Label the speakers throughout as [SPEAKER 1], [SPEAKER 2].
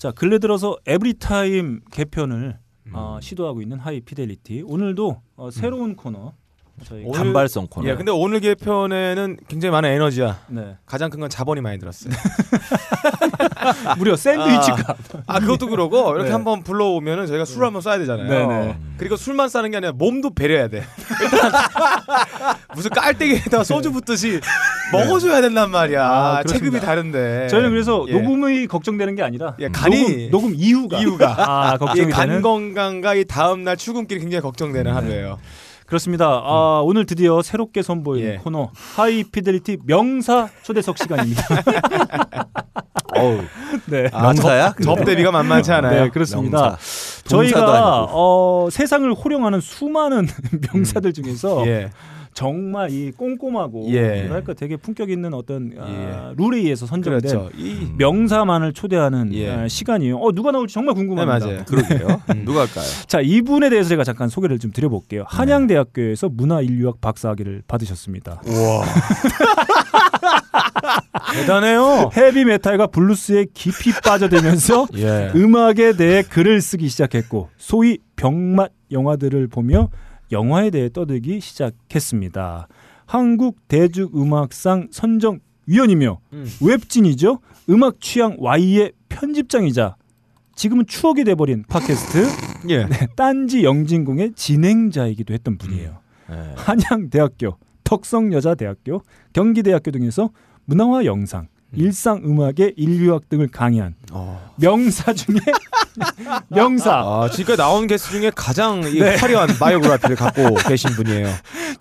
[SPEAKER 1] 자 근래 들어서 에브리타임 개편을
[SPEAKER 2] 음.
[SPEAKER 1] 어, 시도하고 있는 하이피델리티 오늘도 어, 새로운 코너 저희
[SPEAKER 2] 오늘-
[SPEAKER 3] 단발성 코너.
[SPEAKER 2] 예, 근데 오늘 개편에는 굉장히 많은 에너지야.
[SPEAKER 1] 네
[SPEAKER 2] 가장 큰 건 자본이 많이 들었어요.
[SPEAKER 1] 무려 샌드위치
[SPEAKER 2] 값아 그것도 그러고 이렇게
[SPEAKER 1] 네.
[SPEAKER 2] 한번 불러오면은 저희가 술을 한번 쏴야 되잖아요.
[SPEAKER 1] 네네.
[SPEAKER 2] 그리고 술만 싸는 게 아니라 몸도 배려야 돼. 일단 무슨 깔때기에다가 소주 붓듯이 먹어줘야 된단 말이야.
[SPEAKER 1] 아,
[SPEAKER 2] 체급이. 다른데.
[SPEAKER 1] 저희는 그래서
[SPEAKER 2] 예.
[SPEAKER 1] 녹음이 걱정되는 게 아니라
[SPEAKER 2] 예, 간이
[SPEAKER 1] 녹음, 녹음 이후가
[SPEAKER 2] 이유가 아이
[SPEAKER 1] 걱정이
[SPEAKER 2] 간
[SPEAKER 1] 되는
[SPEAKER 2] 건강과 이 다음 날 출근길이 굉장히 걱정되는
[SPEAKER 1] 네.
[SPEAKER 2] 하루예요.
[SPEAKER 1] 그렇습니다. 아, 오늘 드디어 새롭게 선보이는
[SPEAKER 2] 예.
[SPEAKER 1] 코너 하이피델리티 명사 초대석 시간입니다.
[SPEAKER 3] 어우,
[SPEAKER 1] 네.
[SPEAKER 3] 명사야?
[SPEAKER 2] 접, 접대비가 만만치 않아요.
[SPEAKER 1] 네, 그렇습니다.
[SPEAKER 3] 명사.
[SPEAKER 1] 저희가. 어, 세상을 호령하는 수많은 명사들 중에서
[SPEAKER 2] 예.
[SPEAKER 1] 정말 이 꼼꼼하고
[SPEAKER 2] 예.
[SPEAKER 1] 뭐랄까 되게 품격 있는 어떤 아,
[SPEAKER 2] 예.
[SPEAKER 1] 룰에 의해서 선정된
[SPEAKER 2] 그렇죠. 이
[SPEAKER 1] 명사만을 초대하는
[SPEAKER 2] 예.
[SPEAKER 1] 아, 시간이에요. 어 누가 나올지 정말 궁금합니다.
[SPEAKER 2] 네, 맞아요.
[SPEAKER 3] 그러게요.
[SPEAKER 2] 음.
[SPEAKER 3] 누가 할까요?
[SPEAKER 1] 자 이분에 대해서 제가 잠깐 소개를 좀 드려볼게요. 한양대학교에서 문화인류학 박사학위를 받으셨습니다.
[SPEAKER 2] 우와. 대단해요.
[SPEAKER 1] 헤비 메탈과 블루스에 깊이 빠져들면서
[SPEAKER 2] 예.
[SPEAKER 1] 음악에 대해 글을 쓰기 시작했고 소위 병맛 영화들을 보며 영화에 대해 떠들기 시작했습니다. 한국 대중음악상 선정 위원이며
[SPEAKER 2] 음.
[SPEAKER 1] 웹진이죠. 음악 취향 Y의 편집장이자 지금은 추억이 돼버린 팟캐스트
[SPEAKER 2] 예.
[SPEAKER 1] 딴지 영진공의 진행자이기도 했던 분이에요.
[SPEAKER 3] 네.
[SPEAKER 1] 한양대학교, 덕성여자대학교, 경기대학교 등에서 문화와 영상, 일상 음악의 인류학 등을 강의한
[SPEAKER 2] 어.
[SPEAKER 1] 명사 중에 명사
[SPEAKER 2] 아, 지금까지 나온 게스트 중에 가장 이
[SPEAKER 1] 네.
[SPEAKER 2] 화려한 바이오그래피를 갖고 계신 분이에요.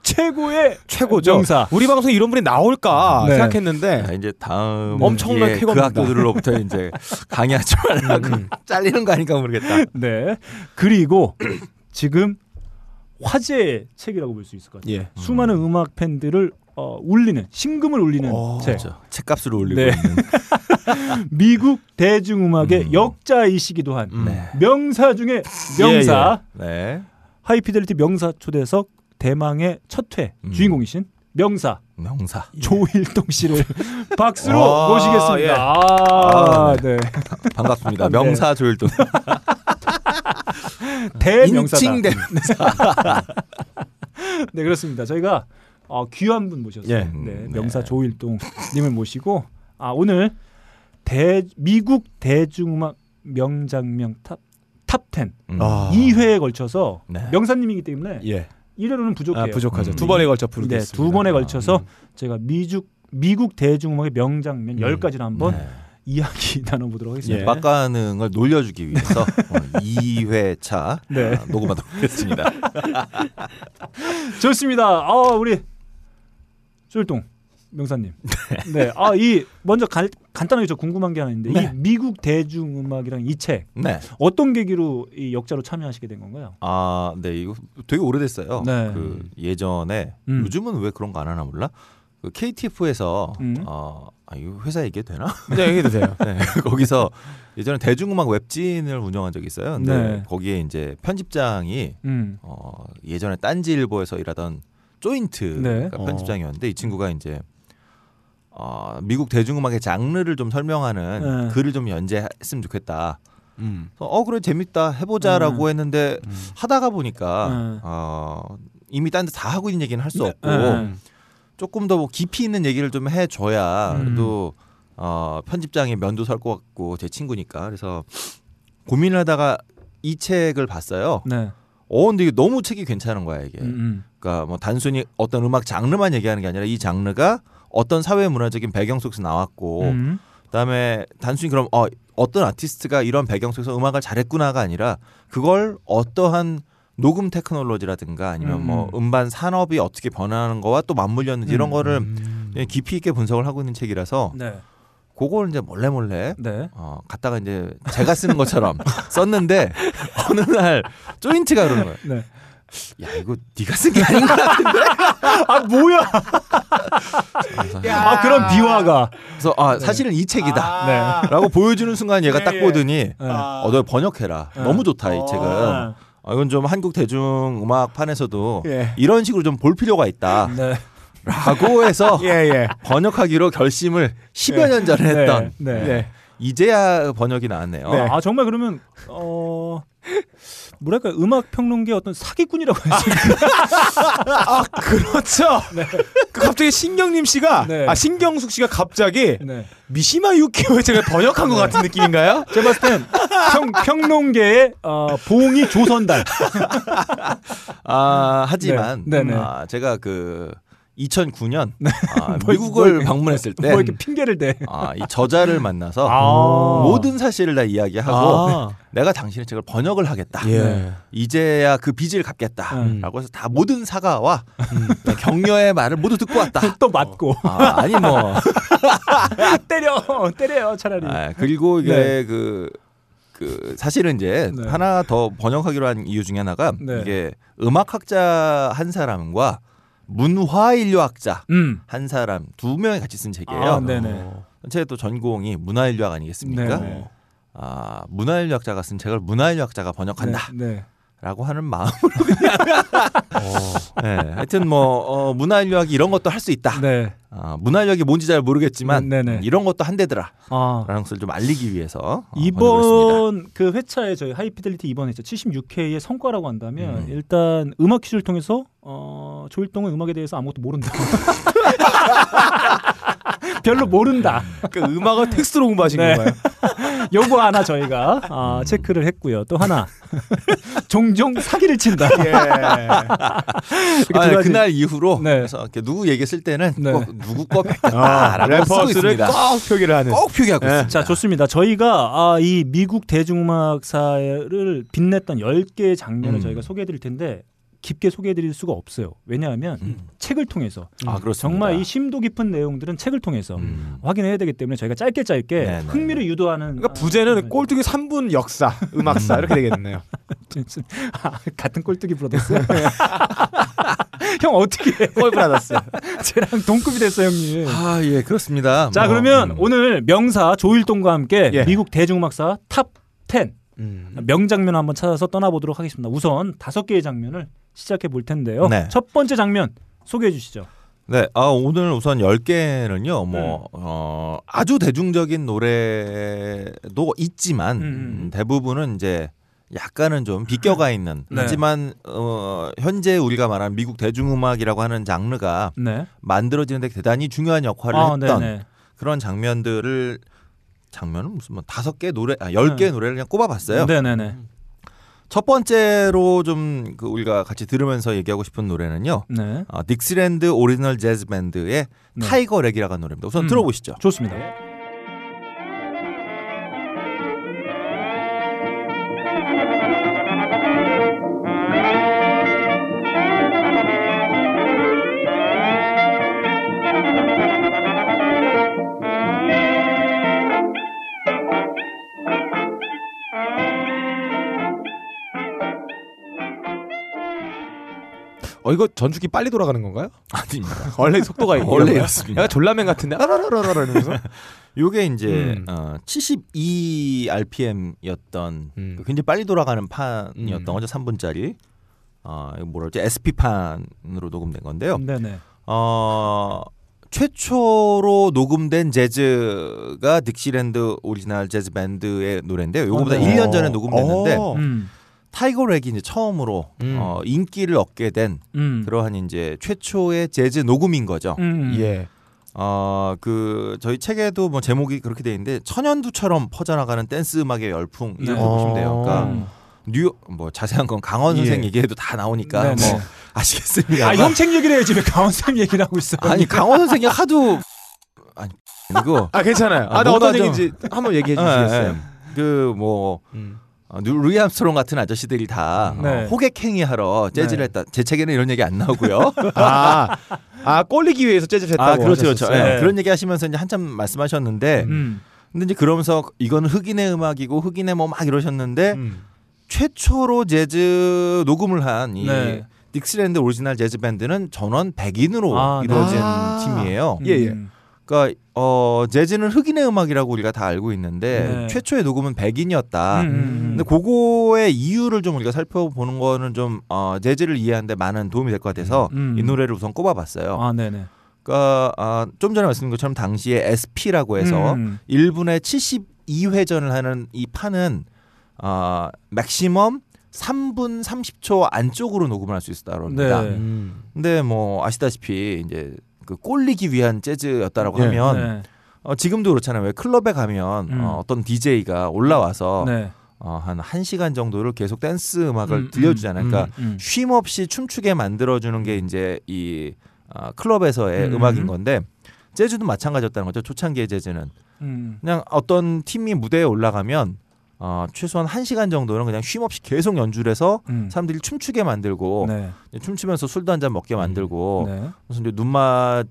[SPEAKER 1] 최고의
[SPEAKER 2] 최고죠.
[SPEAKER 1] 명사.
[SPEAKER 2] 우리 방송에 이런 분이 나올까
[SPEAKER 1] 네.
[SPEAKER 2] 생각했는데
[SPEAKER 3] 자, 이제 다음
[SPEAKER 2] 엄청난
[SPEAKER 3] 기회에
[SPEAKER 2] 쾌거입니다.
[SPEAKER 3] 그 학교들로부터 이제 강의하지 말라고
[SPEAKER 2] 음.
[SPEAKER 3] 잘리는 거 아닌가 모르겠다.
[SPEAKER 1] 네 그리고 지금 화제의 책이라고 볼 수 있을 것 같아요.
[SPEAKER 2] 예.
[SPEAKER 1] 수많은 음악 팬들을 어, 울리는 심금을 울리는
[SPEAKER 2] 어,
[SPEAKER 1] 책.
[SPEAKER 3] 그렇죠. 책값을 올리고
[SPEAKER 1] 네.
[SPEAKER 3] 있는.
[SPEAKER 1] 미국 대중음악의
[SPEAKER 3] 음.
[SPEAKER 1] 역자이시기도 한
[SPEAKER 2] 음.
[SPEAKER 3] 네.
[SPEAKER 1] 명사 중에 명사
[SPEAKER 3] 네.
[SPEAKER 1] 하이피델리티 명사 초대석 대망의 첫회
[SPEAKER 3] 음.
[SPEAKER 1] 주인공이신 명사
[SPEAKER 3] 명사.
[SPEAKER 1] 조일동 씨를 박수로
[SPEAKER 2] 아,
[SPEAKER 1] 모시겠습니다.
[SPEAKER 2] 예.
[SPEAKER 1] 아,
[SPEAKER 3] 아,
[SPEAKER 1] 네.
[SPEAKER 3] 반갑습니다.
[SPEAKER 1] 네.
[SPEAKER 3] 명사 조일동.
[SPEAKER 1] 대명사다.
[SPEAKER 3] 인칭 대.
[SPEAKER 1] 네 그렇습니다. 저희가 어, 귀한 분 모셨어요.
[SPEAKER 2] 예.
[SPEAKER 1] 네,
[SPEAKER 3] 음,
[SPEAKER 1] 명사
[SPEAKER 3] 네.
[SPEAKER 1] 조일동 님을 모시고 아 오늘 대 미국 대중음악 명장면 top top 10
[SPEAKER 3] 음.
[SPEAKER 2] 아.
[SPEAKER 1] 2회에 걸쳐서
[SPEAKER 3] 네.
[SPEAKER 1] 명사님이기 때문에
[SPEAKER 2] 예.
[SPEAKER 1] 1회로는 부족해요.
[SPEAKER 2] 아, 부족하죠.
[SPEAKER 3] 음.
[SPEAKER 2] 두 번에 걸쳐
[SPEAKER 1] 네,
[SPEAKER 2] 부르겠습니다.
[SPEAKER 1] 두 번에 걸쳐서
[SPEAKER 3] 음.
[SPEAKER 1] 제가 미국 미국 대중음악의 명장면
[SPEAKER 2] 음.
[SPEAKER 1] 10가지를 한번
[SPEAKER 3] 네.
[SPEAKER 1] 이야기 나눠보도록 하겠습니다.
[SPEAKER 2] 예.
[SPEAKER 3] 빡가능을 놀려주기 위해서 어, 2회차
[SPEAKER 1] 네.
[SPEAKER 3] 아, 녹음하도록 하겠습니다.
[SPEAKER 1] 좋습니다. 아 우리 쫄동 명사님. 네. 아 이 먼저 간, 간단하게 저 궁금한 게 하나 있는데
[SPEAKER 3] 네.
[SPEAKER 1] 이 미국 대중 음악이랑 이 책
[SPEAKER 3] 네.
[SPEAKER 1] 어떤 계기로 이 역자로 참여하시게 된 건가요?
[SPEAKER 3] 아, 네. 이거 되게 오래됐어요.
[SPEAKER 1] 네.
[SPEAKER 3] 그 예전에
[SPEAKER 1] 음.
[SPEAKER 3] 요즘은 왜 그런 거 안 하나 몰라? 그 KTF에서
[SPEAKER 1] 음.
[SPEAKER 3] 어, 아, 이거 회사 얘기해도 되나?
[SPEAKER 2] 네, 얘기해도 돼요.
[SPEAKER 3] 네. 거기서 예전에 대중음악 웹진을 운영한 적이 있어요. 근데
[SPEAKER 1] 네.
[SPEAKER 3] 거기에 이제 편집장이
[SPEAKER 1] 음.
[SPEAKER 3] 어, 예전에 딴지일보에서 일하던 조인트
[SPEAKER 1] 네.
[SPEAKER 3] 가 편집장이었는데 이 친구가 이제 어, 미국 대중음악의 장르를 좀 설명하는
[SPEAKER 1] 네.
[SPEAKER 3] 글을 좀 연재했으면 좋겠다.
[SPEAKER 2] 음.
[SPEAKER 3] 어 그래 재밌다 해보자라고 했는데
[SPEAKER 2] 음.
[SPEAKER 3] 하다가 보니까
[SPEAKER 1] 네.
[SPEAKER 3] 어, 이미 딴 데 다 하고 있는 얘기는 할수
[SPEAKER 1] 네.
[SPEAKER 3] 없고
[SPEAKER 1] 네.
[SPEAKER 3] 조금 더 뭐 깊이 있는 얘기를 좀 해줘야
[SPEAKER 1] 음.
[SPEAKER 3] 그래도 어, 편집장의 면도 설 것 같고 제 친구니까 그래서 고민을 하다가 이 책을 봤어요.
[SPEAKER 1] 네.
[SPEAKER 3] 어 근데 이게 너무 책이 괜찮은 거야 이게.
[SPEAKER 1] 음, 음.
[SPEAKER 3] 그러니까 뭐 단순히 어떤 음악 장르만 얘기하는 게 아니라 이 장르가 어떤 사회 문화적인 배경 속에서 나왔고
[SPEAKER 1] 음.
[SPEAKER 3] 그다음에 단순히 그럼 어 어떤 아티스트가 이런 배경 속에서 음악을 잘했구나가 아니라 그걸 어떠한 녹음 테크놀로지라든가 아니면 뭐
[SPEAKER 1] 음.
[SPEAKER 3] 음반 산업이 어떻게 변하는 거와 또 맞물렸는지 이런
[SPEAKER 1] 음.
[SPEAKER 3] 거를
[SPEAKER 2] 음.
[SPEAKER 3] 깊이 있게 분석을 하고 있는 책이라서
[SPEAKER 1] 네.
[SPEAKER 3] 그걸 이제 몰래 몰래
[SPEAKER 1] 네.
[SPEAKER 3] 어 갖다가 이제 제가 쓰는 것처럼 썼는데 어느 날 조인트가 그러는 거예요.
[SPEAKER 1] 네.
[SPEAKER 3] 야 이거 네가 쓴 게 아닌 것 같은데.
[SPEAKER 1] 아 뭐야? 아 그런 비화가.
[SPEAKER 3] 그래서 아 사실은 이 책이다.
[SPEAKER 1] 네.
[SPEAKER 3] 라고 보여주는 순간 얘가 딱
[SPEAKER 2] 예, 예.
[SPEAKER 3] 보더니
[SPEAKER 1] 네.
[SPEAKER 2] 아.
[SPEAKER 3] 어너 번역해라.
[SPEAKER 1] 네.
[SPEAKER 3] 너무 좋다 이
[SPEAKER 2] 어.
[SPEAKER 3] 책은.
[SPEAKER 1] 네.
[SPEAKER 3] 아, 이건 좀 한국 대중 음악판에서도
[SPEAKER 2] 예.
[SPEAKER 3] 이런 식으로 좀 볼 필요가 있다.
[SPEAKER 1] 네.
[SPEAKER 3] 라고 해서
[SPEAKER 2] 예, 예.
[SPEAKER 3] 번역하기로 결심을 10여 년 전에 했던
[SPEAKER 1] 네. 네.
[SPEAKER 2] 네.
[SPEAKER 3] 이제야 번역이 나왔네요.
[SPEAKER 2] 네.
[SPEAKER 1] 아 정말 그러면 어 뭐랄까 음악 평론계 어떤 사기꾼이라고 해야 되나?
[SPEAKER 2] 아 그렇죠. 그 갑자기 신경림 씨가
[SPEAKER 1] 네.
[SPEAKER 2] 아 신경숙 씨가 갑자기
[SPEAKER 1] 네.
[SPEAKER 2] 미시마 유키오의 제가 번역한 것 같은 느낌인가요?
[SPEAKER 1] 제가 봤을 땐 평, 평론계의 어, 봉이 조선달.
[SPEAKER 3] 아 하지만
[SPEAKER 1] 네. 네네.
[SPEAKER 3] 아, 제가 그 2009년 아,
[SPEAKER 1] 뭘-
[SPEAKER 3] 미국을
[SPEAKER 1] 뭘-
[SPEAKER 3] 방문했을 때
[SPEAKER 1] 뭐 이렇게 핑계를 대.
[SPEAKER 3] 아, 이 저자를 만나서
[SPEAKER 1] 아.
[SPEAKER 3] 모든 사실을 다 이야기하고
[SPEAKER 2] 아.
[SPEAKER 3] 내가 당신의 책을 번역을 하겠다.
[SPEAKER 2] 예.
[SPEAKER 3] 이제야 그 빚을 갚겠다라고
[SPEAKER 1] 음.
[SPEAKER 3] 해서 다 모든 사과와 격려의 말을 모두 듣고 왔다.
[SPEAKER 1] 또 맞고
[SPEAKER 3] 아, 아니 뭐
[SPEAKER 1] 때려 때려요 차라리.
[SPEAKER 3] 아, 그리고 이게
[SPEAKER 1] 네.
[SPEAKER 3] 그, 그 사실은 이제
[SPEAKER 1] 네.
[SPEAKER 3] 하나 더 번역하기로 한 이유 중에 하나가
[SPEAKER 1] 네.
[SPEAKER 3] 이게 음악학자 한 사람과 문화인류학자
[SPEAKER 1] 음.
[SPEAKER 3] 한 사람 두 명이 같이 쓴 책이에요.
[SPEAKER 1] 아, 네네.
[SPEAKER 3] 제또 전공이 문화인류학 아니겠습니까?
[SPEAKER 1] 네네.
[SPEAKER 3] 아 문화인류학자가 쓴 책을 문화인류학자가 번역한다 라고. 하는 마음으로 그냥 네, 하여튼 뭐 어, 문화인류학이 이런 것도 할 수 있다.
[SPEAKER 1] 네.
[SPEAKER 3] 아, 문화인류학이 뭔지 잘 모르겠지만
[SPEAKER 1] 네, 네네.
[SPEAKER 3] 이런 것도 한대더라.
[SPEAKER 1] 아.
[SPEAKER 3] 라는 것을 좀 알리기 위해서 어,
[SPEAKER 1] 이번 그 회차에 저희 하이피델리티 이번 회차 76회의 성과를 한다면
[SPEAKER 3] 음.
[SPEAKER 1] 일단 음악 퀴즈를 통해서 어, 조일동은 음악에 대해서 아무것도 모른다. 별로 모른다.
[SPEAKER 2] 그 음악을 텍스트로 공부하신
[SPEAKER 1] 네.
[SPEAKER 2] 건가요?
[SPEAKER 1] 요거 하나 저희가 아, 체크를 했고요. 또 하나 종종 사기를 친다.
[SPEAKER 2] 예.
[SPEAKER 3] 아. 그날 이후로
[SPEAKER 1] 네.
[SPEAKER 3] 그래서 누구 얘기했을 때는
[SPEAKER 1] 네.
[SPEAKER 3] 꼭 누구 거
[SPEAKER 2] 아,
[SPEAKER 3] 뵙겠다라고 쓰고 있습니다.
[SPEAKER 2] 꼭 표기를 하는.
[SPEAKER 3] 꼭 표기하고
[SPEAKER 2] 네.
[SPEAKER 3] 있습니다.
[SPEAKER 1] 자 좋습니다. 저희가 아, 이 미국 대중음악사를 빛냈던 10개의 장면을
[SPEAKER 3] 음.
[SPEAKER 1] 저희가 소개해드릴 텐데 깊게 소개해드릴 수가 없어요. 왜냐하면
[SPEAKER 3] 음.
[SPEAKER 1] 책을 통해서
[SPEAKER 3] 아 그렇습니다.
[SPEAKER 1] 정말 이 심도 깊은 내용들은 책을 통해서
[SPEAKER 3] 음.
[SPEAKER 1] 확인해야 되기 때문에 저희가 짧게 짧게
[SPEAKER 3] 네, 네.
[SPEAKER 1] 흥미를 유도하는
[SPEAKER 2] 그러니까 부제는
[SPEAKER 1] 아,
[SPEAKER 2] 꼴뚜기 3분 역사, 음악사 이렇게 되겠네요.
[SPEAKER 1] 아, 같은 꼴뚜기 브로더스 형 어떻게 해?
[SPEAKER 2] 꼴 브라더스.
[SPEAKER 1] 쟤랑 동급이 됐어 형님
[SPEAKER 3] 아, 예, 그렇습니다.
[SPEAKER 1] 자
[SPEAKER 3] 뭐,
[SPEAKER 1] 그러면
[SPEAKER 3] 음.
[SPEAKER 1] 오늘 명사 조일동과 함께
[SPEAKER 2] 예.
[SPEAKER 1] 미국 대중음악사 top 10
[SPEAKER 2] 음.
[SPEAKER 1] 명장면 한번 찾아서 떠나보도록 하겠습니다 우선 다섯 개의 장면을 시작해 볼 텐데요
[SPEAKER 3] 네.
[SPEAKER 1] 첫 번째 장면 소개해 주시죠
[SPEAKER 3] 네, 아, 오늘 우선 10개는요, 뭐,
[SPEAKER 1] 네.
[SPEAKER 3] 어, 아주 대중적인 노래도 있지만,
[SPEAKER 1] 음, 음.
[SPEAKER 3] 음, 대부분은 이제 약간은 좀 비껴가 있는,
[SPEAKER 1] 네.
[SPEAKER 3] 하지만, 어, 현재 우리가 말하는 미국 대중음악이라고 하는 장르가
[SPEAKER 1] 네
[SPEAKER 3] 만들어지는데 대단히 중요한 역할을
[SPEAKER 1] 아,
[SPEAKER 3] 했던
[SPEAKER 1] 네네.
[SPEAKER 3] 그런 장면들을, 장면은 무슨 뭐 다섯 개 노래, 아, 열개
[SPEAKER 1] 네.
[SPEAKER 3] 노래를 그냥 꼽아봤어요.
[SPEAKER 1] 네네네
[SPEAKER 3] 첫 번째로 좀 그 우리가 같이 들으면서 얘기하고 싶은 노래는요,
[SPEAKER 1] 네
[SPEAKER 3] 어, 딕시랜드 오리지널 재즈 밴드의
[SPEAKER 1] 네.
[SPEAKER 3] Tiger Rag이라고 하는 노래입니다. 우선
[SPEAKER 1] 음.
[SPEAKER 3] 들어보시죠.
[SPEAKER 1] 좋습니다
[SPEAKER 2] 어 이거 전축이 빨리 돌아가는 건가요?
[SPEAKER 3] 아닙니다.
[SPEAKER 2] 원래 속도가 이런
[SPEAKER 3] 원래
[SPEAKER 2] 거야?
[SPEAKER 3] 이렇습니다.
[SPEAKER 2] 약간 졸라맨 같은데 아라라라라 이러면서.
[SPEAKER 3] 요게 이제
[SPEAKER 2] 음.
[SPEAKER 3] 어, 72 RPM이었던
[SPEAKER 2] 음.
[SPEAKER 3] 굉장히 빨리 돌아가는 판이었던
[SPEAKER 2] 음.
[SPEAKER 3] 거죠. 3분짜리. 어, 뭐라 그러지? SP 판으로 녹음된 건데요.
[SPEAKER 1] 네네
[SPEAKER 3] 어, 최초로 녹음된 재즈가 딕시랜드 오리지널 재즈 밴드의 노래인데요. 요거보다
[SPEAKER 1] 어, 네.
[SPEAKER 3] 1년 전에 녹음됐는데
[SPEAKER 2] 어.
[SPEAKER 1] 음.
[SPEAKER 3] Tiger Rag이 이제 처음으로
[SPEAKER 2] 음.
[SPEAKER 3] 어, 인기를 얻게 된
[SPEAKER 1] 음.
[SPEAKER 3] 그러한 이제 최초의 재즈 녹음인 거죠.
[SPEAKER 1] 음.
[SPEAKER 2] 예.
[SPEAKER 3] 어, 그 저희 책에도 뭐 제목이 그렇게 돼 있는데 천연두처럼 퍼져나가는 댄스 음악의 열풍 이렇게
[SPEAKER 1] 네.
[SPEAKER 3] 보시면 돼요. 그러니까
[SPEAKER 1] 음.
[SPEAKER 3] 뉴뭐 자세한 건 강원
[SPEAKER 2] 예.
[SPEAKER 3] 선생 얘기해도 다 나오니까
[SPEAKER 1] 네네.
[SPEAKER 3] 뭐 아시겠습니다.
[SPEAKER 1] 아, 형 책 얘기를 해야지 왜 강원쌤 얘기를 하고 있어?
[SPEAKER 3] 아니 강원 선생이 하도 아니 이거
[SPEAKER 2] 아 괜찮아요.
[SPEAKER 3] 아,
[SPEAKER 2] 아, 나 어떤 얘기인지 한번 얘기해 주시겠어요?
[SPEAKER 3] 그뭐
[SPEAKER 2] 음.
[SPEAKER 3] 어, 루이 암스트롱 같은 아저씨들이 다
[SPEAKER 1] 네.
[SPEAKER 3] 어, 호객행위 하러 재즈를
[SPEAKER 1] 네.
[SPEAKER 3] 했다. 제 책에는 이런 얘기 안 나오고요.
[SPEAKER 2] 아, 아 꼴리기 위해서 재즈를 했다고
[SPEAKER 3] 아 그렇죠 그렇죠. 예,
[SPEAKER 1] 네.
[SPEAKER 3] 그런 얘기 하시면서 이제 한참 말씀하셨는데
[SPEAKER 1] 음.
[SPEAKER 3] 근데 이제 그러면서 이거는 흑인의 음악이고 흑인의 뭐 막 이러셨는데
[SPEAKER 2] 음.
[SPEAKER 3] 최초로 재즈 녹음을 한이
[SPEAKER 1] 네.
[SPEAKER 3] 딕시랜드 오리지널 재즈 밴드는 전원 백인으로
[SPEAKER 1] 아, 네.
[SPEAKER 3] 이루어진
[SPEAKER 2] 아.
[SPEAKER 3] 팀이에요.
[SPEAKER 2] 예, 예.
[SPEAKER 1] 음.
[SPEAKER 3] 그러니까 어 재즈는 흑인의 음악이라고 우리가 다 알고 있는데
[SPEAKER 1] 네.
[SPEAKER 3] 최초의 녹음은 백인이었다.
[SPEAKER 1] 음, 음, 음.
[SPEAKER 3] 근데 그거의 이유를 좀 우리가 살펴보는 거는 좀 어, 재즈를 이해하는데 많은 도움이 될 것 같아서
[SPEAKER 1] 음.
[SPEAKER 3] 이 노래를 우선 꼽아봤어요.
[SPEAKER 1] 아, 네네.
[SPEAKER 3] 그러니까 아, 좀 전에 말씀드린 것처럼 당시에 SP라고 해서
[SPEAKER 1] 음.
[SPEAKER 3] 1분에 2회전을 하는 이 판은 어, 맥시멈 3분 30초 안쪽으로 녹음을 할 수 있다고 합니다.
[SPEAKER 1] 네.
[SPEAKER 2] 음.
[SPEAKER 3] 근데 뭐 아시다시피 이제 그 꼴리기 위한 재즈였다라고
[SPEAKER 2] 네.
[SPEAKER 3] 하면
[SPEAKER 1] 네.
[SPEAKER 3] 어, 지금도 그렇잖아요. 왜 클럽에 가면
[SPEAKER 1] 음.
[SPEAKER 3] 어, 어떤 DJ가 올라와서
[SPEAKER 1] 네.
[SPEAKER 3] 어, 한 1시간 정도를 계속 댄스 음악을
[SPEAKER 1] 음,
[SPEAKER 3] 들려주잖아요.
[SPEAKER 2] 음,
[SPEAKER 3] 그러니까
[SPEAKER 1] 음.
[SPEAKER 3] 쉼 없이 춤추게 만들어주는 게 이제 이 어, 클럽에서의
[SPEAKER 1] 음.
[SPEAKER 3] 음. 악인 건데 재즈도 마찬가지였다는 거죠. 초창기의 재즈는
[SPEAKER 1] 음.
[SPEAKER 3] 그냥 어떤 팀이 무대에 올라가면 어, 최소한 1시간 정도는 그냥 쉼 없이 계속 연주를 해서
[SPEAKER 1] 음.
[SPEAKER 3] 사람들이 춤추게 만들고
[SPEAKER 1] 네.
[SPEAKER 3] 춤추면서 술도 한 잔 먹게 만들고
[SPEAKER 1] 네.
[SPEAKER 3] 그래서 이제 눈 맞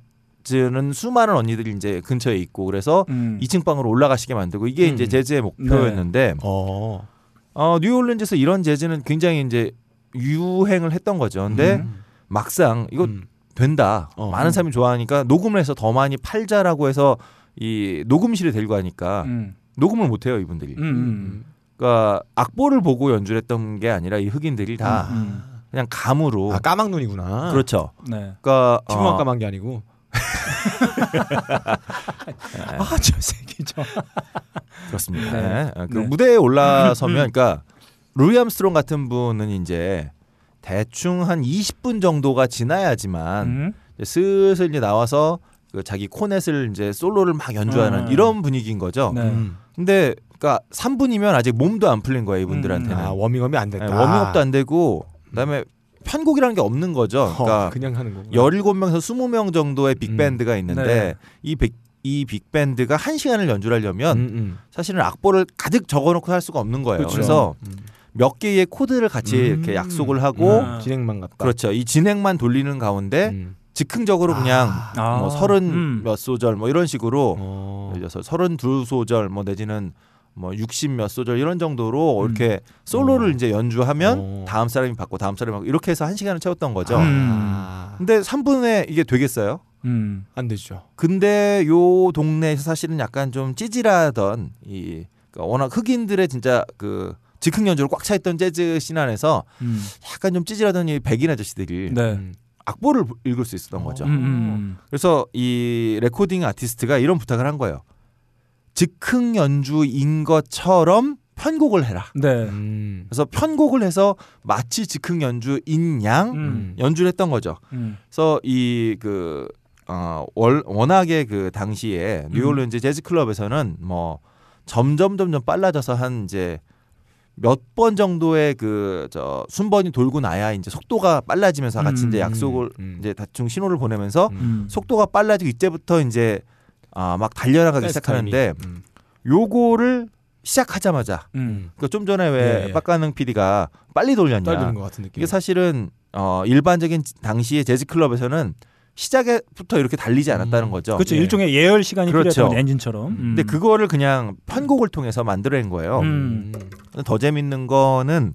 [SPEAKER 3] 는 수많은 언니들이 이제 근처에 있고 그래서
[SPEAKER 1] 음.
[SPEAKER 3] 2층 방으로 올라가시게 만들고 이게
[SPEAKER 2] 음.
[SPEAKER 3] 이제 재즈의 목표였는데
[SPEAKER 2] 어.
[SPEAKER 3] 어, 뉴올리언즈에서 이런 재즈는 굉장히 이제 유행을 했던 거죠. 근데
[SPEAKER 1] 음.
[SPEAKER 3] 막상 이거
[SPEAKER 2] 음.
[SPEAKER 3] 된다.
[SPEAKER 2] 어.
[SPEAKER 3] 많은 사람이 좋아하니까 녹음을 해서 더 많이 팔자라고 해서 이 녹음실에 데리고 가니까
[SPEAKER 1] 음.
[SPEAKER 3] 녹음을 못 해요, 이분들이.
[SPEAKER 1] 음. 음.
[SPEAKER 3] 그러니까 악보를 보고 연주를 했던 게 아니라 이 흑인들이 다
[SPEAKER 1] 음.
[SPEAKER 3] 그냥 감으로
[SPEAKER 2] 아 까막 눈이구나.
[SPEAKER 3] 그렇죠.
[SPEAKER 1] 네.
[SPEAKER 3] 그러니까
[SPEAKER 2] 지금만
[SPEAKER 3] 어,
[SPEAKER 2] 까만 게 아니고.
[SPEAKER 3] 네.
[SPEAKER 1] 아저 새끼 저.
[SPEAKER 3] 그렇습니다.
[SPEAKER 1] 네.
[SPEAKER 3] 네. 어, 그
[SPEAKER 1] 네.
[SPEAKER 3] 무대에 올라서면 그러니까 루이 암스트롱 같은 분은 이제 대충 한 20분 정도가 지나야지만
[SPEAKER 1] 음.
[SPEAKER 3] 슬슬 이제 나와서 그 자기 코넷을 이제 솔로를 막 연주하는
[SPEAKER 1] 음.
[SPEAKER 3] 이런 분위기인 거죠.
[SPEAKER 1] 네.
[SPEAKER 2] 음.
[SPEAKER 3] 근데 그러니까 3분이면 아직 몸도 안 풀린 거예요, 이분들한테는.
[SPEAKER 1] 음.
[SPEAKER 2] 아 워밍업이 안 됐다.
[SPEAKER 3] 네, 워밍업도 안 되고 그다음에 편곡이라는 게 없는 거죠.
[SPEAKER 2] 어,
[SPEAKER 3] 그러니까
[SPEAKER 2] 그냥 하는 거구나.
[SPEAKER 3] 17명에서 20명 정도의
[SPEAKER 2] 음.
[SPEAKER 3] 빅밴드가 있는데
[SPEAKER 1] 네.
[SPEAKER 3] 이 빅, 이 빅밴드가 한 시간을 연주를 하려면
[SPEAKER 2] 음, 음.
[SPEAKER 3] 사실은 악보를 가득 적어 놓고 할 수가 없는 거예요.
[SPEAKER 1] 그렇죠.
[SPEAKER 3] 그래서
[SPEAKER 2] 음.
[SPEAKER 3] 몇 개의 코드를 같이
[SPEAKER 2] 음.
[SPEAKER 3] 이렇게 약속을 하고
[SPEAKER 1] 음.
[SPEAKER 2] 진행만 같다.
[SPEAKER 3] 그렇죠. 이 진행만 돌리는 가운데
[SPEAKER 2] 음.
[SPEAKER 3] 즉흥적으로 그냥
[SPEAKER 1] 아.
[SPEAKER 3] 뭐 서른
[SPEAKER 1] 음.
[SPEAKER 3] 몇 소절 뭐 이런 식으로
[SPEAKER 2] 어.
[SPEAKER 3] 예를 들어서 서른 두 소절 뭐 내지는 뭐 60 몇 소절 이런 정도로
[SPEAKER 1] 음.
[SPEAKER 3] 이렇게 솔로를
[SPEAKER 2] 어.
[SPEAKER 3] 이제 연주하면
[SPEAKER 2] 어.
[SPEAKER 3] 다음 사람이 받고 다음 사람이 받고 이렇게 해서 한 시간을 채웠던 거죠.
[SPEAKER 2] 아.
[SPEAKER 3] 근데 3분에 이게 되겠어요?
[SPEAKER 1] 음.
[SPEAKER 2] 안 되죠.
[SPEAKER 3] 근데 요 동네에서 사실은 약간 좀 찌질하던 이 그러니까 워낙 흑인들의 진짜 그 즉흥 연주로 꽉 차 있던 재즈 씬 안에서
[SPEAKER 1] 음.
[SPEAKER 3] 약간 좀 찌질하던 이 백인 아저씨들이
[SPEAKER 1] 네.
[SPEAKER 2] 음.
[SPEAKER 3] 악보를 읽을 수 있었던 거죠.
[SPEAKER 1] 음, 음.
[SPEAKER 3] 그래서 이 레코딩 아티스트가 이런 부탁을 한 거예요. 즉흥 연주인 것처럼 편곡을 해라.
[SPEAKER 1] 네.
[SPEAKER 2] 음.
[SPEAKER 3] 그래서 편곡을 해서 마치 즉흥 연주인 양
[SPEAKER 1] 음.
[SPEAKER 3] 연주를 했던 거죠.
[SPEAKER 1] 음.
[SPEAKER 3] 그래서 이그 어, 월, 워낙에 그 당시에
[SPEAKER 1] 음.
[SPEAKER 3] 뉴올리언즈 재즈 클럽에서는 뭐 점점 점점 빨라져서 한 이제 몇 번 정도의 그 저 순번이 돌고 나야 이제 속도가 빨라지면서 같이
[SPEAKER 1] 음,
[SPEAKER 3] 이제 약속을
[SPEAKER 2] 음.
[SPEAKER 3] 이제 대충 신호를 보내면서
[SPEAKER 2] 음.
[SPEAKER 1] 음.
[SPEAKER 3] 속도가 빨라지고 이때부터 이제 아 막 달려나가기 시작하는데.
[SPEAKER 2] 음.
[SPEAKER 3] 요거를 시작하자마자
[SPEAKER 1] 음.
[SPEAKER 3] 그좀 전에 왜
[SPEAKER 2] 예, 예.
[SPEAKER 3] 빡가능 PD가 빨리 돌렸냐
[SPEAKER 2] 떨리는 것 같은 느낌.
[SPEAKER 3] 이게 사실은 어 일반적인 당시의 재즈 클럽에서는 시작부터 이렇게 달리지 않았다는
[SPEAKER 2] 음.
[SPEAKER 3] 거죠.
[SPEAKER 1] 그렇죠.
[SPEAKER 2] 예.
[SPEAKER 1] 일종의 예열 시간이
[SPEAKER 3] 그렇죠.
[SPEAKER 1] 필요했던 엔진처럼. 음.
[SPEAKER 3] 근데 그거를 그냥 편곡을 통해서 만들어낸 거예요.
[SPEAKER 1] 음.
[SPEAKER 3] 더 재밌는 거는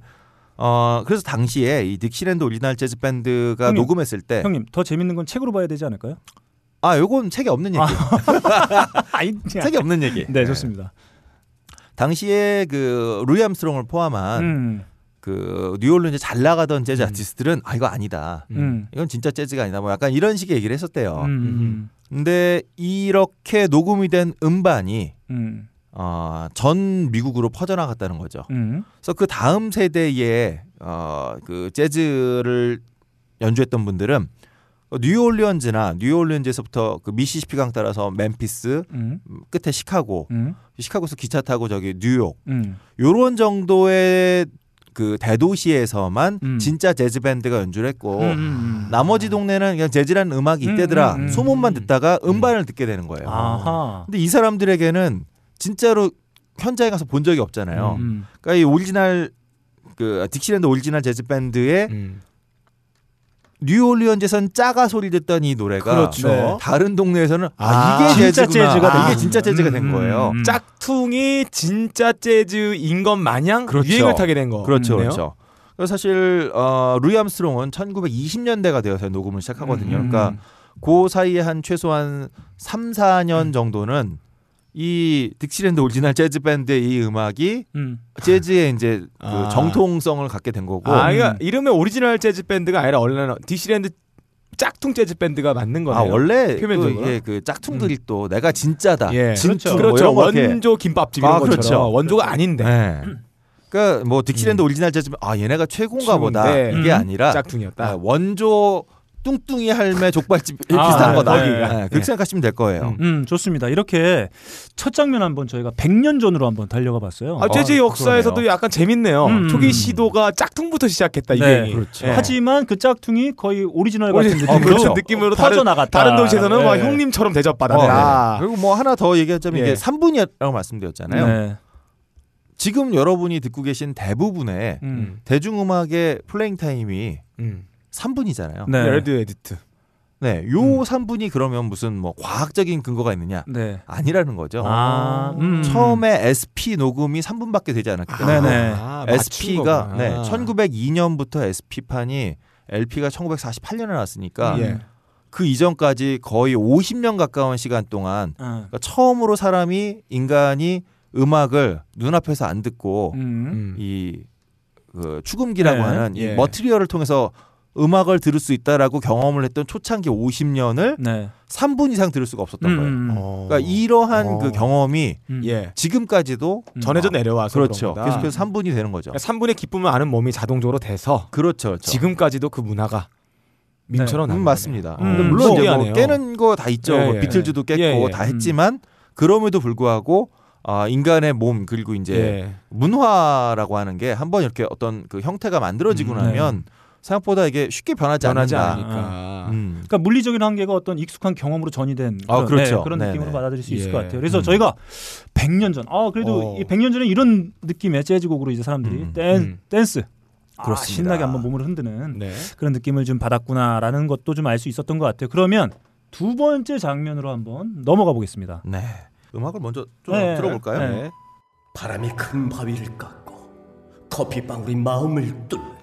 [SPEAKER 3] 어 그래서 당시에 이 딕시랜드 오리지널 재즈 밴드가
[SPEAKER 1] 형님,
[SPEAKER 3] 녹음했을 때
[SPEAKER 1] 형님 더 재밌는 건 책으로 봐야 되지 않을까요?
[SPEAKER 3] 아, 요건 책에 없는 얘기.
[SPEAKER 1] 아이,
[SPEAKER 3] 책에 없는 얘기.
[SPEAKER 1] 네, 좋습니다.
[SPEAKER 3] 당시에 그 루이 암스트롱을 포함한
[SPEAKER 1] 음.
[SPEAKER 3] 그 뉴올리언즈 잘 나가던 재즈
[SPEAKER 2] 음.
[SPEAKER 3] 아티스트들은 아 이거 아니다.
[SPEAKER 1] 음.
[SPEAKER 3] 이건 진짜 재즈가 아니다. 뭐 약간 이런 식의 얘기를 했었대요.
[SPEAKER 1] 음.
[SPEAKER 3] 근데 이렇게 녹음이 된 음반이
[SPEAKER 1] 음.
[SPEAKER 3] 어, 전 미국으로 퍼져나갔다는 거죠.
[SPEAKER 1] 음.
[SPEAKER 3] 그래서 그 다음 세대의 어, 그 재즈를 연주했던 분들은 뉴올리언즈나 뉴올리언즈에서부터 그 미시시피 강 따라서 멤피스
[SPEAKER 1] 음.
[SPEAKER 3] 끝에 시카고
[SPEAKER 1] 음.
[SPEAKER 3] 시카고에서 기차 타고 저기 뉴욕
[SPEAKER 1] 음.
[SPEAKER 3] 요런 정도의 그 대도시에서만
[SPEAKER 1] 음.
[SPEAKER 3] 진짜 재즈 밴드가 연주를 했고
[SPEAKER 1] 음, 음.
[SPEAKER 3] 나머지 동네는 그냥 재즈라는 음악이
[SPEAKER 1] 음,
[SPEAKER 3] 있대더라
[SPEAKER 1] 음, 음.
[SPEAKER 3] 소문만 듣다가 음반을 듣게 되는 거예요.
[SPEAKER 1] 아하.
[SPEAKER 3] 근데 이 사람들에게는 진짜로 현장에 가서 본 적이 없잖아요.
[SPEAKER 1] 음.
[SPEAKER 3] 그러니까 이 오리지널 그 딕시랜드 오리지널 재즈 밴드의
[SPEAKER 2] 음.
[SPEAKER 3] 뉴올리언즈에선 짜가 소리 듣던 이 노래가
[SPEAKER 1] 그렇죠.
[SPEAKER 3] 네. 다른 동네에서는 아,
[SPEAKER 2] 아,
[SPEAKER 3] 이게
[SPEAKER 1] 진짜
[SPEAKER 3] 재즈구나.
[SPEAKER 1] 재즈가
[SPEAKER 3] 아,
[SPEAKER 1] 된
[SPEAKER 3] 이게 진짜 재즈가 된
[SPEAKER 1] 음,
[SPEAKER 3] 거예요.
[SPEAKER 1] 음.
[SPEAKER 2] 짝퉁이 진짜 재즈인 것 마냥
[SPEAKER 3] 그렇죠.
[SPEAKER 2] 유행을 타게 된 거.
[SPEAKER 3] 그렇죠. 그렇죠. 사실 어, 루이 암스트롱은 1920년대가 되어서 녹음을 시작하거든요.
[SPEAKER 1] 음.
[SPEAKER 3] 그러니까 그 사이에 한 최소한 3, 4년 정도는 이 딕시랜드 오리지널 재즈 밴드의 이 음악이
[SPEAKER 1] 음.
[SPEAKER 3] 재즈의 이제 그
[SPEAKER 2] 아.
[SPEAKER 3] 정통성을 갖게 된 거고
[SPEAKER 2] 아, 그러니까
[SPEAKER 1] 음.
[SPEAKER 2] 이름의 오리지널 재즈 밴드가 아니라 원래는 딕시랜드 짝퉁 재즈 밴드가 맞는 거네요.
[SPEAKER 3] 아 원래 그,
[SPEAKER 2] 표면적으로.
[SPEAKER 3] 이게 그 짝퉁들이 또 내가 진짜다.
[SPEAKER 2] 예.
[SPEAKER 3] 진퉁
[SPEAKER 2] 그렇죠.
[SPEAKER 3] 뭐 이렇게
[SPEAKER 2] 원조 김밥집 이런
[SPEAKER 3] 아,
[SPEAKER 2] 것처럼
[SPEAKER 3] 그렇죠.
[SPEAKER 2] 원조가 아닌데
[SPEAKER 3] 네. 그러니까 뭐 딕시랜드 오리지널 재즈면 아 얘네가 최고인가 보다. 이게
[SPEAKER 1] 음.
[SPEAKER 3] 아니라
[SPEAKER 2] 짝퉁이었다.
[SPEAKER 3] 아, 원조 뚱뚱이 할매 족발집
[SPEAKER 1] 아,
[SPEAKER 3] 비슷한
[SPEAKER 1] 네,
[SPEAKER 3] 거다.
[SPEAKER 2] 거기가.
[SPEAKER 3] 네, 그렇게
[SPEAKER 2] 예.
[SPEAKER 3] 생각하시면 될 거예요.
[SPEAKER 2] 음.
[SPEAKER 1] 음, 좋습니다. 이렇게 첫 장면 한번 저희가 100년 전으로 한번 달려가 봤어요.
[SPEAKER 2] 아, 재즈
[SPEAKER 3] 아,
[SPEAKER 2] 역사에서도
[SPEAKER 3] 그러네요.
[SPEAKER 2] 약간 재밌네요.
[SPEAKER 1] 음.
[SPEAKER 2] 초기 시도가 짝퉁부터 시작했다 이
[SPEAKER 1] 네.
[SPEAKER 3] 그렇죠.
[SPEAKER 2] 예.
[SPEAKER 1] 하지만 그 짝퉁이 거의 오리지널 같은
[SPEAKER 2] 오리지널-
[SPEAKER 1] 느낌으로
[SPEAKER 2] 어, 그렇죠. 느낌으로 다른-
[SPEAKER 1] 퍼져 나갔다.
[SPEAKER 2] 다른 도시에서는 막
[SPEAKER 1] 네.
[SPEAKER 2] 형님처럼
[SPEAKER 3] 어,
[SPEAKER 2] 대접받았다.
[SPEAKER 3] 네. 그리고 뭐 하나 더 얘기하자면
[SPEAKER 2] 예.
[SPEAKER 3] 이게 3분이라고 말씀드렸잖아요.
[SPEAKER 1] 네.
[SPEAKER 3] 지금 여러분이 듣고 계신 대부분의
[SPEAKER 1] 음.
[SPEAKER 3] 대중음악의 playing time이
[SPEAKER 2] 음.
[SPEAKER 3] 3분이잖아요.
[SPEAKER 1] 네.
[SPEAKER 2] radio edit.
[SPEAKER 3] 네, 요
[SPEAKER 2] 음.
[SPEAKER 3] 3분이 그러면 무슨 뭐 과학적인 근거가 있느냐?
[SPEAKER 1] 네.
[SPEAKER 3] 아니라는 거죠.
[SPEAKER 1] 아, 음.
[SPEAKER 3] 처음에 SP 녹음이 3분밖에 되지 않았기 때문에
[SPEAKER 1] 네네.
[SPEAKER 2] 아,
[SPEAKER 3] SP가 네,
[SPEAKER 2] 거구나.
[SPEAKER 3] 1902년부터 SP 판이 LP가 1948년에 나왔으니까
[SPEAKER 2] 예.
[SPEAKER 3] 그 이전까지 거의 50년 가까운 시간 동안
[SPEAKER 1] 아.
[SPEAKER 3] 그러니까 처음으로 사람이 인간이 음악을 눈앞에서 안 듣고
[SPEAKER 1] 음.
[SPEAKER 2] 음.
[SPEAKER 3] 이그 추금기라고
[SPEAKER 1] 네.
[SPEAKER 3] 하는
[SPEAKER 2] 예.
[SPEAKER 3] 이 머티리얼을 통해서 음악을 들을 수 있다라고 경험을 했던 초창기 50년을
[SPEAKER 1] 네.
[SPEAKER 3] 3분 이상 들을 수가 없었던
[SPEAKER 1] 음,
[SPEAKER 3] 거예요.
[SPEAKER 1] 음.
[SPEAKER 2] 어.
[SPEAKER 3] 그러니까 이러한
[SPEAKER 2] 어.
[SPEAKER 3] 그 경험이
[SPEAKER 1] 음.
[SPEAKER 2] 예.
[SPEAKER 3] 지금까지도
[SPEAKER 1] 음.
[SPEAKER 2] 전해져 내려와서
[SPEAKER 3] 그렇죠. 계속해서 3분이 되는 거죠.
[SPEAKER 2] 3분의 기쁨을 아는 몸이 자동적으로 돼서
[SPEAKER 3] 그렇죠. 그렇죠.
[SPEAKER 2] 지금까지도 그 문화가 밈처럼
[SPEAKER 3] 음,
[SPEAKER 2] 남는
[SPEAKER 3] 맞습니다.
[SPEAKER 1] 음,
[SPEAKER 3] 물론 이제 뭐. 깨는 거 다 있죠.
[SPEAKER 2] 예,
[SPEAKER 3] 뭐
[SPEAKER 2] 예.
[SPEAKER 3] 비틀즈도 깼고
[SPEAKER 2] 예, 예.
[SPEAKER 3] 다 했지만 그럼에도 불구하고 아, 인간의 몸 그리고 이제
[SPEAKER 2] 예.
[SPEAKER 3] 문화라고 하는 게 한번 이렇게 어떤 그 형태가 만들어지고
[SPEAKER 2] 음,
[SPEAKER 3] 나면 생각보다 이게 쉽게 변하지
[SPEAKER 2] 변하지
[SPEAKER 3] 않는다.
[SPEAKER 2] 않으니까.
[SPEAKER 3] 음.
[SPEAKER 1] 그러니까 물리적인 한계가 어떤 익숙한 경험으로 전이된
[SPEAKER 3] 아,
[SPEAKER 1] 그런,
[SPEAKER 3] 그렇죠.
[SPEAKER 1] 네, 그런
[SPEAKER 3] 네네.
[SPEAKER 1] 느낌으로 받아들일 수 있을
[SPEAKER 2] 예.
[SPEAKER 1] 것 같아요. 그래서
[SPEAKER 3] 음.
[SPEAKER 1] 저희가 100년 전, 아 그래도
[SPEAKER 2] 어.
[SPEAKER 1] 이 100년 전에 이런 느낌의 재즈곡으로 이제 사람들이
[SPEAKER 3] 음,
[SPEAKER 1] 댄,
[SPEAKER 2] 음.
[SPEAKER 1] 댄스, 아,
[SPEAKER 3] 그렇습니다.
[SPEAKER 1] 신나게 한번 몸을 흔드는
[SPEAKER 2] 네.
[SPEAKER 1] 그런 느낌을 좀 받았구나라는 것도 좀 알 수 있었던 것 같아요. 그러면 두 번째 장면으로 한번 넘어가 보겠습니다.
[SPEAKER 3] 네. 음악을 먼저 좀
[SPEAKER 1] 네.
[SPEAKER 3] 들어볼까요?
[SPEAKER 1] 네.
[SPEAKER 4] 바람이 큰 바위를 깎고 커피 방울이 마음을 뚫는다.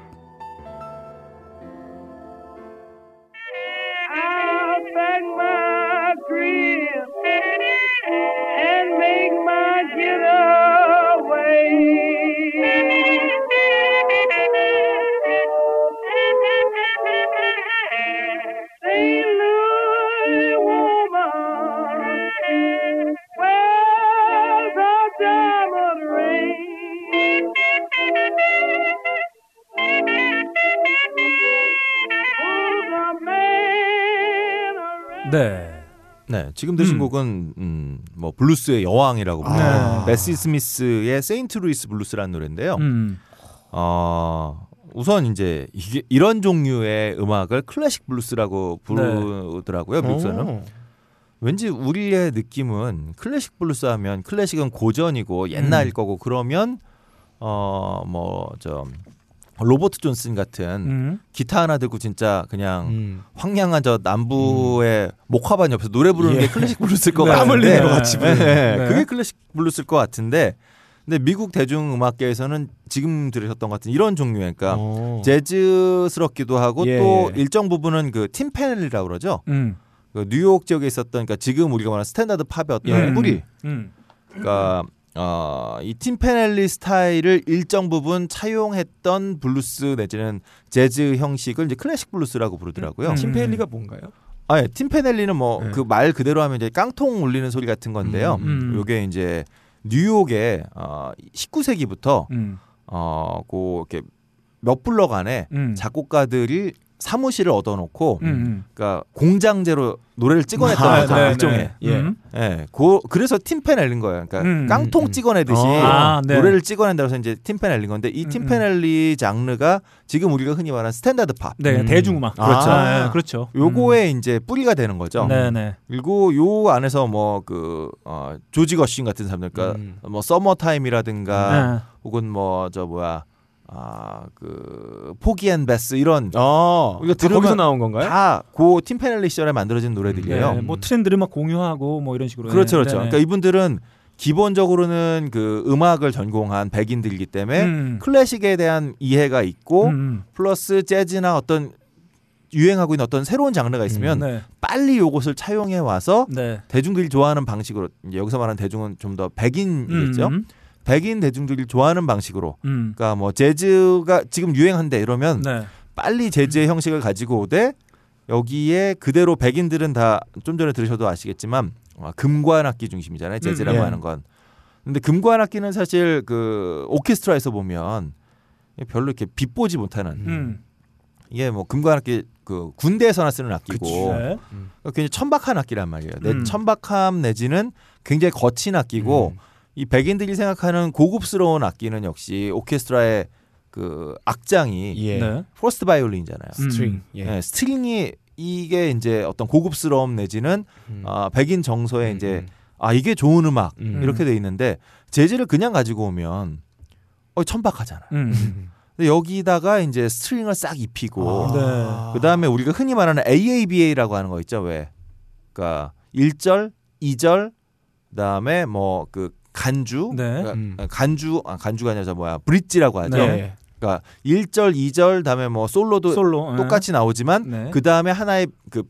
[SPEAKER 1] 네.
[SPEAKER 3] 네, 지금 들으신
[SPEAKER 1] 음.
[SPEAKER 3] 곡은 음, 뭐 블루스의 여왕이라고
[SPEAKER 1] 네.
[SPEAKER 3] 불리는 베시 스미스의 세인트 루이스 블루스라는 노래인데요.
[SPEAKER 1] 음.
[SPEAKER 3] 어, 우선 이제 이게 이런 종류의 음악을 클래식 블루스라고 부르더라고요. 미국에서는.
[SPEAKER 2] 어.
[SPEAKER 3] 왠지 우리의 느낌은 클래식 블루스 하면 클래식은 고전이고 옛날일
[SPEAKER 1] 음.
[SPEAKER 3] 거고 그러면 어뭐저 로버트 존슨 같은
[SPEAKER 1] 음.
[SPEAKER 3] 기타 하나 들고 진짜 그냥
[SPEAKER 2] 음.
[SPEAKER 3] 황량한 저 남부의 목화밭 옆에서 노래 부르는
[SPEAKER 2] 예.
[SPEAKER 3] 게 클래식 블루스일 것
[SPEAKER 1] 네.
[SPEAKER 3] 같은데
[SPEAKER 2] 땀 같이
[SPEAKER 3] 네.
[SPEAKER 1] 네.
[SPEAKER 3] 그게 클래식 블루스일 것 같은데 근데 미국 대중 음악계에서는 지금 들으셨던 것 같은 이런 종류의 그러니까
[SPEAKER 2] 어.
[SPEAKER 3] 재즈스럽기도 하고
[SPEAKER 2] 예.
[SPEAKER 3] 또 일정 부분은 그 Tin Pan Alley라고 그러죠.
[SPEAKER 1] 음.
[SPEAKER 3] 그 뉴욕 지역에 있었던 그러니까 지금 우리가 말하는 스탠다드 팝의 어떤
[SPEAKER 2] 예.
[SPEAKER 3] 뿌리.
[SPEAKER 1] 음.
[SPEAKER 3] 그러니까 어, 이 Tin Pan Alley 스타일을 일정 부분 차용했던 블루스 내지는 재즈 형식을 이제 클래식 블루스라고 부르더라고요.
[SPEAKER 1] 음.
[SPEAKER 2] Tin Pan Alley가 뭔가요?
[SPEAKER 3] 아, 예. Tin Pan Alley는 뭐
[SPEAKER 2] 네.
[SPEAKER 3] 그말 그대로 하면 이제 깡통 울리는 소리 같은 건데요.
[SPEAKER 1] 음.
[SPEAKER 3] 요게 이제 뉴욕에 어, 19세기부터
[SPEAKER 1] 음.
[SPEAKER 3] 어, 고 이렇게 몇 블럭 안에
[SPEAKER 1] 음.
[SPEAKER 3] 작곡가들이 사무실을 얻어놓고
[SPEAKER 1] 음. 음.
[SPEAKER 3] 그러니까 공장제로 노래를 찍어냈던
[SPEAKER 2] 아,
[SPEAKER 3] 거죠
[SPEAKER 2] 네,
[SPEAKER 3] 일종의.
[SPEAKER 2] 네. 예.
[SPEAKER 1] 음.
[SPEAKER 3] 예, 고, 그래서 Tin Pan Alley인 거예요. 그러니까
[SPEAKER 1] 음,
[SPEAKER 3] 깡통
[SPEAKER 2] 음.
[SPEAKER 3] 찍어내듯이
[SPEAKER 1] 아, 네.
[SPEAKER 3] 노래를 찍어낸다고 해서 이제 Tin Pan Alley인 건데 이 Alley 장르가 지금 우리가 흔히 말하는 스탠다드 팝.
[SPEAKER 1] 네,
[SPEAKER 2] 음.
[SPEAKER 1] 대중음악.
[SPEAKER 3] 그렇죠.
[SPEAKER 1] 아, 네, 그렇죠.
[SPEAKER 3] 요거에 이제 뿌리가 되는 거죠.
[SPEAKER 1] 음. 네, 네.
[SPEAKER 3] 그리고 요 안에서 뭐 그 어, 조지 거슈윈 같은 사람들, 그러니까
[SPEAKER 2] 음.
[SPEAKER 3] 뭐 Summertime이라든가
[SPEAKER 1] 네.
[SPEAKER 3] 혹은 뭐 저 뭐야 아 그 Porgy and Bess 이런
[SPEAKER 2] 어.
[SPEAKER 3] 이거
[SPEAKER 2] 다 거기서 나온 건가요?
[SPEAKER 3] 다 고 Tin Pan Alley 시절에 만들어진 노래들이에요.
[SPEAKER 1] 네, 뭐 트렌드를 막 공유하고 뭐 이런 식으로.
[SPEAKER 3] 그렇죠,
[SPEAKER 1] 네,
[SPEAKER 3] 그렇죠.
[SPEAKER 1] 네, 네.
[SPEAKER 3] 그러니까 이분들은 기본적으로는 그 음악을 전공한 백인들이기 때문에
[SPEAKER 1] 음.
[SPEAKER 3] 클래식에 대한 이해가 있고
[SPEAKER 1] 음,
[SPEAKER 3] 플러스 재즈나 어떤 유행하고 있는 어떤 새로운 장르가
[SPEAKER 1] 음.
[SPEAKER 3] 있으면
[SPEAKER 1] 네.
[SPEAKER 3] 빨리 요것을 차용해 와서
[SPEAKER 1] 네.
[SPEAKER 3] 대중들이 좋아하는 방식으로 이제 여기서 말하는 대중은 좀 더 백인이겠죠.
[SPEAKER 1] 음,
[SPEAKER 3] 백인 대중들이 좋아하는 방식으로.
[SPEAKER 1] 음.
[SPEAKER 3] 그러니까 뭐 재즈가 지금 유행한데 이러면
[SPEAKER 1] 네.
[SPEAKER 3] 빨리 재즈의 형식을 가지고 오되 여기에 그대로 백인들은 다 좀 전에 들으셔도 아시겠지만 어, 금관악기 중심이잖아요. 재즈라고
[SPEAKER 2] 음, 예.
[SPEAKER 3] 하는 건. 근데 금관악기는 사실 그 오케스트라에서 보면 별로 이렇게 빛보지 못하는
[SPEAKER 1] 음.
[SPEAKER 3] 이게 뭐 금관악기 그 군대에서나 쓰는 악기고
[SPEAKER 1] 네.
[SPEAKER 3] 그러니까 굉장히 천박한 악기란 말이에요. 내
[SPEAKER 1] 음.
[SPEAKER 3] 천박함 내지는 굉장히 거친 악기고
[SPEAKER 2] 음.
[SPEAKER 3] 이 백인들이 생각하는 고급스러운 악기는 역시 오케스트라의 그 악장이
[SPEAKER 2] 예.
[SPEAKER 1] 네.
[SPEAKER 3] first 바이올린이잖아요.
[SPEAKER 1] 음.
[SPEAKER 2] string. 예.
[SPEAKER 3] 네, string이 이게 이제 어떤 고급스러움 내지는
[SPEAKER 2] 음.
[SPEAKER 3] 아, 백인 정서에
[SPEAKER 2] 음,
[SPEAKER 3] 이제
[SPEAKER 2] 음.
[SPEAKER 3] 아 이게 좋은 음악
[SPEAKER 2] 음.
[SPEAKER 3] 이렇게 돼 있는데 재즈를 그냥 가지고 오면 어 천박하잖아요.
[SPEAKER 1] 음.
[SPEAKER 3] 근데 여기다가 이제 string을 싹 입히고
[SPEAKER 1] 네.
[SPEAKER 3] 그 다음에 우리가 흔히 말하는 AABA라고 하는 거 있죠 왜? 그러니까 1절, 2절, 그다음에 뭐 그 간주,
[SPEAKER 1] 네.
[SPEAKER 3] 그러니까
[SPEAKER 2] 음.
[SPEAKER 3] 간주, 아, 간주가 아니라 저 뭐야 브릿지라고 하죠.
[SPEAKER 1] 네.
[SPEAKER 2] 예.
[SPEAKER 3] 그러니까 1절, 2절, 다음에 뭐 솔로도
[SPEAKER 1] 솔로
[SPEAKER 3] 똑같이 나오지만
[SPEAKER 1] 네.
[SPEAKER 3] 그 다음에 하나의 그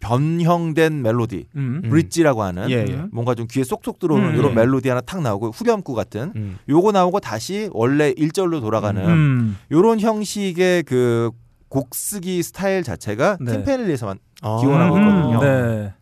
[SPEAKER 3] 변형된 멜로디,
[SPEAKER 1] 음.
[SPEAKER 2] 음.
[SPEAKER 3] 브릿지라고 하는
[SPEAKER 2] 예, 예.
[SPEAKER 3] 뭔가 좀 귀에 쏙쏙 들어오는
[SPEAKER 1] 음,
[SPEAKER 3] 이런
[SPEAKER 2] 예.
[SPEAKER 3] 멜로디 하나 탁 나오고 후렴구 같은
[SPEAKER 2] 음.
[SPEAKER 3] 요거 나오고 다시 원래 1절로 돌아가는
[SPEAKER 1] 음.
[SPEAKER 3] 요런 형식의 그 곡쓰기 스타일 자체가
[SPEAKER 1] 네.
[SPEAKER 3] Tin Pan Alley에서만
[SPEAKER 2] 아.
[SPEAKER 3] 기원하고
[SPEAKER 1] 음.
[SPEAKER 3] 있거든요.
[SPEAKER 1] 네.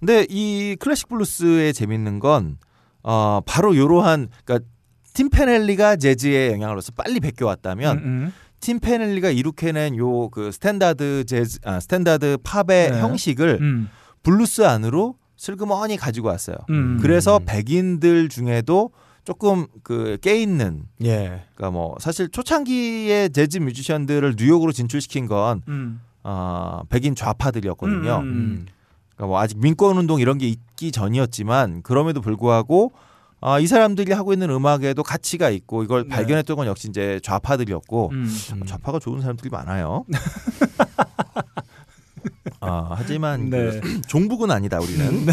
[SPEAKER 3] 근데 이 클래식 블루스의 재밌는 건 어, 바로 요러한 그러니까 Tin Pan Alley가 재즈의 영향으로서 빨리 베껴 왔다면
[SPEAKER 1] 음, 음.
[SPEAKER 3] Tin Pan Alley가 이룩해낸 요 그 스탠다드 재즈 아 스탠다드 팝의
[SPEAKER 1] 네.
[SPEAKER 3] 형식을
[SPEAKER 1] 음.
[SPEAKER 3] 블루스 안으로 슬그머니 가지고 왔어요.
[SPEAKER 1] 음.
[SPEAKER 3] 그래서 백인들 중에도 조금 그 깨 있는
[SPEAKER 2] 예.
[SPEAKER 3] 그러니까 뭐 사실 초창기의 재즈 뮤지션들을 뉴욕으로 진출시킨 건
[SPEAKER 1] 음.
[SPEAKER 3] 어, 백인 좌파들이었거든요.
[SPEAKER 1] 음,
[SPEAKER 2] 음.
[SPEAKER 3] 그러니까 뭐 아직 민권 운동 이런 게 있기 전이었지만 그럼에도 불구하고 아, 이 사람들이 하고 있는 음악에도 가치가 있고 이걸
[SPEAKER 1] 네.
[SPEAKER 3] 발견했던 건 역시 이제 좌파들이었고
[SPEAKER 1] 음.
[SPEAKER 2] 음.
[SPEAKER 3] 좌파가 좋은 사람들이 많아요. 아, 하지만
[SPEAKER 1] 네.
[SPEAKER 3] 그 종북은 아니다 우리는. 음.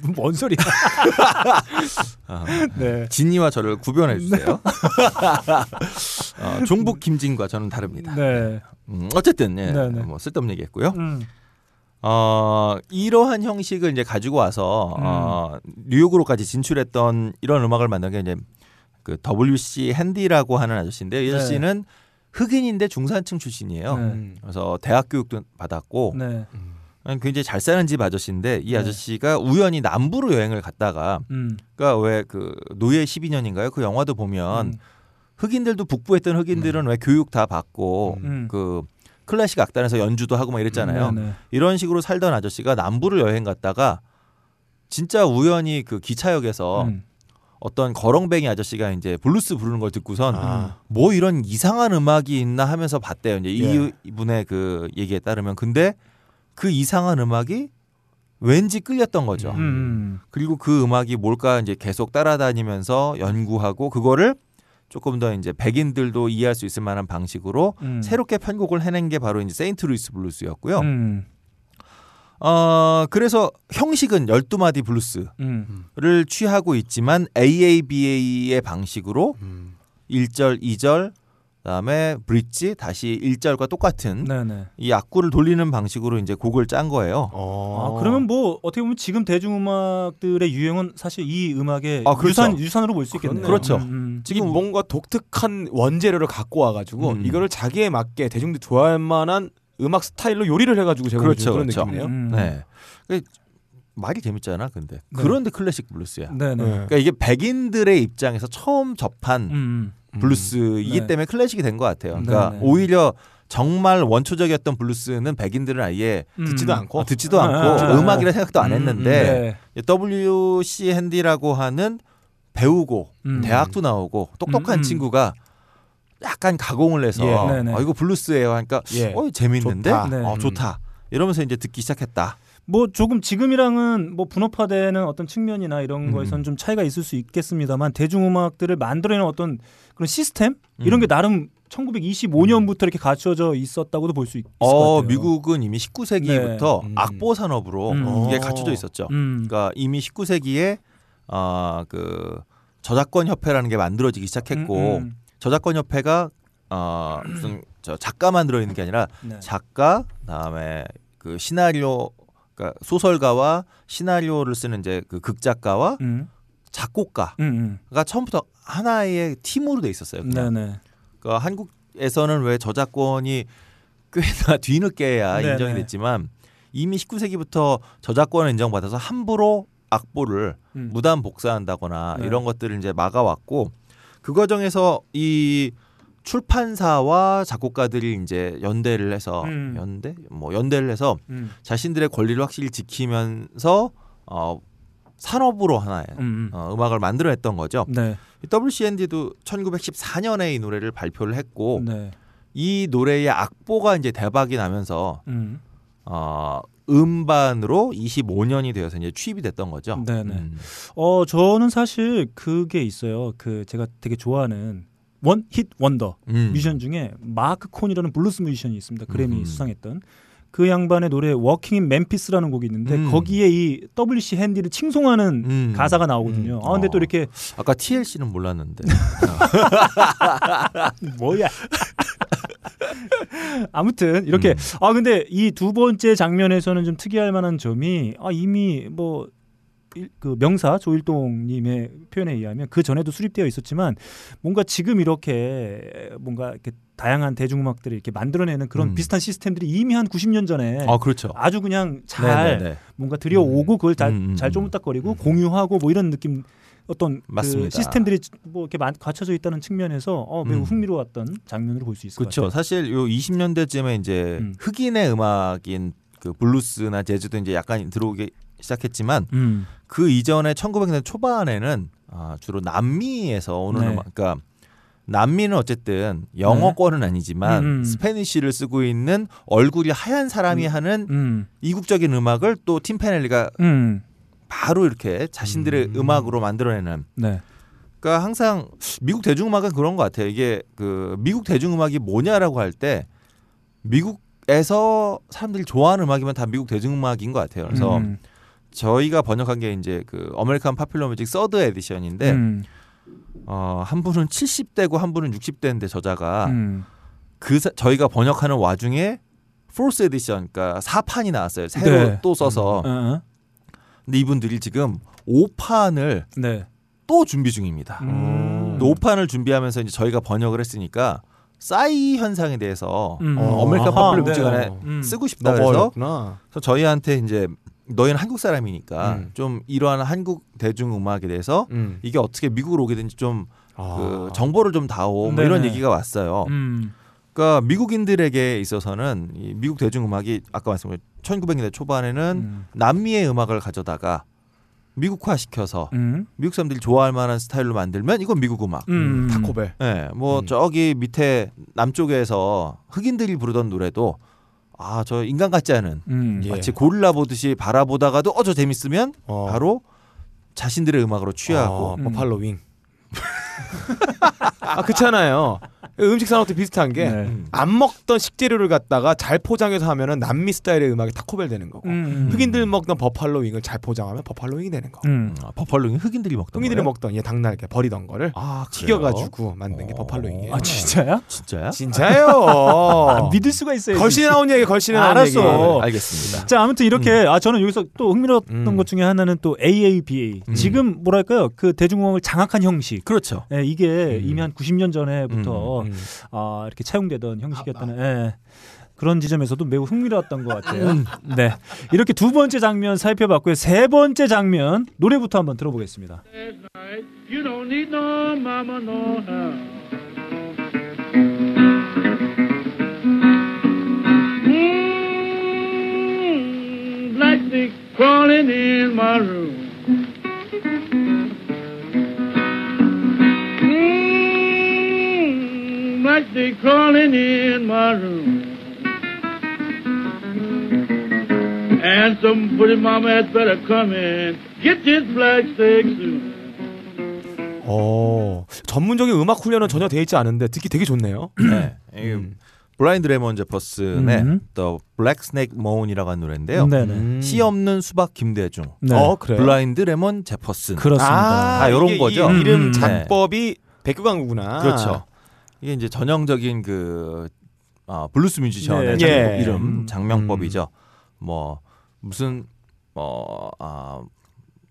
[SPEAKER 1] 뭔 소리야?
[SPEAKER 3] 아,
[SPEAKER 1] 네.
[SPEAKER 3] 진이와 저를 구별해 주세요. 어, 종북 김진과 저는 다릅니다.
[SPEAKER 1] 네.
[SPEAKER 3] 음, 어쨌든 예,
[SPEAKER 1] 네, 네.
[SPEAKER 3] 뭐 쓸데없는 얘기했고요.
[SPEAKER 1] 음.
[SPEAKER 3] 어, 이러한 형식을 이제 가지고 와서
[SPEAKER 1] 음.
[SPEAKER 3] 어, 뉴욕으로까지 진출했던 이런 음악을 만든 게 이제 그 WC 핸디라고 하는 아저씨인데 이
[SPEAKER 1] 네.
[SPEAKER 3] 아저씨는 흑인인데 중산층 출신이에요.
[SPEAKER 1] 네.
[SPEAKER 2] 음.
[SPEAKER 3] 그래서 대학 교육도 받았고
[SPEAKER 1] 네.
[SPEAKER 3] 굉장히 잘 사는 집 아저씨인데 이
[SPEAKER 1] 네.
[SPEAKER 3] 아저씨가 우연히 남부로 여행을 갔다가
[SPEAKER 1] 음.
[SPEAKER 3] 그러니까 왜 그 노예 12년인가요? 그 영화도 보면
[SPEAKER 1] 음.
[SPEAKER 3] 흑인들도 북부에 있던 흑인들은 왜 교육 다 받고
[SPEAKER 1] 음.
[SPEAKER 3] 그 클래식 악단에서 연주도 하고 막 이랬잖아요.
[SPEAKER 1] 네, 네.
[SPEAKER 3] 이런 식으로 살던 아저씨가 남부를 여행 갔다가 진짜 우연히 그 기차역에서
[SPEAKER 1] 음.
[SPEAKER 3] 어떤 거렁뱅이 아저씨가 이제 블루스 부르는 걸 듣고선
[SPEAKER 2] 아.
[SPEAKER 3] 뭐 이런 이상한 음악이 있나 하면서 봤대요. 이제 이-
[SPEAKER 2] 예.
[SPEAKER 3] 이분의 그 얘기에 따르면 근데 그 이상한 음악이 왠지 끌렸던 거죠.
[SPEAKER 1] 음.
[SPEAKER 3] 그리고 그 음악이 뭘까 이제 계속 따라다니면서 연구하고 그거를 조금 더 이제 백인들도 이해할 수 있을 만한 방식으로
[SPEAKER 1] 음.
[SPEAKER 3] 새롭게 편곡을 해낸 게 바로 이제 Saint Louis Blues였고요.
[SPEAKER 1] 음.
[SPEAKER 3] 어 그래서 형식은 12마디 블루스를
[SPEAKER 1] 음.
[SPEAKER 3] 취하고 있지만 AABA의 방식으로
[SPEAKER 2] 음.
[SPEAKER 3] 1절, 2절 그다음에 bridge 다시 1절과 똑같은
[SPEAKER 1] 네, 네.
[SPEAKER 3] 이 악구를 돌리는 방식으로 이제 곡을 짠 거예요.
[SPEAKER 2] 어.
[SPEAKER 1] 아, 그러면 뭐 어떻게 보면 지금 대중 음악들의 유행은 사실 이 음악의
[SPEAKER 3] 아, 그렇죠.
[SPEAKER 1] 유산 유산으로 볼 수 있겠네요.
[SPEAKER 3] 그렇죠.
[SPEAKER 1] 음, 음.
[SPEAKER 2] 지금 뭔가 독특한 원재료를 갖고 와 가지고
[SPEAKER 3] 음.
[SPEAKER 2] 이거를 자기에 맞게 대중들이 좋아할 만한 음악 스타일로 요리를 해 가지고 제공해
[SPEAKER 3] 그렇죠,
[SPEAKER 2] 주는 그런
[SPEAKER 3] 그렇죠.
[SPEAKER 2] 느낌이네요.
[SPEAKER 1] 음.
[SPEAKER 3] 네. 그 말이 재밌잖아, 근데.
[SPEAKER 1] 네.
[SPEAKER 3] 그런데 클래식 블루스야.
[SPEAKER 1] 네, 네.
[SPEAKER 2] 네.
[SPEAKER 3] 그러니까 이게 백인들의 입장에서 처음 접한
[SPEAKER 1] 음.
[SPEAKER 3] 블루스이기
[SPEAKER 1] 네.
[SPEAKER 3] 때문에 클래식이 된 것 같아요. 그러니까
[SPEAKER 1] 네, 네.
[SPEAKER 3] 오히려 정말 원초적이었던 블루스는 백인들은 아예
[SPEAKER 1] 음.
[SPEAKER 2] 듣지도 않고
[SPEAKER 3] 어, 듣지도
[SPEAKER 1] 아,
[SPEAKER 3] 않고
[SPEAKER 1] 아, 아.
[SPEAKER 3] 음악이라 생각도 안
[SPEAKER 2] 음,
[SPEAKER 3] 했는데
[SPEAKER 1] 네.
[SPEAKER 3] WC 핸디라고 하는 배우고
[SPEAKER 1] 음.
[SPEAKER 3] 대학도 나오고 똑똑한
[SPEAKER 1] 음, 음.
[SPEAKER 3] 친구가 약간 가공을 해서
[SPEAKER 2] 예.
[SPEAKER 1] 네네.
[SPEAKER 3] 아, 이거 블루스예요 하니까
[SPEAKER 2] 예.
[SPEAKER 3] 어 재밌는데
[SPEAKER 2] 좋다.
[SPEAKER 1] 네.
[SPEAKER 3] 어, 좋다 이러면서 이제 듣기 시작했다.
[SPEAKER 1] 뭐 조금 지금이랑은 뭐 분업화되는 어떤 측면이나 이런
[SPEAKER 3] 음.
[SPEAKER 1] 거에선 좀 차이가 있을 수 있겠습니다만 대중음악들을 만들어내는 어떤 그런 시스템 이런
[SPEAKER 3] 음.
[SPEAKER 1] 게 나름 1925년부터 이렇게 갖춰져 있었다고도 볼 수 있을
[SPEAKER 3] 것어
[SPEAKER 1] 같아요.
[SPEAKER 3] 미국은 이미 19세기부터
[SPEAKER 2] 네. 음.
[SPEAKER 3] 악보 산업으로
[SPEAKER 1] 음.
[SPEAKER 3] 이게
[SPEAKER 2] 어.
[SPEAKER 3] 갖춰져 있었죠.
[SPEAKER 1] 음.
[SPEAKER 3] 그러니까 이미 19세기에 어, 그 저작권 협회라는 게 만들어지기 시작했고. 저작권 협회가 어 무슨 저 작가만 들어 있는 게 아니라
[SPEAKER 1] 네.
[SPEAKER 3] 작가 그다음에 그 시나리오 그러니까 소설가와 시나리오를 쓰는 이제 그 극작가와
[SPEAKER 1] 음.
[SPEAKER 3] 작곡가가
[SPEAKER 1] 음,
[SPEAKER 3] 처음부터 하나의 팀으로 돼 있었어요.
[SPEAKER 1] 음.
[SPEAKER 3] 그냥.
[SPEAKER 1] 네네.
[SPEAKER 3] 그러니까 한국에서는 왜 저작권이 꽤나 뒤늦게야
[SPEAKER 1] 네네.
[SPEAKER 3] 인정이 됐지만 이미 19세기부터 저작권을 인정받아서 함부로 악보를
[SPEAKER 1] 음.
[SPEAKER 3] 무단 복사한다거나
[SPEAKER 1] 네.
[SPEAKER 3] 이런 것들을 이제 막아왔고 그 과정에서 이 출판사와 작곡가들이 이제 연대를 해서
[SPEAKER 1] 음.
[SPEAKER 3] 연대 뭐 연대를 해서
[SPEAKER 1] 음.
[SPEAKER 3] 자신들의 권리를 확실히 지키면서 어 산업으로 하나의
[SPEAKER 1] 음, 음.
[SPEAKER 3] 어, 음악을 만들어냈던 거죠.
[SPEAKER 1] 네.
[SPEAKER 3] 이 WCND도 1914년에 이 노래를 발표를 했고
[SPEAKER 1] 네.
[SPEAKER 3] 이 노래의 악보가 이제 대박이 나면서
[SPEAKER 1] 음.
[SPEAKER 3] 어 음반으로 25년이 되어서 이제 취입이 됐던 거죠.
[SPEAKER 1] 네네.
[SPEAKER 3] 음.
[SPEAKER 1] 어 저는 사실 그게 있어요. 그 제가 되게 좋아하는 one-hit wonder
[SPEAKER 3] 음.
[SPEAKER 1] 뮤지션 중에 마크 콘이라는 블루스 뮤지션이 있습니다. 그래미
[SPEAKER 3] 음.
[SPEAKER 1] 수상했던 그 양반의 노래 Walking in Memphis라는 곡이 있는데
[SPEAKER 3] 음.
[SPEAKER 1] 거기에 이 WC 핸디를 칭송하는
[SPEAKER 3] 음.
[SPEAKER 1] 가사가 나오거든요.
[SPEAKER 3] 음.
[SPEAKER 1] 아 근데
[SPEAKER 3] 어.
[SPEAKER 1] 또 이렇게
[SPEAKER 3] 아까 TLC는 몰랐는데.
[SPEAKER 1] 뭐야? 아무튼 이렇게
[SPEAKER 3] 음.
[SPEAKER 1] 아 근데 이 두 번째 장면에서는 좀 특이할 만한 점이 아 이미 뭐 그 명사 조일동님의 표현에 의하면 그 전에도 수립되어 있었지만 뭔가 지금 이렇게 뭔가 이렇게 다양한 대중음악들을 이렇게 만들어내는 그런
[SPEAKER 3] 음.
[SPEAKER 1] 비슷한 시스템들이 이미 한 90년 전에
[SPEAKER 3] 아 그렇죠.
[SPEAKER 1] 아주 그냥 잘
[SPEAKER 3] 네네네.
[SPEAKER 1] 뭔가 들여오고 그걸 잘,
[SPEAKER 3] 음, 음,
[SPEAKER 1] 잘
[SPEAKER 3] 음.
[SPEAKER 1] 쪼물딱거리고 공유하고 뭐 이런 느낌 어떤 그
[SPEAKER 3] 맞습니다.
[SPEAKER 1] 시스템들이 뭐 이렇게 만- 갖춰져 있다는 측면에서 어, 매우
[SPEAKER 3] 음.
[SPEAKER 1] 흥미로웠던 장면으로 볼 수 있을 것
[SPEAKER 3] 그렇죠.
[SPEAKER 1] 같아요.
[SPEAKER 3] 사실 요 20년대쯤에 이제
[SPEAKER 1] 음.
[SPEAKER 3] 흑인의 음악인 그 블루스나 재즈도 이제 약간 들어오기 시작했지만
[SPEAKER 1] 음.
[SPEAKER 3] 그 이전에 1900년대 초반에는 아, 주로 남미에서 오는
[SPEAKER 1] 네.
[SPEAKER 3] 음악, 그러니까 남미는 어쨌든 영어권은 아니지만
[SPEAKER 1] 음, 음.
[SPEAKER 3] Spanish를 쓰고 있는 얼굴이 하얀 사람이 하는
[SPEAKER 1] 음.
[SPEAKER 3] 이국적인 음악을 또 Tin Pan Alley가
[SPEAKER 1] 음.
[SPEAKER 3] 바로 이렇게 자신들의 음. 악으로 만들어내는.
[SPEAKER 1] 네.
[SPEAKER 3] 그러니까 항상 미국 대중음악은 그런 것 같아요. 이게 그 미국 대중음악이 뭐냐라고 할 때 미국에서 사람들이 좋아하는 음악이면 다 미국 대중음악인 것 같아요. 그래서
[SPEAKER 1] 음.
[SPEAKER 3] 저희가 번역한 게 이제 그 American Popular Music third edition인데
[SPEAKER 1] 음.
[SPEAKER 3] 어, 한 분은 70대고 한 분은 60대인데 저자가
[SPEAKER 1] 음.
[SPEAKER 3] 그 사- 저희가 번역하는 와중에 fourth edition 그러니까 4판이 나왔어요. 새로
[SPEAKER 1] 네.
[SPEAKER 3] 또 써서.
[SPEAKER 1] 어, 어.
[SPEAKER 3] 근데 이분들이 지금 5판을
[SPEAKER 1] 네.
[SPEAKER 3] 또 준비 중입니다.
[SPEAKER 1] 음.
[SPEAKER 3] 5판을 준비하면서 이제 저희가 번역을 했으니까 싸이 현상에 대해서
[SPEAKER 1] 음.
[SPEAKER 3] 어, American
[SPEAKER 1] 아하,
[SPEAKER 3] Popular
[SPEAKER 1] 네.
[SPEAKER 3] Music 안에
[SPEAKER 1] 음.
[SPEAKER 3] 쓰고 싶다. 그래서 저희한테 이제 너희는 한국 사람이니까
[SPEAKER 2] 음.
[SPEAKER 3] 좀 이러한 한국 대중 음악에 대해서
[SPEAKER 2] 음.
[SPEAKER 3] 이게 어떻게 미국으로 오게 된지 좀 그
[SPEAKER 2] 아.
[SPEAKER 3] 정보를 좀 다오 뭐. 이런 얘기가 왔어요.
[SPEAKER 1] 음.
[SPEAKER 3] 그러니까 미국인들에게 있어서는 이 미국 대중 음악이 아까 말씀드린 1900년대 초반에는
[SPEAKER 1] 음.
[SPEAKER 3] 남미의 음악을 가져다가 미국화 시켜서
[SPEAKER 1] 음.
[SPEAKER 3] 미국 사람들이 좋아할 만한 스타일로 만들면 이건 미국 음악.
[SPEAKER 1] 음.
[SPEAKER 2] 타코벨.
[SPEAKER 3] 예, 뭐
[SPEAKER 2] 음.
[SPEAKER 3] 저기 밑에 남쪽에서 흑인들이 부르던 노래도 아 저 인간 같지 않은
[SPEAKER 1] 음.
[SPEAKER 2] 예.
[SPEAKER 3] 마치 고릴라 보듯이 바라보다가도 어 저 재밌으면
[SPEAKER 2] 어.
[SPEAKER 3] 바로 자신들의 음악으로 취하고
[SPEAKER 2] 어, 버팔로 윙. 아 그렇잖아요. 음식 산업도 비슷한 게.
[SPEAKER 1] 네.
[SPEAKER 3] 음.
[SPEAKER 2] 안 먹던 식재료를 갖다가 잘 포장해서 하면은 남미 스타일의 음악이 타코벨 되는 거고
[SPEAKER 1] 음.
[SPEAKER 2] 흑인들 먹던 버팔로 윙을 잘 포장하면 버팔로 윙이 되는 거.
[SPEAKER 1] 음.
[SPEAKER 3] 아, 버팔로잉 흑인들이 먹던
[SPEAKER 2] 흑인들이
[SPEAKER 3] 거예요?
[SPEAKER 2] 먹던 얘 닭날개 버리던 거를
[SPEAKER 3] 아,
[SPEAKER 2] 튀겨가지고 만든 게
[SPEAKER 3] 어.
[SPEAKER 2] 버팔로 윙이에요.
[SPEAKER 1] 아 진짜야?
[SPEAKER 3] 진짜야?
[SPEAKER 2] 진짜요?
[SPEAKER 1] 아, 믿을 수가 있어요.
[SPEAKER 2] 걸신에 나온 얘기, 걸신에 나온
[SPEAKER 1] 알았어.
[SPEAKER 2] 얘기.
[SPEAKER 1] 어.
[SPEAKER 3] 알겠습니다.
[SPEAKER 1] 자 아무튼 이렇게 아 저는 여기서 또 흥미로웠던
[SPEAKER 2] 음.
[SPEAKER 1] 것 중에 하나는 또 AABA
[SPEAKER 3] 음.
[SPEAKER 1] 지금 뭐랄까요 그 대중음악을 장악한 형식
[SPEAKER 3] 그렇죠.
[SPEAKER 1] 예, 이게
[SPEAKER 3] 음.
[SPEAKER 1] 이미 한 90년 전에부터
[SPEAKER 2] 음.
[SPEAKER 1] 아, 이렇게 차용되던 형식이었다는 예. 그런 지점에서도 매우 흥미로웠던 것 같아요.
[SPEAKER 3] 음.
[SPEAKER 1] 네, 이렇게 두 번째 장면 살펴봤고요. 세 번째 장면 노래부터 한번 들어보겠습니다.
[SPEAKER 5] Last night, you don't need no mama, no help. Mm, crawling in my room. Black snake crawling in my room. And some pretty mama had better come in. Get this black snake soon.
[SPEAKER 2] 어, 전문적인 음악 훈련은 전혀 돼 있지 않은데 듣기 되게 좋네요.
[SPEAKER 3] 네.
[SPEAKER 2] 음.
[SPEAKER 3] 블라인 드 레몬 제퍼슨의
[SPEAKER 1] 음.
[SPEAKER 3] The Black Snake Moan이라고 하는 노래인데요.
[SPEAKER 1] 네네.
[SPEAKER 2] 음.
[SPEAKER 3] 씨 없는 수박 김대중,
[SPEAKER 1] 네.
[SPEAKER 2] 어 그래.
[SPEAKER 3] 블라인드 레몬 제퍼슨.
[SPEAKER 1] 그렇습니다.
[SPEAKER 3] 아, 요런
[SPEAKER 2] 이게
[SPEAKER 3] 거죠?
[SPEAKER 2] 이, 이름
[SPEAKER 1] 음,
[SPEAKER 2] 작법이 백구강구구나.
[SPEAKER 3] 그렇죠. 이게 이제 전형적인 그 아, 블루스 뮤지션의
[SPEAKER 1] 네.
[SPEAKER 2] 예.
[SPEAKER 3] 이름
[SPEAKER 1] 음.
[SPEAKER 3] 작명법이죠. 뭐 무슨 뭐 아,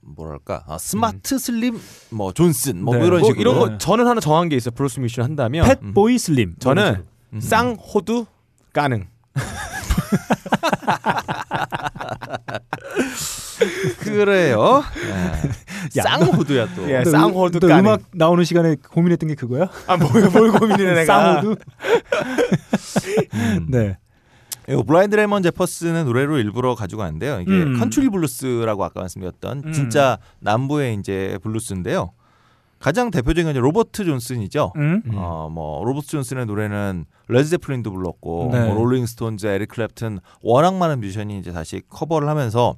[SPEAKER 3] 뭐랄까 아, 스마트 슬림 뭐 존슨 뭐
[SPEAKER 1] 네.
[SPEAKER 3] 이런
[SPEAKER 2] 뭐
[SPEAKER 3] 식으로
[SPEAKER 2] 이런 거 저는 하나 정한 게 있어요. 블루스 뮤지션 한다면
[SPEAKER 1] 팻보이 슬림.
[SPEAKER 2] 저는
[SPEAKER 3] 음.
[SPEAKER 2] 쌍호두 가능.
[SPEAKER 3] 그래요. 네.
[SPEAKER 1] 야,
[SPEAKER 3] 쌍호두야 또.
[SPEAKER 2] 예.
[SPEAKER 1] 너
[SPEAKER 2] 쌍호두
[SPEAKER 1] 너
[SPEAKER 2] 까는.
[SPEAKER 1] 음악 나오는 시간에 고민했던 게 그거야?
[SPEAKER 2] 아 뭘 뭘 고민이래 내가.
[SPEAKER 1] 쌍호두.
[SPEAKER 3] 음.
[SPEAKER 1] 네.
[SPEAKER 3] 이거 블라인드 레몬 제퍼슨의 노래로 일부러 가지고 왔는데요. 이게
[SPEAKER 1] 음.
[SPEAKER 3] 컨트리 블루스라고 아까 말씀드렸던
[SPEAKER 1] 음.
[SPEAKER 3] 진짜 남부의 이제 블루스인데요. 가장 대표적인 건 로버트 존슨이죠.
[SPEAKER 1] 음.
[SPEAKER 2] 음.
[SPEAKER 3] 어, 뭐 로버트 존슨의 노래는 레드 제플린도 불렀고
[SPEAKER 1] 네.
[SPEAKER 3] 뭐 롤링 스톤즈, 에릭 클랩튼 워낙 많은 뮤지션이 이제 다시 커버를 하면서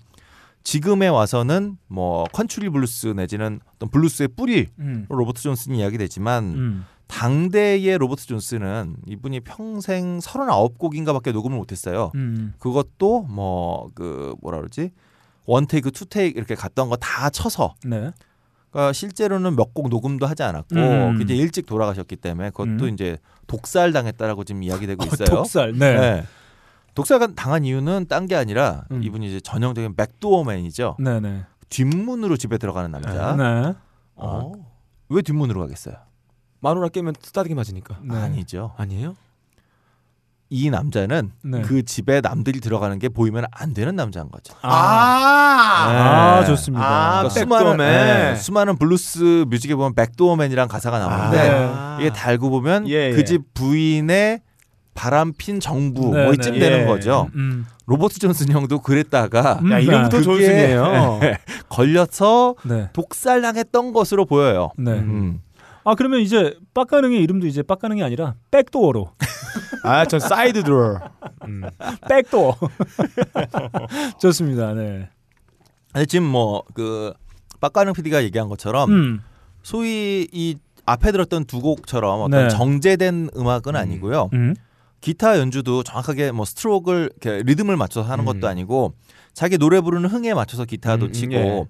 [SPEAKER 3] 지금에 와서는 뭐 컨트리 블루스 내지는 어떤 블루스의 뿌리
[SPEAKER 1] 음.
[SPEAKER 3] 로버트 존슨이 이야기되지만
[SPEAKER 1] 음.
[SPEAKER 3] 당대의 로버트 존슨은 이분이 평생 39곡인가밖에 녹음을 못했어요.
[SPEAKER 1] 음.
[SPEAKER 3] 그것도 뭐 그 뭐라 그러지 one take two take 이렇게 갔던 거 다 쳐서
[SPEAKER 1] 네.
[SPEAKER 3] 그러니까 실제로는 몇 곡 녹음도 하지 않았고
[SPEAKER 1] 음.
[SPEAKER 3] 굉장히 일찍 돌아가셨기 때문에 그것도
[SPEAKER 1] 음.
[SPEAKER 3] 이제 독살 당했다라고 지금 이야기되고 있어요.
[SPEAKER 1] 독살. 네.
[SPEAKER 3] 네. 독살 당한 이유는 딴 게 아니라
[SPEAKER 1] 음.
[SPEAKER 3] 이분이 이제 전형적인 backdoor man이죠.
[SPEAKER 1] 네, 네.
[SPEAKER 3] 뒷문으로 집에 들어가는 남자.
[SPEAKER 1] 네.
[SPEAKER 3] 어. 왜 뒷문으로 가겠어요?
[SPEAKER 2] 마누라 깨면 따뜻하게 맞으니까.
[SPEAKER 1] 네.
[SPEAKER 3] 아니죠.
[SPEAKER 2] 아니에요?
[SPEAKER 3] 이 남자는
[SPEAKER 1] 네.
[SPEAKER 3] 그 집에 남들이 들어가는 게 보이면 안 되는 남자인 거죠.
[SPEAKER 1] 아,
[SPEAKER 3] 네.
[SPEAKER 1] 좋습니다.
[SPEAKER 2] 아,
[SPEAKER 3] 그러니까
[SPEAKER 2] 백도어맨.
[SPEAKER 3] 수많은, 네, 수많은 블루스 뮤직에 보면 backdoor man이란 가사가 나오는데
[SPEAKER 2] 아.
[SPEAKER 3] 이게 알고 보면
[SPEAKER 2] 예, 예.
[SPEAKER 3] 그집 부인의 바람핀 정부
[SPEAKER 1] 네,
[SPEAKER 3] 뭐
[SPEAKER 1] 네.
[SPEAKER 3] 이쯤 되는
[SPEAKER 2] 예.
[SPEAKER 3] 거죠.
[SPEAKER 1] 음.
[SPEAKER 3] 로버트 존슨 형도 그랬다가
[SPEAKER 1] 음.
[SPEAKER 2] 야 이름부터 존슨이에요.
[SPEAKER 3] 걸려서
[SPEAKER 1] 네.
[SPEAKER 3] 독살당했던 것으로 보여요.
[SPEAKER 1] 네.
[SPEAKER 3] 음.
[SPEAKER 1] 아 그러면 이제 빡가능의 이름도 이제 빡가능이 아니라 backdoor로
[SPEAKER 2] 아 전 side door로. 음.
[SPEAKER 1] backdoor 좋습니다. 네.
[SPEAKER 3] 아니, 지금 뭐 그 빡가능 PD가 얘기한 것처럼
[SPEAKER 1] 음.
[SPEAKER 3] 소위 이 앞에 들었던 두 곡처럼 어떤
[SPEAKER 1] 네.
[SPEAKER 3] 정제된 음악은 아니고요.
[SPEAKER 1] 음.
[SPEAKER 3] 기타 연주도 정확하게 뭐 스트로크를 이렇게 리듬을 맞춰서 하는
[SPEAKER 2] 음.
[SPEAKER 3] 것도 아니고 자기 노래 부르는 흥에 맞춰서 기타도
[SPEAKER 2] 음,
[SPEAKER 3] 치고
[SPEAKER 2] 예.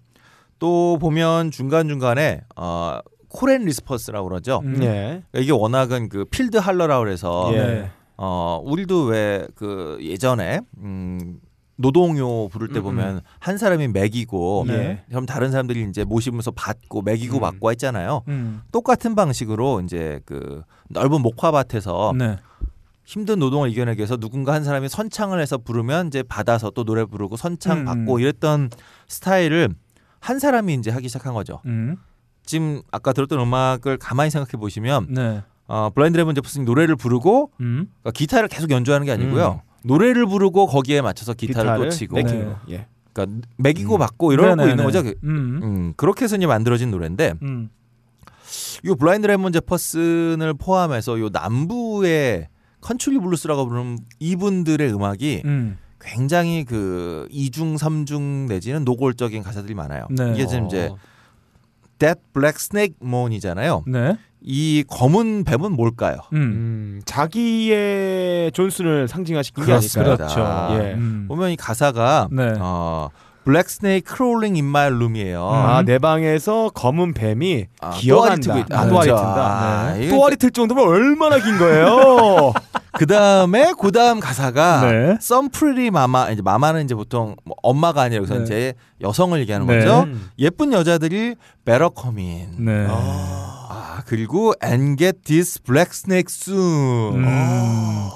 [SPEAKER 3] 또 보면 중간 중간에 어 call and response라고 그러죠.
[SPEAKER 1] 음.
[SPEAKER 2] 예.
[SPEAKER 3] 그러니까 이게 워낙은 그 field holler라고 그래서
[SPEAKER 2] 예.
[SPEAKER 1] 네.
[SPEAKER 3] 어 우리도 왜 그 예전에 음 노동요 부를 때
[SPEAKER 2] 음,
[SPEAKER 3] 보면 한 사람이 먹이고
[SPEAKER 1] 네.
[SPEAKER 3] 그럼 다른 사람들이 이제 모 심으면서 받고 먹이고
[SPEAKER 2] 음.
[SPEAKER 3] 받고 했잖아요.
[SPEAKER 1] 음.
[SPEAKER 3] 똑같은 방식으로 이제 그 넓은 목화밭에서
[SPEAKER 1] 네.
[SPEAKER 3] 힘든 노동을 이겨내기 위해서 누군가 한 사람이 선창을 해서 부르면 이제 받아서 또 노래 부르고 선창
[SPEAKER 1] 음.
[SPEAKER 3] 받고 이랬던 스타일을 한 사람이 이제 하기 시작한 거죠.
[SPEAKER 1] 음.
[SPEAKER 3] 지금 아까 들었던 음악을 가만히 생각해 보시면
[SPEAKER 1] 네.
[SPEAKER 3] 어, 블라인드 레몬 제퍼슨이 노래를 부르고
[SPEAKER 1] 음.
[SPEAKER 3] 그러니까 기타를 계속 연주하는 게 아니고요. 노래를 부르고 거기에 맞춰서 기타를, 또 치고
[SPEAKER 1] 네.
[SPEAKER 2] 예.
[SPEAKER 3] 그러니까 매기고 받고 이러고
[SPEAKER 1] 네네네.
[SPEAKER 3] 있는 거죠.
[SPEAKER 1] 음.
[SPEAKER 3] 음, 그렇게 해서 이제 만들어진 노래인데
[SPEAKER 1] 음.
[SPEAKER 3] 이 블라인드 레몬 제퍼슨을 포함해서 요 남부의 컨트리 블루스라고 부르는 이분들의 음악이
[SPEAKER 1] 음.
[SPEAKER 3] 굉장히 그 이중 삼중 내지는 노골적인 가사들이 많아요.
[SPEAKER 1] 네.
[SPEAKER 3] 이게 지금 이제
[SPEAKER 2] 어.
[SPEAKER 3] That Black Snake Moan이잖아요.
[SPEAKER 1] 네.
[SPEAKER 3] 이 검은 뱀은 뭘까요?
[SPEAKER 1] 음.
[SPEAKER 2] 음, 자기의 존슨을 상징화시킨 게. 아닐까요?
[SPEAKER 3] 그렇죠.
[SPEAKER 2] 예.
[SPEAKER 1] 음.
[SPEAKER 3] 보면 이 가사가
[SPEAKER 1] 네.
[SPEAKER 3] 어, Black Snake Crawling in My Room이에요.
[SPEAKER 2] 아, 내 방에서 검은 뱀이
[SPEAKER 3] 아,
[SPEAKER 2] 기어간다.
[SPEAKER 3] 또아리
[SPEAKER 2] 아,
[SPEAKER 3] 아,
[SPEAKER 2] 또아리
[SPEAKER 3] 그렇죠.
[SPEAKER 2] 튼다.
[SPEAKER 3] 아,
[SPEAKER 2] 네.
[SPEAKER 3] 이거
[SPEAKER 2] 또아리 틀 정도면 얼마나 긴 거예요?
[SPEAKER 3] 그 다음에 그 다음 가사가
[SPEAKER 1] 네.
[SPEAKER 3] Some Pretty Mama 이제 마마는 이제 보통 뭐 엄마가 아니라 여기서
[SPEAKER 1] 네.
[SPEAKER 3] 이제 여성을 얘기하는
[SPEAKER 1] 네.
[SPEAKER 3] 거죠.
[SPEAKER 2] 음.
[SPEAKER 3] 예쁜 여자들이 better come in.
[SPEAKER 1] 네.
[SPEAKER 3] 아 그리고 and get this black snake soon.
[SPEAKER 1] 음.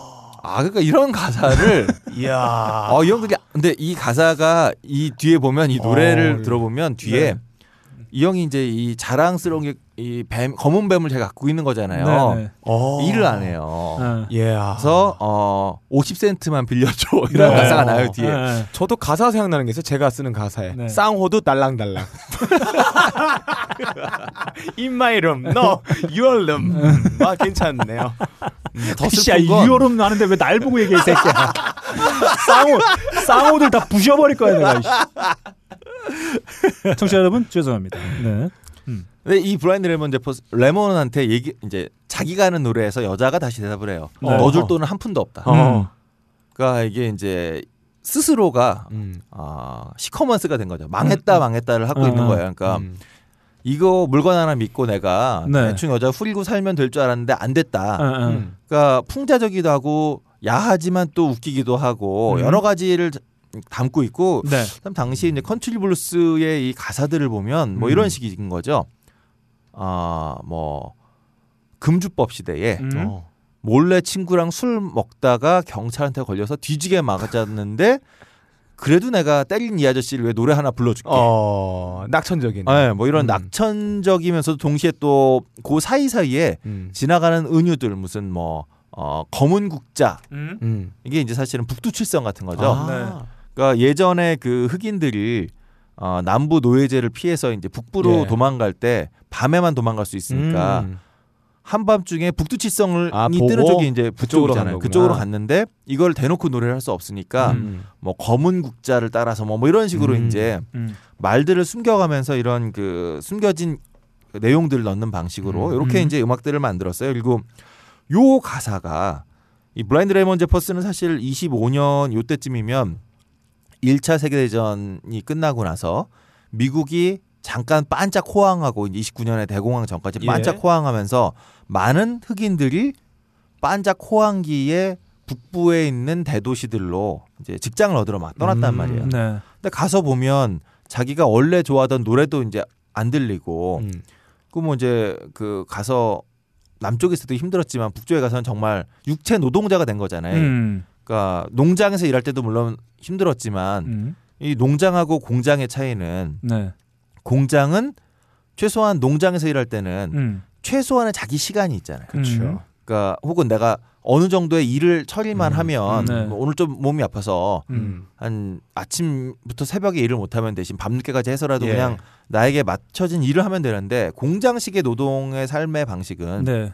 [SPEAKER 3] 아 그러니까 이런 가사를
[SPEAKER 2] 이야.
[SPEAKER 3] 어, 이 형들이 근데 이 가사가 이 뒤에 보면 이 노래를
[SPEAKER 2] 어,
[SPEAKER 3] 들어보면 뒤에
[SPEAKER 1] 네.
[SPEAKER 3] 이 형이 이제 이 자랑스러운 게이 뱀 검은 뱀을 제가 갖고 있는 거잖아요.
[SPEAKER 1] 네, 네.
[SPEAKER 2] 어.
[SPEAKER 3] 일을 안 해요.
[SPEAKER 1] 아.
[SPEAKER 2] 예.
[SPEAKER 3] 그래서 어 50센트만 빌려줘 이런
[SPEAKER 2] 네.
[SPEAKER 3] 가사가 나요 뒤에.
[SPEAKER 1] 네.
[SPEAKER 2] 저도 가사 생각나는 게 있어요. 제가 쓰는 가사에
[SPEAKER 1] 네.
[SPEAKER 2] 쌍호도 달랑달랑. In my room, no, your room. 아 괜찮네요.
[SPEAKER 3] 더
[SPEAKER 1] 씨야
[SPEAKER 3] 슬픈 건
[SPEAKER 1] 유효름 나는데 왜 날 보고 얘기해 이 새끼야. 쌍호 쌍호들 다 부셔버릴 거야 내가. 이씨. 청취자 여러분 죄송합니다. 네.
[SPEAKER 3] 근데 이 브라이언 레몬 제퍼스 레몬한테 얘기 이제 자기가 하는 노래에서 여자가 다시 대답을 해요.
[SPEAKER 1] 네.
[SPEAKER 3] 넣어줄 돈은 한 푼도 없다.
[SPEAKER 1] 어.
[SPEAKER 3] 그러니까 이게 이제 스스로가
[SPEAKER 2] 음.
[SPEAKER 3] 아, 시커먼스가 된 거죠. 망했다 망했다를 하고
[SPEAKER 1] 음.
[SPEAKER 3] 있는
[SPEAKER 1] 음.
[SPEAKER 3] 거예요. 그러니까
[SPEAKER 2] 음.
[SPEAKER 3] 이거 물건 하나 믿고 내가
[SPEAKER 1] 네.
[SPEAKER 3] 대충 여자 후리고 살면 될 줄 알았는데 안 됐다.
[SPEAKER 1] 어, 어.
[SPEAKER 2] 음.
[SPEAKER 3] 그러니까 풍자적이기도 하고 야하지만 또 웃기기도 하고
[SPEAKER 1] 음.
[SPEAKER 3] 여러 가지를 담고 있고
[SPEAKER 1] 네.
[SPEAKER 3] 그다음 당시 이제 컨트리 블루스의 이 가사들을 보면 뭐
[SPEAKER 2] 음.
[SPEAKER 3] 이런 식인 거죠. 아 뭐 금주법 시대에
[SPEAKER 1] 음.
[SPEAKER 2] 어.
[SPEAKER 3] 몰래 친구랑 술 먹다가 경찰한테 걸려서 뒤지게 맞았는데 그래도 내가 때린 이 아저씨를 위해 노래 하나 불러줄게.
[SPEAKER 2] 어, 낙천적인.
[SPEAKER 3] 네, 뭐 이런
[SPEAKER 2] 음.
[SPEAKER 3] 낙천적이면서도 동시에 또 그 사이 사이에
[SPEAKER 2] 음.
[SPEAKER 3] 지나가는 은유들 무슨 뭐 어, 검은 국자
[SPEAKER 1] 음.
[SPEAKER 2] 음.
[SPEAKER 3] 이게 이제 사실은 북두칠성 같은 거죠.
[SPEAKER 2] 아.
[SPEAKER 3] 그러니까 예전에 그 흑인들이 어, 남부 노예제를 피해서 이제 북부로
[SPEAKER 2] 예.
[SPEAKER 3] 도망갈 때 밤에만 도망갈 수 있으니까
[SPEAKER 2] 음.
[SPEAKER 3] 한밤중에 북두칠성을
[SPEAKER 2] 아,
[SPEAKER 3] 뜨는 쪽이 이제 북쪽이잖아요.
[SPEAKER 2] 거구나.
[SPEAKER 3] 그쪽으로 갔는데 이걸 대놓고 노래를 할 수 없으니까
[SPEAKER 2] 음.
[SPEAKER 3] 뭐 검은 국자를 따라서 뭐, 뭐 이런 식으로
[SPEAKER 2] 음.
[SPEAKER 3] 이제
[SPEAKER 1] 음.
[SPEAKER 3] 말들을 숨겨가면서 이런 그 숨겨진 그 내용들을 넣는 방식으로
[SPEAKER 2] 음.
[SPEAKER 3] 이렇게
[SPEAKER 1] 음.
[SPEAKER 3] 이제 음악들을 만들었어요. 그리고 요 가사가 이 블라인드 레몬 제퍼슨은 사실 25년 요때쯤이면 1차 세계대전이 끝나고 나서 미국이 잠깐 반짝 호황하고 이제 29년에 대공황 전까지
[SPEAKER 2] 예.
[SPEAKER 3] 반짝 호황하면서 많은 흑인들이 반짝 호황기에 북부에 있는 대도시들로 이제 직장을 얻으러 막 떠났단
[SPEAKER 2] 음.
[SPEAKER 3] 말이에요.
[SPEAKER 1] 네.
[SPEAKER 3] 근데 가서 보면 자기가 원래 좋아하던 노래도 이제 안 들리고
[SPEAKER 2] 음.
[SPEAKER 3] 그뭐 이제 그 가서 남쪽에서도 힘들었지만 북쪽에 가서는 정말 육체 노동자가 된 거잖아요.
[SPEAKER 1] 음.
[SPEAKER 3] 그러니까 농장에서 일할 때도 물론 힘들었지만
[SPEAKER 1] 음.
[SPEAKER 3] 이 농장하고 공장의 차이는
[SPEAKER 1] 네.
[SPEAKER 3] 공장은 최소한 농장에서 일할 때는
[SPEAKER 1] 음.
[SPEAKER 3] 최소한의 자기 시간이 있잖아요.
[SPEAKER 1] 그렇죠.
[SPEAKER 3] 그러니까 혹은 내가 어느 정도의 일을 처리만
[SPEAKER 2] 음,
[SPEAKER 3] 하면
[SPEAKER 1] 네.
[SPEAKER 3] 뭐 오늘 좀 몸이 아파서
[SPEAKER 1] 음.
[SPEAKER 3] 한 아침부터 새벽에 일을 못하면 대신 밤늦게까지 해서라도
[SPEAKER 2] 예.
[SPEAKER 3] 그냥 나에게 맞춰진 일을 하면 되는데 공장식의 노동의 삶의 방식은
[SPEAKER 1] 네.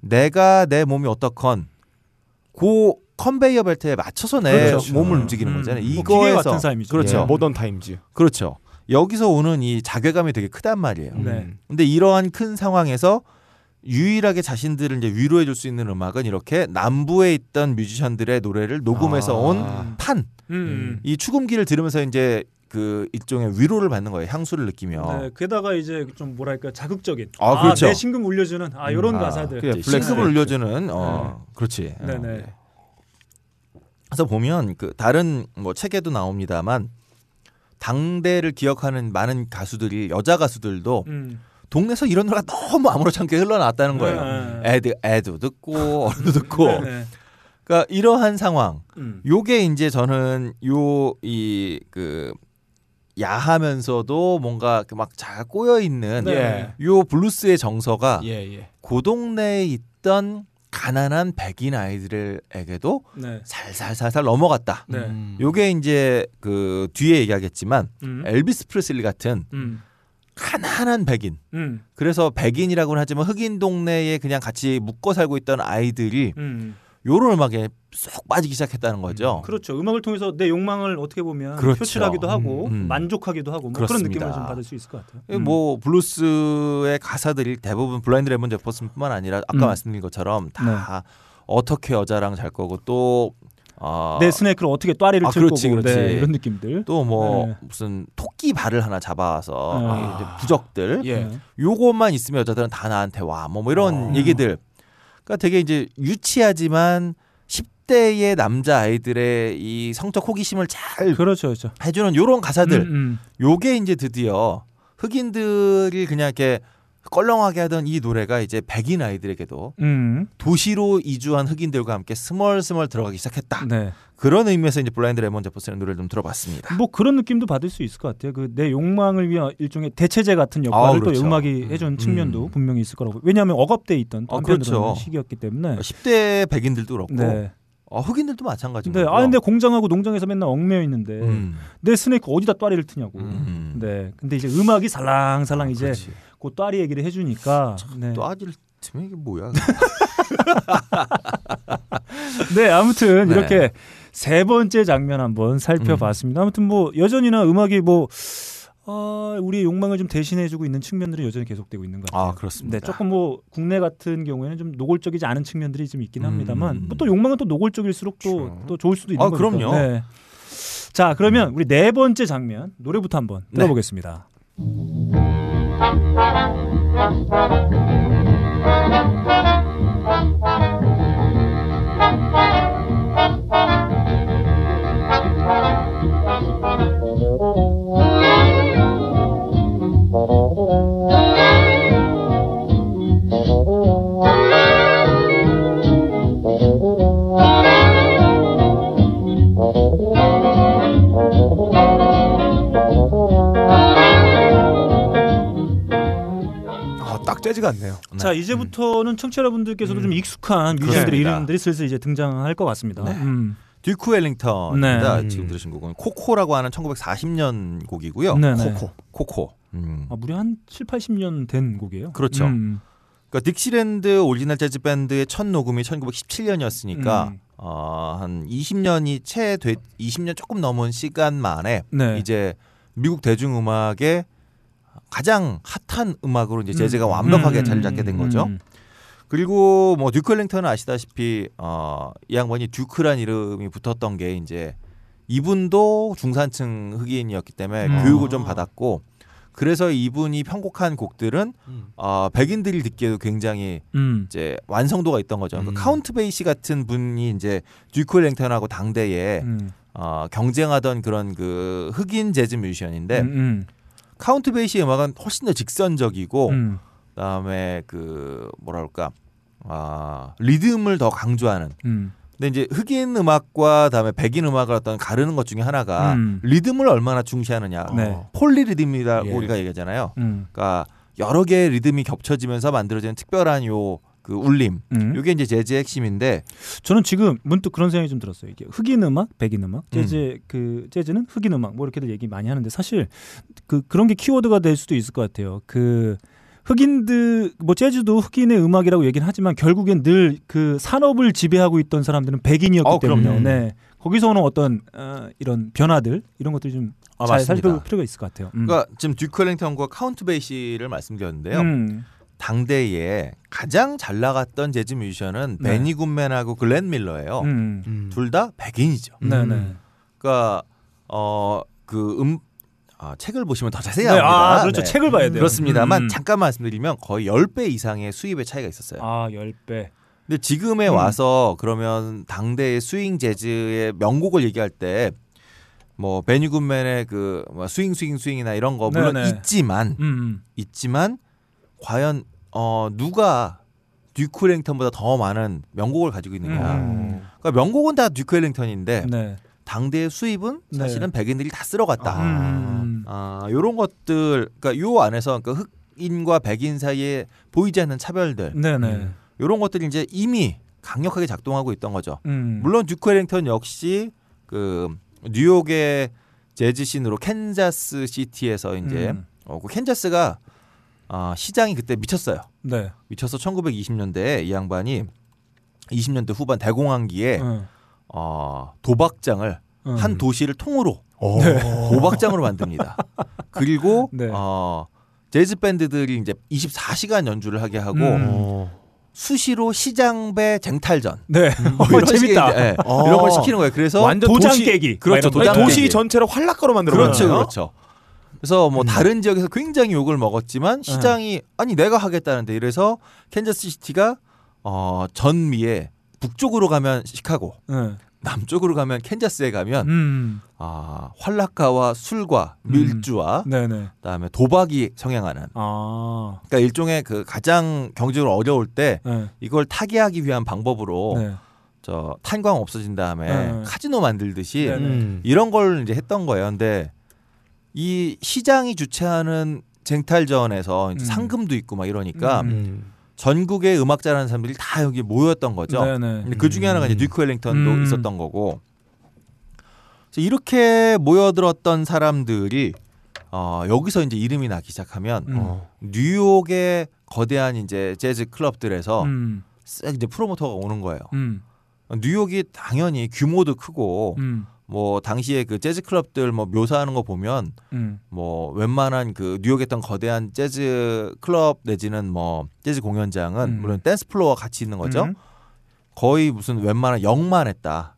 [SPEAKER 3] 내가 내 몸이 어떻건 그 컨베이어 벨트에 맞춰서 내
[SPEAKER 1] 그렇죠.
[SPEAKER 3] 몸을
[SPEAKER 1] 음.
[SPEAKER 3] 움직이는 거잖아요.
[SPEAKER 1] 뭐 기계
[SPEAKER 3] 이거에서
[SPEAKER 1] 같은 삶이죠.
[SPEAKER 3] 그렇죠.
[SPEAKER 2] 예, 모던 타임즈.
[SPEAKER 3] 그렇죠. 여기서 오는 이 자괴감이 되게 크단 말이에요.
[SPEAKER 1] 네.
[SPEAKER 2] 음.
[SPEAKER 3] 근데 이러한 큰 상황에서 유일하게 자신들을 이제 위로해 줄 수 있는 음악은 이렇게 남부에 있던 뮤지션들의 노래를 녹음해서
[SPEAKER 2] 아.
[SPEAKER 3] 온 판.
[SPEAKER 1] 음.
[SPEAKER 3] 이 추금기를 들으면서 이제 그 일종의 위로를 받는 거예요. 향수를 느끼며.
[SPEAKER 1] 네, 게다가 이제 좀 뭐랄까 자극적인
[SPEAKER 3] 아, 그렇죠.
[SPEAKER 1] 내 심금 울려주는 아 이런
[SPEAKER 3] 아,
[SPEAKER 1] 가사들
[SPEAKER 2] 그래,
[SPEAKER 3] 이제
[SPEAKER 2] 블랙
[SPEAKER 3] 신금을. 올려주는 어 그렇지. 어,
[SPEAKER 1] 네네.
[SPEAKER 3] 네. 그래서 보면 그 다른 뭐 책에도 나옵니다만 당대를 기억하는 많은 가수들이 여자 가수들도
[SPEAKER 1] 음.
[SPEAKER 3] 동네에서 이런 노래가 너무 아무렇지 않게 흘러나왔다는 거예요.
[SPEAKER 1] 네.
[SPEAKER 3] 애드 애도 듣고 어른도 듣고.
[SPEAKER 1] 네네.
[SPEAKER 3] 그러니까 이러한 상황.
[SPEAKER 1] 음.
[SPEAKER 3] 요게 이제 저는 요 이 그 야하면서도 뭔가 그 막 잘 꼬여 있는
[SPEAKER 1] 네.
[SPEAKER 3] 요 블루스의 정서가
[SPEAKER 2] 예, 예.
[SPEAKER 3] 그 동네에 있던 가난한 백인 아이들에게도
[SPEAKER 1] 네.
[SPEAKER 3] 살살살살 넘어갔다.
[SPEAKER 1] 네.
[SPEAKER 2] 음.
[SPEAKER 3] 요게 이제 그 뒤에 얘기하겠지만
[SPEAKER 1] 음.
[SPEAKER 3] 엘비스 프레슬리 같은
[SPEAKER 1] 음.
[SPEAKER 3] 가난한 백인.
[SPEAKER 1] 음.
[SPEAKER 3] 그래서 백인이라고는 하지만 흑인 동네에 그냥 같이 묶어 살고 있던 아이들이
[SPEAKER 1] 음.
[SPEAKER 3] 요런 음악에 쏙 빠지기 시작했다는 거죠.
[SPEAKER 1] 그렇죠. 음악을 통해서 내 욕망을 어떻게 보면
[SPEAKER 3] 그렇죠.
[SPEAKER 1] 표출하기도 하고
[SPEAKER 3] 음, 음.
[SPEAKER 1] 만족하기도 하고 뭐 그런. 느낌을 좀 받을 수 있을 것 같아요.
[SPEAKER 3] 예, 뭐 블루스의 가사들이 대부분 블라인드 레몬 제퍼슨뿐만 아니라 아까
[SPEAKER 1] 음.
[SPEAKER 3] 말씀드린 것처럼 다 어떻게 여자랑 잘 거고 또 어,
[SPEAKER 1] 내 snake를 어떻게 또아리를
[SPEAKER 3] 아,
[SPEAKER 1] 칠
[SPEAKER 3] 그렇지,
[SPEAKER 1] 거고
[SPEAKER 3] 그렇지.
[SPEAKER 1] 네, 이런 느낌들.
[SPEAKER 3] 또 뭐
[SPEAKER 1] 네.
[SPEAKER 3] 무슨 토끼 발을 하나 잡아서
[SPEAKER 1] 아.
[SPEAKER 3] 부적들
[SPEAKER 2] 예.
[SPEAKER 1] 네.
[SPEAKER 3] 요것만 있으면 여자들은 다 나한테 와 뭐 이런
[SPEAKER 1] 어.
[SPEAKER 3] 얘기들 그러니까 되게 이제 유치하지만 10대의 남자 아이들의 이 성적 호기심을 잘
[SPEAKER 1] 그렇죠, 그렇죠.
[SPEAKER 3] 해주는 요런 가사들
[SPEAKER 1] 음, 음.
[SPEAKER 3] 요게 이제 드디어 흑인들이 그냥 이렇게 껄렁하게 하던 이 노래가 이제 백인 아이들에게도
[SPEAKER 1] 음.
[SPEAKER 3] 도시로 이주한 흑인들과 함께 스멀스멀 들어가기 시작했다.
[SPEAKER 1] 네.
[SPEAKER 3] 그런 의미에서 이제 블라인드 레몬 제퍼슨의 노래를 좀 들어봤습니다.
[SPEAKER 1] 뭐 그런 느낌도 받을 수 있을 것 같아요. 그 내 욕망을 위한 일종의 대체제 같은 역할을
[SPEAKER 3] 아, 그렇죠.
[SPEAKER 1] 또 음악이 해준 측면도
[SPEAKER 3] 음.
[SPEAKER 1] 분명히 있을 거라고. 왜냐하면 억압돼 있던 또
[SPEAKER 3] 아, 그렇죠.
[SPEAKER 1] 시기였기 때문에.
[SPEAKER 3] 10대 백인들도 그렇고
[SPEAKER 1] 네.
[SPEAKER 3] 어, 흑인들도 마찬가지고요.
[SPEAKER 1] 네. 아 근데 공장하고 농장에서 맨날 얽매여 있는데
[SPEAKER 3] 음.
[SPEAKER 1] 내 스네이크 어디다 또아리를 트냐고.
[SPEAKER 3] 음.
[SPEAKER 1] 네. 근데 이제 음악이 살랑살랑 이제
[SPEAKER 3] 그렇지.
[SPEAKER 1] 그 또아리 얘기를 해주니까. 네.
[SPEAKER 3] 또 아지를 트면 이게 뭐야?
[SPEAKER 1] 네. 아무튼
[SPEAKER 3] 네.
[SPEAKER 1] 이렇게 세 번째 장면 한번 살펴봤습니다.
[SPEAKER 3] 음.
[SPEAKER 1] 아무튼 뭐 여전히나 음악이 뭐 아, 우리의 욕망을 좀 대신해주고 있는 측면들이 여전히 계속되고 있는 것 같아요.
[SPEAKER 3] 아 그렇습니다.
[SPEAKER 1] 네, 조금 뭐 국내 같은 경우에는 좀 노골적이지 않은 측면들이 좀 있긴 합니다만
[SPEAKER 3] 음.
[SPEAKER 1] 뭐또 욕망은 또 노골적일수록 또,
[SPEAKER 2] 그렇죠.
[SPEAKER 1] 또 좋을 수도 있는
[SPEAKER 3] 아,
[SPEAKER 1] 거니까.
[SPEAKER 3] 그럼요.
[SPEAKER 1] 네. 자, 그러면 우리 네 번째 장면 노래부터 한번
[SPEAKER 3] 네.
[SPEAKER 1] 들어보겠습니다.
[SPEAKER 2] 아, 딱 재즈 같네요.
[SPEAKER 3] 네.
[SPEAKER 1] 자, 이제부터는 청취자 여러분들께서도
[SPEAKER 2] 음.
[SPEAKER 1] 좀 익숙한 뮤지션들의. 이름들이 슬슬 이제 등장할 것 같습니다.
[SPEAKER 3] 네.
[SPEAKER 1] 음.
[SPEAKER 3] 듀크 엘링턴입니다.
[SPEAKER 2] 네.
[SPEAKER 3] 지금 들으신 곡은 코코라고 하는 1940년 곡이고요.
[SPEAKER 1] 네, 네.
[SPEAKER 2] 코코.
[SPEAKER 3] 코코. 음.
[SPEAKER 1] 아, 무려 한 7, 80년 된 곡이에요.
[SPEAKER 3] 그렇죠.
[SPEAKER 1] 음.
[SPEAKER 3] 그러니까 딕시랜드 오리지널 재즈 밴드의 첫 녹음이 1917년이었으니까
[SPEAKER 1] 음.
[SPEAKER 3] 어, 한 20년이 채 돼, 20년 조금 넘은 시간 만에
[SPEAKER 1] 네.
[SPEAKER 3] 이제 미국 대중음악의 가장 핫한 음악으로 이제 재즈가
[SPEAKER 1] 음.
[SPEAKER 3] 완벽하게
[SPEAKER 1] 음,
[SPEAKER 3] 자리 잡게 된 거죠.
[SPEAKER 1] 음.
[SPEAKER 3] 그리고 뭐 듀크 엘링턴은 아시다시피 어, 이 양반이 듀크란 이름이 붙었던 게 이제 이분도 중산층 흑인이었기 때문에
[SPEAKER 1] 음.
[SPEAKER 3] 교육을 좀 받았고 그래서 이분이 편곡한 곡들은 어, 백인들이 듣기에도 굉장히
[SPEAKER 1] 음.
[SPEAKER 3] 이제 완성도가 있던 거죠. 그러니까
[SPEAKER 2] 음.
[SPEAKER 3] 카운트 베이시 같은 분이 이제 듀크 엘링턴하고 당대에
[SPEAKER 1] 음.
[SPEAKER 3] 어, 경쟁하던 그런 그 흑인 재즈 뮤지션인데
[SPEAKER 1] 음, 음.
[SPEAKER 3] 카운트 베이시 음악은 훨씬 더 직선적이고
[SPEAKER 1] 음.
[SPEAKER 3] 그다음에 그 뭐라 그럴까 아 리듬을 더 강조하는
[SPEAKER 1] 음.
[SPEAKER 3] 근데 이제 흑인 음악과 그다음에 백인 음악을 어떤 가르는 것 중에 하나가
[SPEAKER 1] 음.
[SPEAKER 3] 리듬을 얼마나 중시하느냐
[SPEAKER 1] 네.
[SPEAKER 3] 폴리리듬이라고
[SPEAKER 2] 예.
[SPEAKER 3] 우리가 얘기하잖아요
[SPEAKER 1] 음.
[SPEAKER 3] 그러니까 여러 개의 리듬이 겹쳐지면서 만들어지는 특별한 요 그 울림
[SPEAKER 1] 음.
[SPEAKER 3] 요게 이제 재즈의 핵심인데
[SPEAKER 1] 저는 지금 문득 그런 생각이 좀 들었어요. 이게 흑인 음악, 백인 음악,
[SPEAKER 3] 음.
[SPEAKER 1] 재즈 그 재즈는 흑인 음악 뭐 이렇게들 얘기 많이 하는데 사실 그 그런 게 키워드가 될 수도 있을 것 같아요. 그 흑인들 뭐 재즈도 흑인의 음악이라고 얘기는 하지만 결국엔 늘 그 산업을 지배하고 있던 사람들은 백인이었기
[SPEAKER 3] 어,
[SPEAKER 1] 때문에
[SPEAKER 3] 그럼요.
[SPEAKER 1] 네. 거기서 오는 어떤 어, 이런 변화들 이런 것들이 좀
[SPEAKER 3] 아,
[SPEAKER 1] 잘. 살펴볼 필요가 있을 것 같아요. 음.
[SPEAKER 3] 그러니까 지금 듀크 엘링턴과 카운트 베이시를 말씀드렸는데요
[SPEAKER 1] 음.
[SPEAKER 3] 당대에 가장 잘 나갔던 재즈 뮤지션은
[SPEAKER 1] 네.
[SPEAKER 3] 베니 굿맨하고 글렌 밀러예요
[SPEAKER 1] 음.
[SPEAKER 3] 둘다 백인이죠
[SPEAKER 1] 네, 네.
[SPEAKER 2] 음.
[SPEAKER 3] 그러니까 어그음 아, 책을 보시면 더 자세히
[SPEAKER 1] 네,
[SPEAKER 3] 나옵니다.
[SPEAKER 1] 아, 그렇죠.
[SPEAKER 3] 네.
[SPEAKER 1] 책을 봐야 돼요.
[SPEAKER 3] 그렇습니다만
[SPEAKER 1] 음.
[SPEAKER 3] 잠깐 말씀드리면 거의 10배 이상의 수입의 차이가 있었어요.
[SPEAKER 1] 아, 10배.
[SPEAKER 3] 근데 지금에
[SPEAKER 1] 음.
[SPEAKER 3] 와서 그러면 당대의 스윙 재즈의 명곡을 얘기할 때뭐 베니 굿맨의 그뭐 Sing Sing Sing이나 이런 거 물론
[SPEAKER 1] 네네.
[SPEAKER 3] 있지만
[SPEAKER 1] 음, 음.
[SPEAKER 3] 있지만 과연 어 누가 듀크 엘링턴보다 더 많은 명곡을 가지고 있느냐.
[SPEAKER 1] 음.
[SPEAKER 3] 그러니까 명곡은 다 듀크 엘링턴인데
[SPEAKER 1] 네.
[SPEAKER 3] 당대의 수입은
[SPEAKER 1] 네.
[SPEAKER 3] 사실은 백인들이 다 쓸어갔다.
[SPEAKER 1] 음.
[SPEAKER 3] 아, 요런 것들 그러니까 요 안에서 그러니까 흑인과 백인 사이에 보이지 않는 차별들
[SPEAKER 1] 네, 네.
[SPEAKER 2] 음.
[SPEAKER 3] 요런 것들이 이제 이미 강력하게 작동하고 있던 거죠.
[SPEAKER 1] 음.
[SPEAKER 3] 물론 듀크 엘링턴 역시 그 뉴욕의 재즈 scene으로 캔자스 시티에서 이제
[SPEAKER 1] 음.
[SPEAKER 3] 어, 그 캔자스가 아, 시장이 그때 미쳤어요.
[SPEAKER 1] 네.
[SPEAKER 3] 미쳐서 1920년대에 이 양반이 20년대 후반 대공황기에
[SPEAKER 1] 어.
[SPEAKER 3] 어, 도박장을
[SPEAKER 1] 음.
[SPEAKER 3] 한 도시를 통으로
[SPEAKER 2] 오.
[SPEAKER 3] 도박장으로 만듭니다. 그리고
[SPEAKER 1] 네.
[SPEAKER 3] 어, 재즈 밴드들이 이제 24시간 연주를 하게 하고
[SPEAKER 1] 음.
[SPEAKER 2] 오.
[SPEAKER 3] 수시로 시장배 쟁탈전
[SPEAKER 1] 네. 어,
[SPEAKER 3] 뭐 이런
[SPEAKER 1] 재밌다.
[SPEAKER 3] 이제, 예,
[SPEAKER 2] 어.
[SPEAKER 3] 이런 걸 시키는 거예요. 그래서
[SPEAKER 2] 완전
[SPEAKER 1] 도장
[SPEAKER 2] 도시,
[SPEAKER 1] 깨기.
[SPEAKER 3] 그렇죠. 도장
[SPEAKER 2] 도시
[SPEAKER 3] 깨기.
[SPEAKER 2] 전체를 활락가로 만들어
[SPEAKER 3] 그렇죠. 그렇죠. 그래서 뭐
[SPEAKER 2] 음.
[SPEAKER 3] 다른 지역에서 굉장히 욕을 먹었지만 시장이 아니 내가 하겠다는데 이래서 캔자스 시티가 어, 전미에 북쪽으로 가면 시카고,
[SPEAKER 1] 네.
[SPEAKER 3] 남쪽으로 가면 캔자스에 가면
[SPEAKER 1] 음.
[SPEAKER 3] 아, 환락가와 술과 밀주와
[SPEAKER 1] 네, 네.
[SPEAKER 3] 그다음에 도박이 성행하는
[SPEAKER 1] 아.
[SPEAKER 3] 그러니까 일종의 그 가장 경제적으로 어려울 때
[SPEAKER 1] 네.
[SPEAKER 3] 이걸 타개하기 위한 방법으로
[SPEAKER 1] 네.
[SPEAKER 3] 저 탄광 없어진 다음에
[SPEAKER 1] 네.
[SPEAKER 3] 카지노 만들듯이
[SPEAKER 1] 네, 네.
[SPEAKER 2] 음.
[SPEAKER 3] 이런 걸 이제 했던 거예요. 근데 이 시장이 주최하는 쟁탈전에서
[SPEAKER 1] 음.
[SPEAKER 3] 상금도 있고 막 이러니까
[SPEAKER 1] 음.
[SPEAKER 2] 음.
[SPEAKER 3] 전국의 음악 잘하는 사람들이 다 여기 모였던 거죠.
[SPEAKER 1] 네, 네.
[SPEAKER 3] 근데 그 중에 하나가 이제
[SPEAKER 2] 음.
[SPEAKER 3] 듀크 엘링턴도
[SPEAKER 1] 음.
[SPEAKER 3] 있었던 거고. 그래서 이렇게 모여들었던 사람들이 어, 여기서 이제 이름이 나기 시작하면
[SPEAKER 1] 음.
[SPEAKER 2] 어.
[SPEAKER 3] 뉴욕의 거대한 이제 재즈 클럽들에서
[SPEAKER 1] 음.
[SPEAKER 3] 쓱 이제 프로모터가 오는 거예요.
[SPEAKER 1] 음.
[SPEAKER 3] 뉴욕이 당연히 규모도 크고
[SPEAKER 1] 음.
[SPEAKER 3] 뭐 당시에 그 재즈 클럽들 뭐 묘사하는 거 보면
[SPEAKER 1] 음.
[SPEAKER 3] 뭐 웬만한 그 뉴욕에 있던 거대한 재즈 클럽 내지는 뭐 재즈 공연장은
[SPEAKER 1] 음.
[SPEAKER 3] 물론 댄스 플로어가 같이 있는 거죠.
[SPEAKER 1] 음.
[SPEAKER 3] 거의 무슨 웬만한 역만 했다.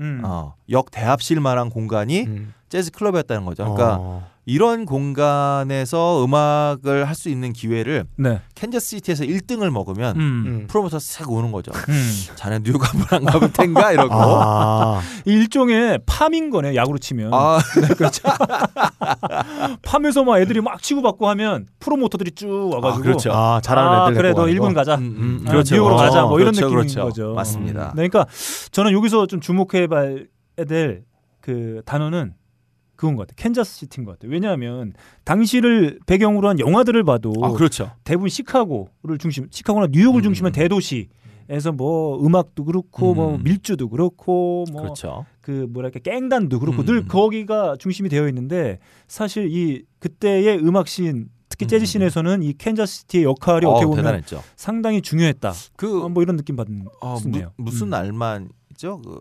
[SPEAKER 1] 음.
[SPEAKER 3] 어, 역 대합실만한 공간이
[SPEAKER 2] 음.
[SPEAKER 3] 재즈 클럽이었다는 거죠. 그러니까
[SPEAKER 2] 어.
[SPEAKER 3] 이런 공간에서 음악을 할 수 있는 기회를
[SPEAKER 1] 네.
[SPEAKER 3] 캔자스시티에서 1등을 먹으면
[SPEAKER 1] 음.
[SPEAKER 2] 음.
[SPEAKER 3] 프로모터 싹 오는 거죠.
[SPEAKER 1] 음.
[SPEAKER 3] 자네 뉴욕 한번 안 가볼 텐가 이러고.
[SPEAKER 2] 아.
[SPEAKER 1] 일종의 farm인 거네 야구로 치면.
[SPEAKER 3] 아,
[SPEAKER 1] 그렇죠. farm에서 막 애들이 막 치고받고 하면 프로모터들이 쭉 와가지고
[SPEAKER 3] 아, 그렇죠.
[SPEAKER 2] 아, 잘하는
[SPEAKER 1] 아,
[SPEAKER 2] 애들
[SPEAKER 1] 그래
[SPEAKER 2] 데리고
[SPEAKER 1] 너
[SPEAKER 2] 가는 거?
[SPEAKER 1] 일본 가자.
[SPEAKER 3] 음, 음,
[SPEAKER 1] 아, 뉴욕으로 가자. 뭐 이런
[SPEAKER 3] 그렇죠,
[SPEAKER 1] 느낌인
[SPEAKER 3] 그렇죠.
[SPEAKER 1] 거죠.
[SPEAKER 3] 맞습니다.
[SPEAKER 1] 네, 그러니까 저는 여기서 좀 주목해봐야 될 그 단어는 그건 것 같아요. 캔자스 시티인 것 같아요. 왜냐하면 당시를 배경으로 한 영화들을 봐도
[SPEAKER 3] 아, 그렇죠.
[SPEAKER 1] 대부분 시카고를 중심, 시카고나 뉴욕을
[SPEAKER 3] 음.
[SPEAKER 1] 중심한 대도시 에서 뭐 음악도 그렇고
[SPEAKER 3] 음.
[SPEAKER 1] 뭐 밀주도 그렇고 뭐
[SPEAKER 3] 그렇죠.
[SPEAKER 1] 그 뭐랄까 깽단도 그렇고
[SPEAKER 3] 음.
[SPEAKER 1] 늘 거기가 중심이 되어 있는데 사실 이 그때의 음악 씬 특히 재즈
[SPEAKER 3] 음.
[SPEAKER 1] scene에서는 이 캔자스 시티의 역할이 어 떻게
[SPEAKER 3] 어,
[SPEAKER 1] 보면
[SPEAKER 3] 대단했죠.
[SPEAKER 1] 상당히 중요했다.
[SPEAKER 3] 그
[SPEAKER 1] 어, 뭐 이런 느낌 받는
[SPEAKER 3] 어. 무, 무슨
[SPEAKER 1] 음.
[SPEAKER 3] 날만이죠? 그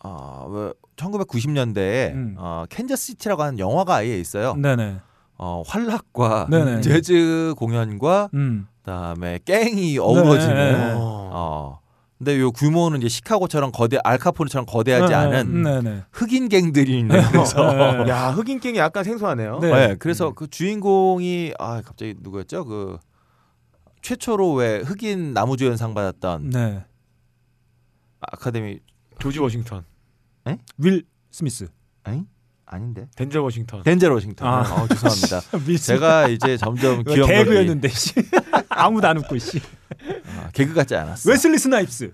[SPEAKER 3] 아, 왜 1990년대에
[SPEAKER 1] 음.
[SPEAKER 3] 어, 캔자스시티라고 하는 영화가 아예 있어요.
[SPEAKER 1] 네네.
[SPEAKER 3] 어, 활락과
[SPEAKER 1] 네네.
[SPEAKER 3] 재즈 공연과
[SPEAKER 1] 음.
[SPEAKER 3] 그다음에 깽이 어우러지는
[SPEAKER 1] 네.
[SPEAKER 2] 어.
[SPEAKER 3] 어. 근데 요 규모는 이제 시카고처럼 거대 알카포네처럼 거대하지
[SPEAKER 1] 네,
[SPEAKER 3] 않은
[SPEAKER 1] 네네.
[SPEAKER 3] 흑인 갱들이 있는 그래서
[SPEAKER 1] 네.
[SPEAKER 2] 야 흑인 갱이 약간 생소하네요.
[SPEAKER 1] 네.
[SPEAKER 3] 네, 그래서 그 주인공이 아 갑자기 누구였죠? 그 최초로 왜 흑인 나무조연상 받았던
[SPEAKER 1] 네.
[SPEAKER 3] 아카데미
[SPEAKER 2] 조지 워싱턴,
[SPEAKER 1] 윌 스미스.
[SPEAKER 3] 아니 아닌데
[SPEAKER 2] 덴젤 워싱턴.
[SPEAKER 3] 덴젤 워싱턴.
[SPEAKER 1] 아.
[SPEAKER 3] 어, 죄송합니다. 제가 이제 점점 기억력이
[SPEAKER 1] 개그였는데 씨. 아무도 안 웃고 씨.
[SPEAKER 3] 아, 개그 같지 않았어.
[SPEAKER 1] 웨슬리 스나이프스.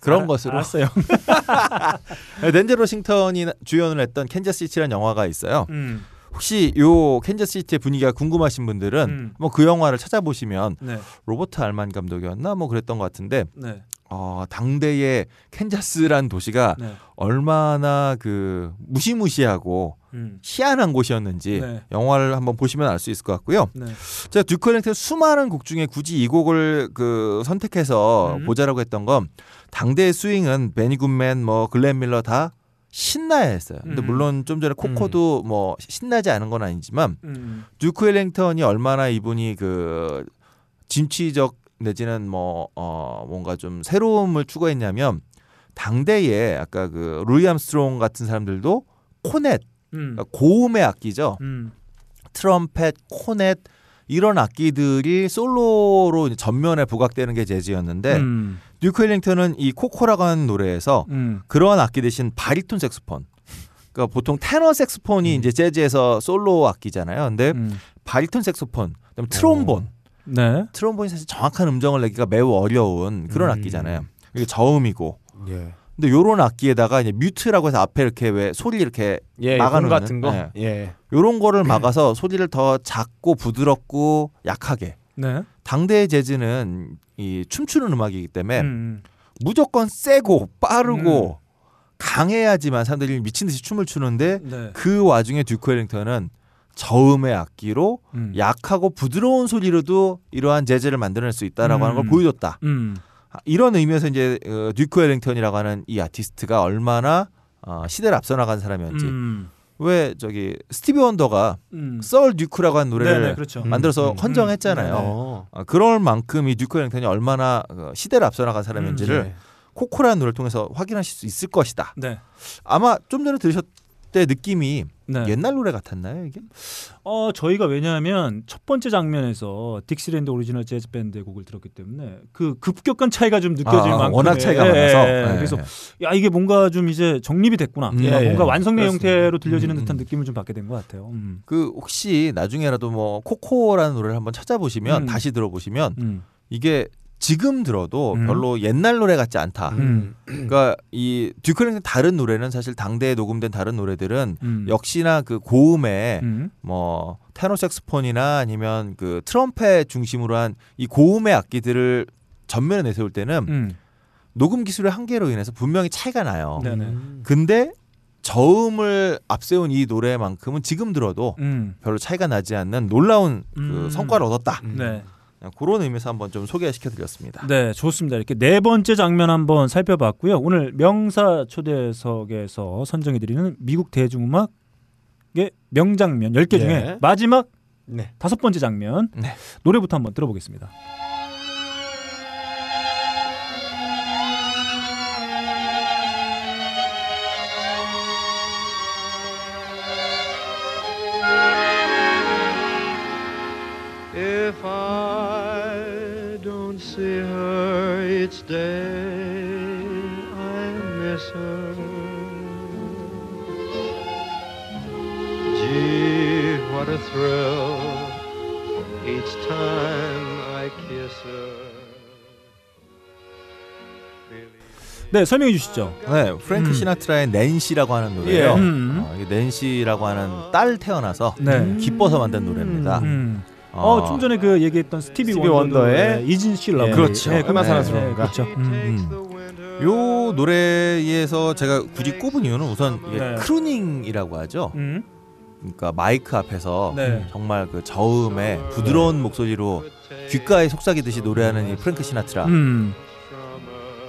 [SPEAKER 3] 그런
[SPEAKER 1] 알-
[SPEAKER 3] 것으로
[SPEAKER 1] 알았어요.
[SPEAKER 3] 네, 덴젤 워싱턴이 주연을 했던 캔자스시티라는 영화가 있어요.
[SPEAKER 1] 음.
[SPEAKER 3] 혹시 요 캔자스시티의 분위기가 궁금하신 분들은
[SPEAKER 1] 음.
[SPEAKER 3] 뭐그 영화를 찾아보시면
[SPEAKER 1] 네.
[SPEAKER 3] 로버트 알트만 감독이었나 뭐 그랬던 것 같은데
[SPEAKER 1] 네.
[SPEAKER 3] 어, 당대의 캔자스란 도시가
[SPEAKER 1] 네.
[SPEAKER 3] 얼마나 그 무시무시하고
[SPEAKER 1] 음.
[SPEAKER 3] 희한한 곳이었는지
[SPEAKER 1] 네.
[SPEAKER 3] 영화를 한번 보시면 알 수 있을 것 같고요.
[SPEAKER 1] 네.
[SPEAKER 3] 제가 듀크 ellington 수많은 곡 중에 굳이 이 곡을 그 선택해서
[SPEAKER 1] 음.
[SPEAKER 3] 보자라고 했던 건 당대의 스윙은 베니 굿맨 뭐 글렌 밀러 다 신나야 했어요. 근데
[SPEAKER 1] 음.
[SPEAKER 3] 물론 좀 전에 코코도 뭐 신나지 않은 건 아니지만
[SPEAKER 1] 음.
[SPEAKER 3] 듀크 ellington이 얼마나 이분이 그 진취적 내지는 뭐 어 뭔가 좀 새로움을 추구했냐면 당대에 아까 그 루이 암스트롱 같은 사람들도 코넷
[SPEAKER 1] 음.
[SPEAKER 3] 그러니까 고음의 악기죠.
[SPEAKER 1] 음.
[SPEAKER 3] 트럼펫, 코넷 이런 악기들이 솔로로 전면에 부각되는 게 재즈였는데
[SPEAKER 1] 음.
[SPEAKER 3] 듀크 ellington은 이 코코라고 하는 노래에서
[SPEAKER 1] 음.
[SPEAKER 3] 그러한 악기 대신 바리톤 색소폰 그러니까 보통 테너 색소폰이 이제 재즈에서 솔로 악기잖아요. 근데
[SPEAKER 1] 음.
[SPEAKER 3] 바리톤 색소폰, 그다음에 트롬본.
[SPEAKER 1] 네.
[SPEAKER 3] 트롬본이 사실 정확한 음정을 내기가 매우 어려운 그런
[SPEAKER 2] 음.
[SPEAKER 3] 악기잖아요. 이게 저음이고.
[SPEAKER 2] 예.
[SPEAKER 3] 근데 요런 악기에다가 이제 뮤트라고 해서 앞에 이렇게 왜 소리 이렇게
[SPEAKER 2] 예,
[SPEAKER 3] 막아놓는,
[SPEAKER 2] 공 같은 거.
[SPEAKER 3] 네.
[SPEAKER 2] 예.
[SPEAKER 3] 요런 거를 막아서 소리를 더 작고 부드럽고 약하게.
[SPEAKER 1] 네.
[SPEAKER 3] 당대의 재즈는 이 춤추는 음악이기 때문에
[SPEAKER 1] 음.
[SPEAKER 3] 무조건 세고 빠르고 강해야지만 사람들이 미친 듯이 춤을 추는데
[SPEAKER 1] 네.
[SPEAKER 3] 그 와중에 듀크 ellington은 저음의 악기로
[SPEAKER 1] 음.
[SPEAKER 3] 약하고 부드러운 소리로도 이러한 재즈를 만들어낼 수 있다라고 하는 걸
[SPEAKER 1] 음.
[SPEAKER 3] 보여줬다.
[SPEAKER 1] 음.
[SPEAKER 3] 아, 이런 의미에서 이제 어, 듀크 ellington이라고 하는 이 아티스트가 얼마나 어, 시대를 앞서 나간 사람이었는지.
[SPEAKER 1] 음.
[SPEAKER 3] 왜 저기 스티비 원더가
[SPEAKER 1] 음.
[SPEAKER 3] Sir Duke라고 하는 노래를
[SPEAKER 1] 네네, 그렇죠.
[SPEAKER 3] 만들어서
[SPEAKER 2] 음, 음.
[SPEAKER 3] 헌정했잖아요.
[SPEAKER 1] 네.
[SPEAKER 2] 어.
[SPEAKER 3] 아, 그럴 만큼 이 듀크 ellington이 얼마나 어, 시대를 앞서 나간 사람인지를
[SPEAKER 2] 예.
[SPEAKER 3] 코코라는 노래를 통해서 확인하실 수 있을 것이다.
[SPEAKER 1] 네.
[SPEAKER 3] 아마 좀 전에 들으셨을 때 느낌이
[SPEAKER 1] 네.
[SPEAKER 3] 옛날 노래 같았나요 이게?
[SPEAKER 1] 어 저희가 왜냐하면 첫 번째 장면에서 딕시랜드 오리지널 재즈 밴드의 곡을 들었기 때문에 그 급격한 차이가 좀 느껴질
[SPEAKER 3] 아,
[SPEAKER 1] 만큼
[SPEAKER 3] 워낙 차이가 많아서 네.
[SPEAKER 1] 그래서 야 이게 뭔가 좀 이제 정립이 됐구나.
[SPEAKER 3] 음,
[SPEAKER 1] 뭔가
[SPEAKER 2] 예, 예.
[SPEAKER 1] 완성된
[SPEAKER 2] 그렇습니다.
[SPEAKER 1] 형태로 들려지는
[SPEAKER 3] 음,
[SPEAKER 1] 듯한
[SPEAKER 3] 음.
[SPEAKER 1] 느낌을 좀 받게 된 것 같아요. 음.
[SPEAKER 3] 그 혹시 나중에라도 뭐 코코라는 노래를 한번 찾아보시면
[SPEAKER 1] 음.
[SPEAKER 3] 다시 들어보시면
[SPEAKER 1] 음.
[SPEAKER 3] 이게 지금 들어도
[SPEAKER 1] 음.
[SPEAKER 3] 별로 옛날 노래 같지 않다.
[SPEAKER 1] 음.
[SPEAKER 3] 그러니까 이 듀크 ellington 다른 노래는 사실 당대에 녹음된 다른 노래들은
[SPEAKER 1] 음.
[SPEAKER 3] 역시나 그 고음에
[SPEAKER 1] 음.
[SPEAKER 3] 뭐 테너 색스폰이나 아니면 그 트럼펫 중심으로 한 이 고음의 악기들을 전면에 내세울 때는
[SPEAKER 1] 음.
[SPEAKER 3] 녹음 기술의 한계로 인해서 분명히 차이가 나요.
[SPEAKER 1] 네네.
[SPEAKER 2] 음.
[SPEAKER 3] 근데 저음을 앞세운 이 노래만큼은 지금 들어도
[SPEAKER 1] 음.
[SPEAKER 3] 별로 차이가 나지 않는 놀라운 그
[SPEAKER 1] 음.
[SPEAKER 3] 성과를 얻었다.
[SPEAKER 2] 음.
[SPEAKER 1] 네.
[SPEAKER 3] 그냥 그런 의미에서 한번 좀 소개시켜 드렸습니다.
[SPEAKER 1] 네, 좋습니다. 이렇게 네 번째 장면 한번 살펴봤고요. 오늘 명사 초대석에서 선정해 드리는 미국 대중음악의 명장면 10개 중에
[SPEAKER 2] 예.
[SPEAKER 1] 마지막
[SPEAKER 2] 네.
[SPEAKER 1] 다섯 번째 장면
[SPEAKER 3] 네.
[SPEAKER 1] 노래부터 한번 들어보겠습니다.
[SPEAKER 6] If I day, I miss her. Gee, what a thrill each time I kiss her.
[SPEAKER 1] 네, 설명해 주시죠.
[SPEAKER 3] 네, 프랭크
[SPEAKER 1] 음.
[SPEAKER 3] 시나트라의 낸시라고 하는 노래예요.
[SPEAKER 2] 예.
[SPEAKER 1] 음.
[SPEAKER 3] 어, 이게 낸시라고 하는 딸 태어나서
[SPEAKER 1] 네.
[SPEAKER 3] 기뻐서 만든 노래입니다.
[SPEAKER 1] 음. 어, 좀 전에 그 얘기했던 스티비,
[SPEAKER 2] 스티비
[SPEAKER 1] 원더의 Isn't She Lovely.
[SPEAKER 3] 그렇죠.
[SPEAKER 2] 얼마나
[SPEAKER 3] 네.
[SPEAKER 2] 사랑스러운가.
[SPEAKER 1] 그렇죠. 음.
[SPEAKER 3] 음. 요 노래에서 제가 굳이 꼽은 이유는 우선 이게
[SPEAKER 1] 네.
[SPEAKER 3] crooning이라고 하죠.
[SPEAKER 1] 음.
[SPEAKER 3] 그러니까 마이크 앞에서
[SPEAKER 1] 네.
[SPEAKER 3] 정말 그 저음의 부드러운 목소리로 귓가에 속삭이듯이 노래하는 이 프랭크 시나트라.
[SPEAKER 1] 음.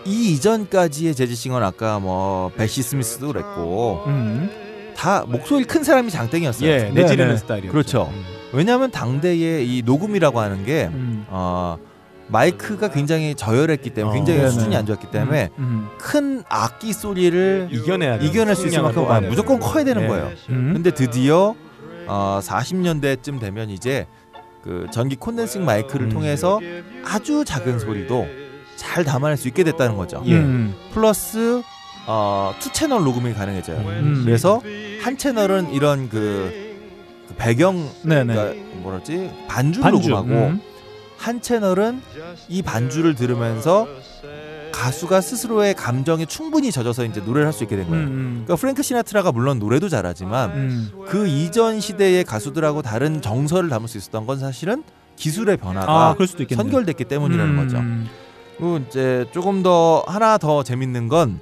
[SPEAKER 3] 이 이전까지의 재즈싱어는 아까 뭐 베시 스미스도 그랬고
[SPEAKER 1] 음.
[SPEAKER 3] 다 목소리 큰 사람이 장땡이었어요.
[SPEAKER 2] 예,
[SPEAKER 1] 네,
[SPEAKER 2] 내지르는
[SPEAKER 1] 네.
[SPEAKER 2] 스타일이요.
[SPEAKER 3] 그렇죠. 왜냐하면 당대의 이 녹음이라고 하는 게
[SPEAKER 1] 음.
[SPEAKER 3] 어, 마이크가 굉장히 저열했기 때문에
[SPEAKER 2] 어,
[SPEAKER 3] 굉장히
[SPEAKER 1] 네네.
[SPEAKER 3] 수준이 안 좋았기 때문에
[SPEAKER 1] 음.
[SPEAKER 3] 큰 악기 소리를
[SPEAKER 2] 이겨내야.
[SPEAKER 3] 이겨낼 수 있을 만큼 아. 무조건 커야 되는
[SPEAKER 2] 예.
[SPEAKER 3] 거예요.
[SPEAKER 1] 음.
[SPEAKER 3] 근데 드디어 어, 40년대쯤 되면 이제 그 전기 condensing 마이크를
[SPEAKER 2] 음.
[SPEAKER 3] 통해서 아주 작은 소리도 잘 담아낼 수 있게 됐다는 거죠.
[SPEAKER 2] 예.
[SPEAKER 1] 음.
[SPEAKER 3] 플러스 어, two 채널 녹음이 가능해져요.
[SPEAKER 1] 음.
[SPEAKER 3] 그래서 한 채널은 이런 그, 그 배경. 그러니까 뭐랄지 반주,
[SPEAKER 1] 반주.
[SPEAKER 3] 녹음하고
[SPEAKER 1] 음.
[SPEAKER 3] 한 채널은 이 반주를 들으면서 가수가 스스로의 감정에 충분히 젖어서 이제 노래를 할 수 있게 된 거예요.
[SPEAKER 1] 음.
[SPEAKER 3] 그러니까 프랭크 시나트라가 물론 노래도 잘하지만
[SPEAKER 1] 음.
[SPEAKER 3] 그 이전 시대의 가수들하고 다른 정서를 담을 수 있었던 건 사실은 기술의 변화가
[SPEAKER 1] 아.
[SPEAKER 3] 선결됐기 때문이라는 거죠.
[SPEAKER 1] 음.
[SPEAKER 3] 그리고 이제 조금 더 하나 더 재밌는 건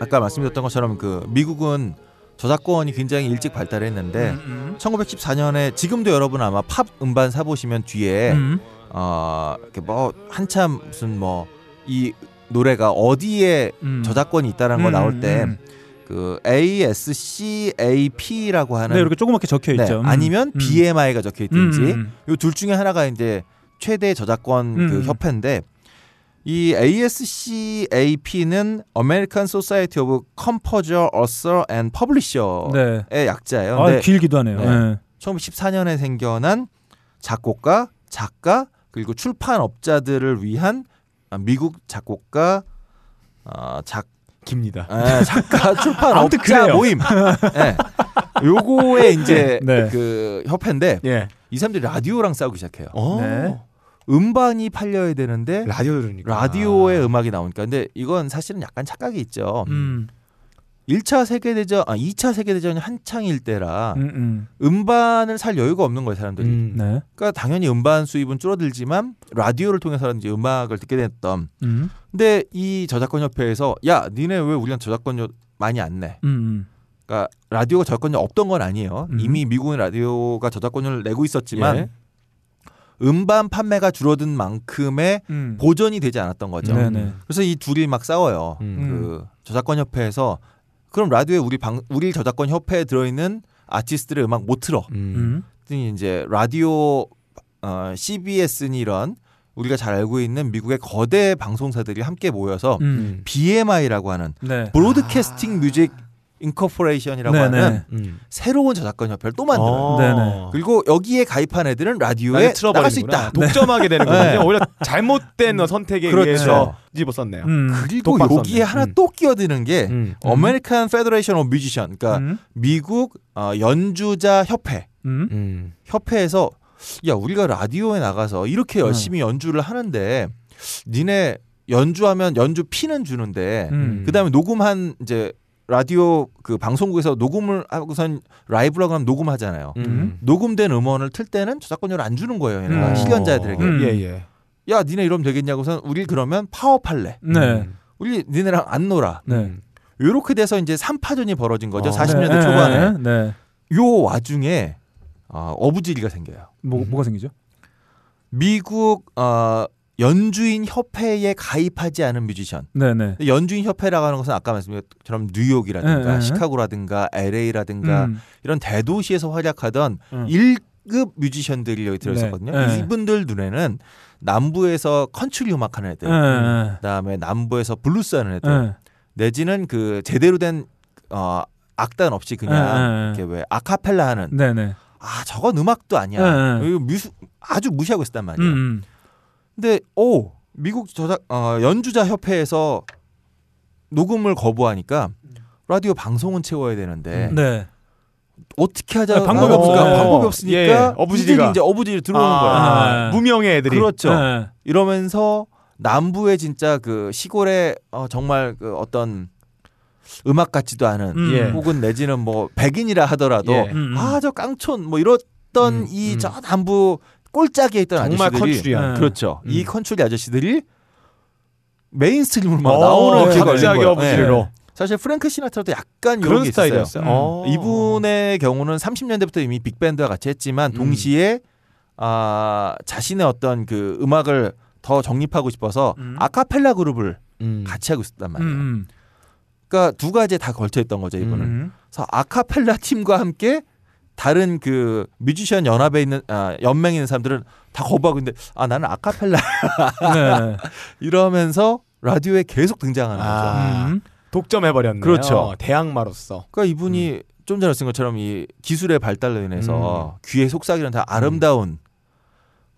[SPEAKER 3] 아까 말씀드렸던 것처럼 그 미국은 저작권이 굉장히 일찍 발달했는데
[SPEAKER 1] 음.
[SPEAKER 3] 1914년에 지금도 여러분 아마 팝 음반 사 보시면 뒤에
[SPEAKER 1] 음.
[SPEAKER 3] 어 이렇게 뭐 한참 무슨 뭐 이 노래가 어디에
[SPEAKER 1] 음.
[SPEAKER 3] 저작권이 있다는 거
[SPEAKER 1] 음,
[SPEAKER 3] 나올 때
[SPEAKER 1] 음.
[SPEAKER 3] 그 ASCAP라고 하는
[SPEAKER 1] 네, 이렇게 조그맣게 적혀
[SPEAKER 3] 네,
[SPEAKER 1] 있죠. 음.
[SPEAKER 3] 아니면
[SPEAKER 1] 음.
[SPEAKER 3] BMI가 적혀 있든지
[SPEAKER 1] 음.
[SPEAKER 3] 요둘 중에 하나가 이제 최대 저작권 그
[SPEAKER 1] 음.
[SPEAKER 3] 협회인데 이 ASCAP는 American Society of Composer, Author and Publisher의
[SPEAKER 1] 네.
[SPEAKER 3] 약자예요.
[SPEAKER 1] 아, 길기도 하네요.
[SPEAKER 3] 네.
[SPEAKER 1] 네.
[SPEAKER 3] 1914년에 생겨난 작곡가, 작가 그리고 출판업자들을 위한 미국 작곡가 어, 작
[SPEAKER 2] 깁니다.
[SPEAKER 3] 에, 작가
[SPEAKER 1] 아무튼
[SPEAKER 3] 출판 업자
[SPEAKER 1] 그래요.
[SPEAKER 3] 모임. 예. 요거에 이제
[SPEAKER 1] 네.
[SPEAKER 3] 그 협회인데
[SPEAKER 2] 예.
[SPEAKER 3] 이 사람들이 라디오랑 싸우기 시작해요.
[SPEAKER 2] 어.
[SPEAKER 1] 네.
[SPEAKER 3] 음반이 팔려야 되는데
[SPEAKER 2] 라디오 들으니까.
[SPEAKER 3] 라디오에 음악이 나오니까 근데 이건 사실은 약간 착각이 있죠.
[SPEAKER 1] 음.
[SPEAKER 3] 1차 세계 대전 아 2차 세계 대전이 한창일 때라
[SPEAKER 1] 음. 음.
[SPEAKER 3] 음 반을 살 여유가 없는 거예요, 사람들이.
[SPEAKER 2] 음.
[SPEAKER 1] 네.
[SPEAKER 3] 그러니까 당연히 음반 수입은 줄어들지만 라디오를 통해서라든지 음악을 듣게 됐던.
[SPEAKER 1] 음.
[SPEAKER 3] 근데 이 저작권 협회에서 야, 니네 왜 우리한테 저작권료 많이 안 내?
[SPEAKER 1] 음.
[SPEAKER 3] 그러니까 라디오가 저작권료 없던 건 아니에요.
[SPEAKER 1] 음.
[SPEAKER 3] 이미 미국의 라디오가 저작권료를 내고 있었지만
[SPEAKER 2] 예.
[SPEAKER 3] 음반 판매가 줄어든 만큼의
[SPEAKER 1] 음.
[SPEAKER 3] 보전이 되지 않았던 거죠.
[SPEAKER 1] 네네.
[SPEAKER 3] 그래서 이 둘이 막 싸워요.
[SPEAKER 2] 음.
[SPEAKER 3] 그 저작권 협회에서 그럼 라디오에 우리 방 우리 저작권 협회에 들어있는 아티스트들의 음악 못 틀어.
[SPEAKER 2] 음.
[SPEAKER 1] 음.
[SPEAKER 3] 그랬더니 이제 라디오 어, CBS니 이런 우리가 잘 알고 있는 미국의 거대 방송사들이 함께 모여서
[SPEAKER 1] 음.
[SPEAKER 3] BMI라고 하는
[SPEAKER 1] 네.
[SPEAKER 3] 브로드캐스팅 뮤직 Incorporation이라고
[SPEAKER 1] 네네.
[SPEAKER 3] 하는
[SPEAKER 2] 음.
[SPEAKER 3] 새로운 저작권 협회를 또 만들어요.
[SPEAKER 2] 어.
[SPEAKER 1] 네네.
[SPEAKER 3] 그리고 여기에 가입한 애들은 라디오에
[SPEAKER 2] 라디오
[SPEAKER 3] 나갈 수. 있다.
[SPEAKER 2] 독점하게 되는 거군요.
[SPEAKER 3] 네.
[SPEAKER 2] 오히려 잘못된 선택에
[SPEAKER 3] 그렇죠.
[SPEAKER 2] 의해서 뒤집어 썼네요.
[SPEAKER 1] 음.
[SPEAKER 3] 그리고 여기에
[SPEAKER 2] 썼네.
[SPEAKER 3] 하나
[SPEAKER 2] 음.
[SPEAKER 3] 또 끼어드는 게
[SPEAKER 2] 음.
[SPEAKER 3] American Federation of Musician 그러니까
[SPEAKER 1] 음.
[SPEAKER 3] 미국 어, 연주자 협회
[SPEAKER 1] 음.
[SPEAKER 2] 음.
[SPEAKER 3] 협회에서 야 우리가 라디오에 나가서 이렇게
[SPEAKER 1] 음.
[SPEAKER 3] 열심히 연주를 하는데 니네 연주하면 연주 피는 주는데
[SPEAKER 1] 음.
[SPEAKER 3] 그다음에 녹음한 이제 라디오 그 방송국에서 녹음을 하고선 라이브라고 하면 녹음하잖아요.
[SPEAKER 2] 음.
[SPEAKER 3] 녹음된 음원을 틀 때는 저작권료를 안 주는 거예요. 얘네가
[SPEAKER 1] 음.
[SPEAKER 3] 실연자들에게.
[SPEAKER 1] 음.
[SPEAKER 2] 예, 예.
[SPEAKER 3] 야 니네 이러면 되겠냐고선 우리 그러면 파업할래.
[SPEAKER 1] 네.
[SPEAKER 2] 음.
[SPEAKER 3] 우리 니네랑 안 놀아.
[SPEAKER 1] 네.
[SPEAKER 3] 요렇게 돼서 이제 3파전이 벌어진 거죠.
[SPEAKER 2] 어.
[SPEAKER 3] 40년대
[SPEAKER 1] 네.
[SPEAKER 3] 초반에.
[SPEAKER 1] 네.
[SPEAKER 3] 요 와중에 어, 어부지리가 생겨요.
[SPEAKER 1] 뭐 뭐가 생기죠?
[SPEAKER 3] 미국 어, 연주인 협회에 가입하지 않은 뮤지션.
[SPEAKER 1] 네네.
[SPEAKER 3] 연주인 협회라고 하는 것은 아까 말씀드린 것처럼 뉴욕이라든가
[SPEAKER 1] 네, 네.
[SPEAKER 3] 시카고라든가 LA라든가
[SPEAKER 1] 음,
[SPEAKER 3] 이런 대도시에서 활약하던
[SPEAKER 1] 음.
[SPEAKER 3] 1급 뮤지션들이 여기 들어있었거든요.
[SPEAKER 1] 네, 네.
[SPEAKER 3] 이분들 눈에는 남부에서 컨츄리 음악 하는 애들,
[SPEAKER 1] 네.
[SPEAKER 3] 그다음에 남부에서 블루스 하는 애들,
[SPEAKER 1] 네.
[SPEAKER 3] 내지는 그 제대로 된 어, 악단 없이 그냥
[SPEAKER 1] 네, 네.
[SPEAKER 3] 이렇게 왜 아카펠라 하는
[SPEAKER 1] 네네.
[SPEAKER 3] 아 저건 음악도 아니야.
[SPEAKER 1] 네, 네.
[SPEAKER 3] 뮤수, 아주 무시하고 있었단 말이에요.
[SPEAKER 1] 음,
[SPEAKER 3] 근데 오 미국 저작 어, 연주자 협회에서 녹음을 거부하니까 라디오 방송은 채워야 되는데
[SPEAKER 1] 음. 네.
[SPEAKER 3] 어떻게 하자
[SPEAKER 1] 아, 방법이
[SPEAKER 3] 어,
[SPEAKER 1] 없으니까.
[SPEAKER 3] 방법이 없으니까
[SPEAKER 2] 예, 어부지리가.
[SPEAKER 3] 이들이 이제 어부지리 들어오는
[SPEAKER 2] 아,
[SPEAKER 3] 거야.
[SPEAKER 1] 아.
[SPEAKER 2] 무명의 애들이.
[SPEAKER 3] 그렇죠.
[SPEAKER 1] 네.
[SPEAKER 3] 이러면서 남부의 진짜 그 시골의 어, 정말 그 어떤 음악 같지도 않은
[SPEAKER 1] 음.
[SPEAKER 2] 예.
[SPEAKER 3] 혹은 내지는 뭐 백인이라 하더라도
[SPEAKER 2] 예.
[SPEAKER 1] 음, 음.
[SPEAKER 3] 아저 깡촌 뭐 이랬던
[SPEAKER 2] 음,
[SPEAKER 3] 이
[SPEAKER 2] 음.
[SPEAKER 3] 저 남부 골짝에 있던
[SPEAKER 2] 정말
[SPEAKER 3] 아저씨들이
[SPEAKER 2] 컨츄리한.
[SPEAKER 1] 네.
[SPEAKER 3] 그렇죠.
[SPEAKER 2] 음.
[SPEAKER 3] 이 컨츄리 아저씨들이 mainstream으로 막
[SPEAKER 2] 어,
[SPEAKER 3] 나오는 기회가
[SPEAKER 2] 갑자기. 어부지리로.
[SPEAKER 3] 네. 사실 프랭크 시나트라도 약간 이런
[SPEAKER 2] 그런. 스타일이었어요.
[SPEAKER 1] 음.
[SPEAKER 2] 어.
[SPEAKER 3] 이분의 경우는 30년대부터 이미 빅밴드와 같이 했지만
[SPEAKER 2] 음.
[SPEAKER 3] 동시에 아 자신의 어떤 그 음악을 더 정립하고 싶어서
[SPEAKER 1] 음.
[SPEAKER 3] 아카펠라 그룹을
[SPEAKER 2] 음.
[SPEAKER 3] 같이 하고 있었단 말이에요.
[SPEAKER 1] 음,
[SPEAKER 3] 그러니까 두 가지에 다 걸쳐 있던 거죠 이분은.
[SPEAKER 1] 음.
[SPEAKER 3] 그래서 아카펠라 팀과 함께 다른 그 뮤지션 연합에 있는 아, 연맹에 있는 사람들은 다 거부하고 있는데 아 나는 아카펠라
[SPEAKER 1] 네.
[SPEAKER 3] 이러면서 라디오에 계속 등장하는 거죠.
[SPEAKER 2] 아.
[SPEAKER 1] 음.
[SPEAKER 2] 독점해버렸네요.
[SPEAKER 3] 그렇죠.
[SPEAKER 2] 대항마로서.
[SPEAKER 3] 그러니까 이분이 좀 전에 말씀 것처럼 이 기술의 발달로 인해서 귀의 속삭이는 다 아름다운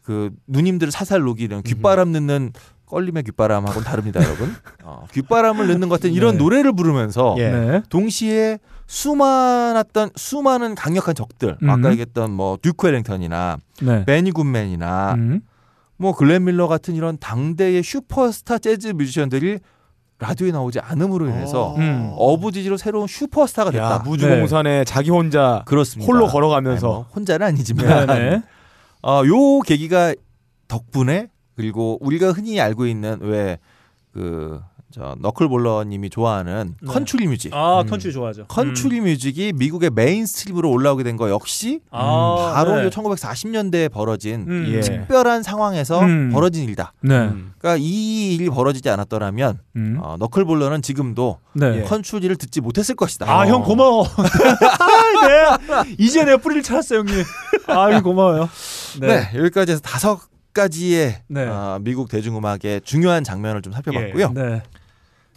[SPEAKER 3] 그 누님들을 사살 녹이는 귓바람 넣는 껄림의 귓바람하고는 다릅니다, 여러분. 어, 귓바람을 넣는 것 같은 이런
[SPEAKER 1] 네.
[SPEAKER 3] 노래를 부르면서
[SPEAKER 2] 예.
[SPEAKER 1] 네.
[SPEAKER 3] 동시에 수많았던 수많은 강력한 적들
[SPEAKER 1] 음.
[SPEAKER 3] 아까 얘기했던 뭐 듀크 엘링턴이나
[SPEAKER 1] 네.
[SPEAKER 3] 베니 굿맨이나
[SPEAKER 1] 음.
[SPEAKER 3] 뭐 글렌 밀러 같은 이런 당대의 슈퍼스타 재즈 뮤지션들이 라디오에 나오지 않음으로 인해서
[SPEAKER 1] 음.
[SPEAKER 3] 어부지리로 새로운 슈퍼스타가 됐다.
[SPEAKER 2] 야, 무주공산에 자기 혼자
[SPEAKER 3] 그렇습니다.
[SPEAKER 2] 홀로
[SPEAKER 3] 아니, 뭐
[SPEAKER 2] 걸어가면서
[SPEAKER 3] 혼자는 아니지만
[SPEAKER 1] 네네.
[SPEAKER 3] 어, 요 계기가 덕분에 그리고 우리가 흔히 알고 있는 왜그 저 너클볼러님이 좋아하는
[SPEAKER 1] 네.
[SPEAKER 3] 컨츄리 뮤직,
[SPEAKER 1] 아
[SPEAKER 2] 음.
[SPEAKER 1] 컨츄리 좋아하죠.
[SPEAKER 3] 컨츄리 뮤직이 미국의 mainstream으로 올라오게 된 거 역시
[SPEAKER 1] 음. 아,
[SPEAKER 3] 바로
[SPEAKER 1] 네.
[SPEAKER 3] 요 1940년대에 벌어진
[SPEAKER 1] 음.
[SPEAKER 2] 예.
[SPEAKER 3] 특별한 상황에서
[SPEAKER 1] 음.
[SPEAKER 3] 벌어진 일이다.
[SPEAKER 1] 네.
[SPEAKER 2] 음.
[SPEAKER 3] 그러니까 이 일이 벌어지지 않았더라면
[SPEAKER 1] 음.
[SPEAKER 3] 어, 너클볼러는 지금도
[SPEAKER 1] 네.
[SPEAKER 2] 예.
[SPEAKER 3] 컨츄리를 듣지 못했을 것이다.
[SPEAKER 1] 아, 형 고마워. 아, 네. 이제 내가 뿌리를 찾았어, 형님. 아, 고마워요.
[SPEAKER 3] 네. 여기까지 해서 다섯 가지의
[SPEAKER 1] 네.
[SPEAKER 3] 어, 미국 대중음악의 중요한 장면을 좀 살펴봤고요.
[SPEAKER 1] 네.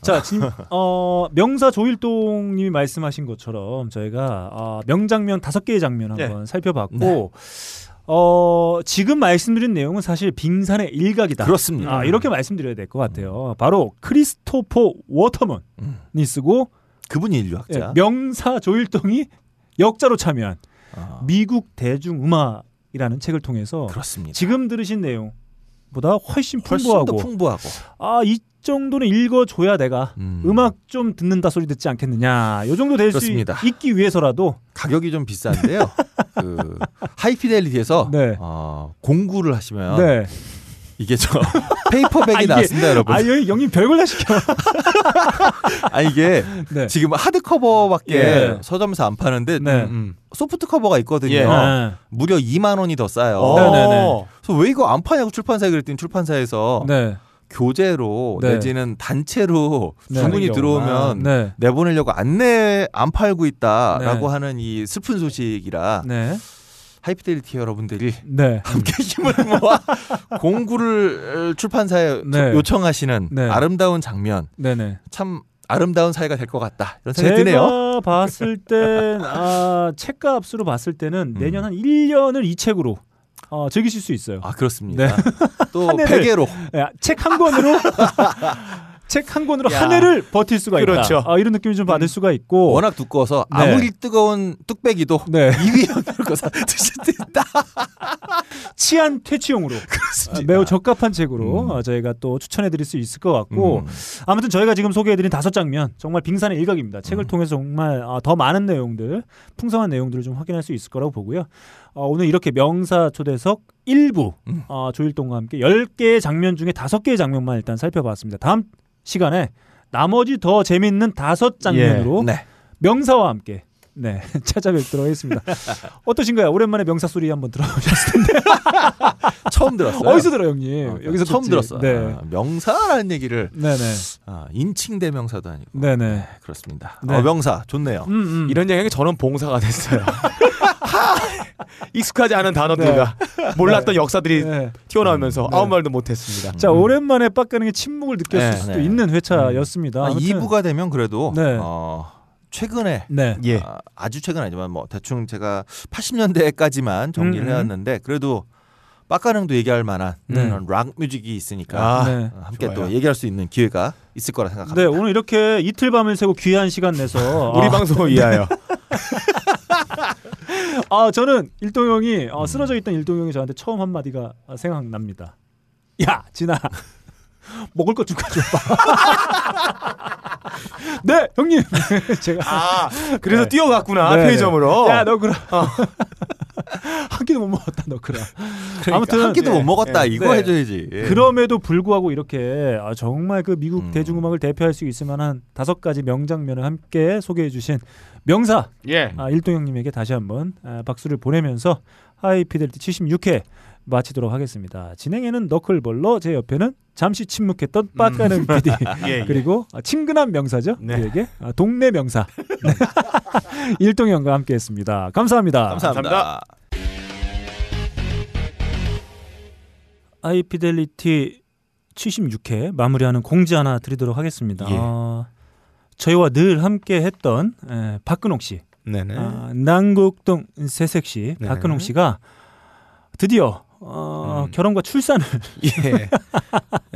[SPEAKER 1] 자, 지금 어, 명사 조일동님이 말씀하신 것처럼 저희가 어, 명장면 다섯 개의 장면 한번 살펴봤고
[SPEAKER 3] 네.
[SPEAKER 1] 어, 지금 말씀드린 내용은 사실 빙산의 일각이다.
[SPEAKER 3] 그렇습니다.
[SPEAKER 1] 아, 이렇게 말씀드려야 될 것 같아요. 바로 크리스토퍼 워터먼이
[SPEAKER 3] 음.
[SPEAKER 1] 쓰고
[SPEAKER 3] 그분이
[SPEAKER 1] 예,
[SPEAKER 3] 인류학자.
[SPEAKER 1] 명사 조일동이 역자로 참여한
[SPEAKER 3] 어,
[SPEAKER 1] 미국 대중음악이라는 책을 통해서
[SPEAKER 3] 그렇습니다.
[SPEAKER 1] 지금 들으신 내용 보다 훨씬
[SPEAKER 3] 훨씬
[SPEAKER 1] 풍부하고
[SPEAKER 3] 더 풍부하고.
[SPEAKER 1] 아이 정도는 읽어줘야 내가
[SPEAKER 3] 음.
[SPEAKER 1] 음. 악좀 듣는다 소리 듣지 않겠느냐 요 정도 될 수. 있기 위해서라도
[SPEAKER 3] 가격이 좀 비싼데요. 그 하이피델리티에서
[SPEAKER 1] 네.
[SPEAKER 3] 어, 공구를 하시면
[SPEAKER 1] 네.
[SPEAKER 3] 이게 저 페이퍼백이
[SPEAKER 1] 아,
[SPEAKER 3] 나왔습니다, 여러분.
[SPEAKER 1] 아 여기 영님 별걸 다 시켜
[SPEAKER 3] 아 이게
[SPEAKER 1] 네.
[SPEAKER 3] 지금 하드 커버밖에
[SPEAKER 1] 예.
[SPEAKER 3] 서점에서 안 파는데
[SPEAKER 1] 네.
[SPEAKER 3] 음, soft cover가 있거든요.
[SPEAKER 2] 예.
[SPEAKER 1] 네.
[SPEAKER 3] 무려 2만 원이 더 싸요.
[SPEAKER 2] 어.
[SPEAKER 1] 네네네.
[SPEAKER 3] 그래서 왜 이거 안 파냐고 출판사에 그랬더니 출판사에서
[SPEAKER 1] 네.
[SPEAKER 3] 교재로
[SPEAKER 1] 네.
[SPEAKER 3] 내지는 단체로
[SPEAKER 1] 네.
[SPEAKER 3] 주문이
[SPEAKER 2] 하는
[SPEAKER 3] 들어오면
[SPEAKER 1] 네.
[SPEAKER 3] 내보내려고 안내 안 팔고 있다라고
[SPEAKER 1] 네.
[SPEAKER 3] 하는 이 슬픈 소식이라
[SPEAKER 1] 네.
[SPEAKER 3] High Fidelity 여러분들이
[SPEAKER 1] 네.
[SPEAKER 3] 함께 힘을 모아 공구를 출판사에
[SPEAKER 1] 네.
[SPEAKER 3] 요청하시는
[SPEAKER 1] 네.
[SPEAKER 3] 아름다운 장면. 참 아름다운 사회가 될 것 같다 이런 생각이 드네요.
[SPEAKER 1] 제가 봤을 땐 아, 책값으로 봤을 때는
[SPEAKER 3] 음.
[SPEAKER 1] 내년 한 1년을 이 책으로 어, 즐기실 수 있어요.
[SPEAKER 3] 아 그렇습니다.
[SPEAKER 1] 네.
[SPEAKER 3] 또 베개로
[SPEAKER 1] 책 한 권으로 책 한 권으로
[SPEAKER 2] 야.
[SPEAKER 1] 한 해를 버틸 수가
[SPEAKER 2] 그렇죠.
[SPEAKER 1] 있다. 아, 이런 느낌을 좀 받을 수가 있고
[SPEAKER 3] 워낙 두꺼워서
[SPEAKER 1] 네.
[SPEAKER 3] 아무리 뜨거운 뚝배기도
[SPEAKER 1] 네.
[SPEAKER 3] 2위 얹어서 드실 수 있다.
[SPEAKER 1] 치안 퇴치용으로 아, 매우 적합한 책으로
[SPEAKER 3] 음.
[SPEAKER 1] 어, 저희가 또 추천해드릴 수 있을 것 같고
[SPEAKER 3] 음.
[SPEAKER 1] 아무튼 저희가 지금 소개해드린 다섯 장면 정말 빙산의 일각입니다. 책을
[SPEAKER 3] 음.
[SPEAKER 1] 통해서 정말 아, 더 많은 내용들, 풍성한 내용들을 좀 확인할 수 있을 거라고 보고요. 어, 오늘 이렇게 명사 초대석 1부
[SPEAKER 3] 음.
[SPEAKER 1] 어, 조일동과 함께 10개의 장면 중에 5개의 장면만 일단 살펴봤습니다. 다음 시간에 나머지 더 재밌는 다섯 장면으로
[SPEAKER 3] 네.
[SPEAKER 1] 명사와 함께 네 찾아뵙도록 하겠습니다. 어떠신가요? 오랜만에 명사 소리 한번 들어보셨을 텐데
[SPEAKER 3] 처음 들었어요.
[SPEAKER 1] 어디서 들어 형님?
[SPEAKER 3] 어,
[SPEAKER 1] 여기서
[SPEAKER 3] 처음
[SPEAKER 1] 듣지.
[SPEAKER 3] 들었어요.
[SPEAKER 1] 네,
[SPEAKER 3] 아, 명사라는 얘기를
[SPEAKER 1] 네네,
[SPEAKER 3] 아, 인칭 대명사도 아니고.
[SPEAKER 1] 네네.
[SPEAKER 3] 그렇습니다.
[SPEAKER 1] 네.
[SPEAKER 3] 어, 명사 좋네요.
[SPEAKER 1] 음, 음.
[SPEAKER 2] 이런 얘기에 저는 봉사가 됐어요. 하! 익숙하지 않은 단어들과 몰랐던 역사들이
[SPEAKER 1] 네.
[SPEAKER 2] 튀어나오면서
[SPEAKER 1] 네.
[SPEAKER 2] 아무 말도 못했습니다.
[SPEAKER 1] 자 오랜만에 빡가능의 침묵을 느꼈을
[SPEAKER 2] 네,
[SPEAKER 1] 수도
[SPEAKER 3] 네.
[SPEAKER 1] 있는 회차였습니다.
[SPEAKER 3] 아,
[SPEAKER 1] 아무튼
[SPEAKER 3] 2부가 되면 그래도
[SPEAKER 1] 네.
[SPEAKER 3] 어, 최근에
[SPEAKER 1] 네,
[SPEAKER 2] 예.
[SPEAKER 3] 아, 아주 최근 아니지만 뭐 대충 제가 80년대까지만 정리를
[SPEAKER 1] 음, 음.
[SPEAKER 3] 해왔는데 그래도 빡가능도 얘기할 만한
[SPEAKER 1] 네.
[SPEAKER 3] 그런 락 뮤직이 있으니까
[SPEAKER 2] 아,
[SPEAKER 1] 네.
[SPEAKER 3] 어, 함께
[SPEAKER 2] 좋아요.
[SPEAKER 3] 또 얘기할 수 있는 기회가 있을 거라 생각합니다.
[SPEAKER 1] 네 오늘 이렇게 이틀 밤을 새고 귀한 시간 내서
[SPEAKER 2] 우리
[SPEAKER 1] 아,
[SPEAKER 2] 방송을 위하여.
[SPEAKER 1] 아 저는 일동형이 어, 쓰러져 있던 일동형이 저한테 처음 한 마디가 생각납니다. 야 진아 먹을 것좀 가져와. 네 형님 제가
[SPEAKER 2] 아, 그래서
[SPEAKER 1] 네.
[SPEAKER 2] 뛰어갔구나
[SPEAKER 1] 네, 네.
[SPEAKER 2] 편의점으로.
[SPEAKER 1] 야 너그라 한 끼도 못 먹었다 너 그라.
[SPEAKER 3] 그러니까
[SPEAKER 1] 아무튼
[SPEAKER 3] 한 끼도
[SPEAKER 1] 네.
[SPEAKER 3] 못 먹었다
[SPEAKER 1] 네.
[SPEAKER 3] 이거
[SPEAKER 1] 네.
[SPEAKER 3] 해줘야지. 예.
[SPEAKER 1] 그럼에도 불구하고 이렇게 아, 정말 그 미국
[SPEAKER 3] 음.
[SPEAKER 1] 대중음악을 대표할 수 있을 만한 다섯 가지 명장면을 함께 소개해주신 명사
[SPEAKER 2] 예.
[SPEAKER 1] 아, 일동 형님에게 다시 한번 아, 박수를 보내면서 하이피델리티 76회 마치도록 하겠습니다. 진행에는 너클볼러 제 옆에는 잠시 침묵했던 빠까는 PD
[SPEAKER 2] 예, 예.
[SPEAKER 1] 그리고 아, 친근한 명사죠
[SPEAKER 2] 네.
[SPEAKER 1] 그에게 아, 동네 명사 네. 일동형과 함께했습니다. 감사합니다.
[SPEAKER 3] 감사합니다.
[SPEAKER 2] 감사합니다.
[SPEAKER 1] 하이피델리티 76회 마무리하는 공지 하나 드리도록 하겠습니다.
[SPEAKER 2] 예.
[SPEAKER 1] 아, 저희와 늘 함께했던 에, 박근홍 씨,
[SPEAKER 2] 네네.
[SPEAKER 1] 아, 난곡동 새색 씨,
[SPEAKER 2] 네.
[SPEAKER 1] 박근홍 씨가 드디어 어,
[SPEAKER 2] 음.
[SPEAKER 1] 결혼과 출산을
[SPEAKER 2] 예.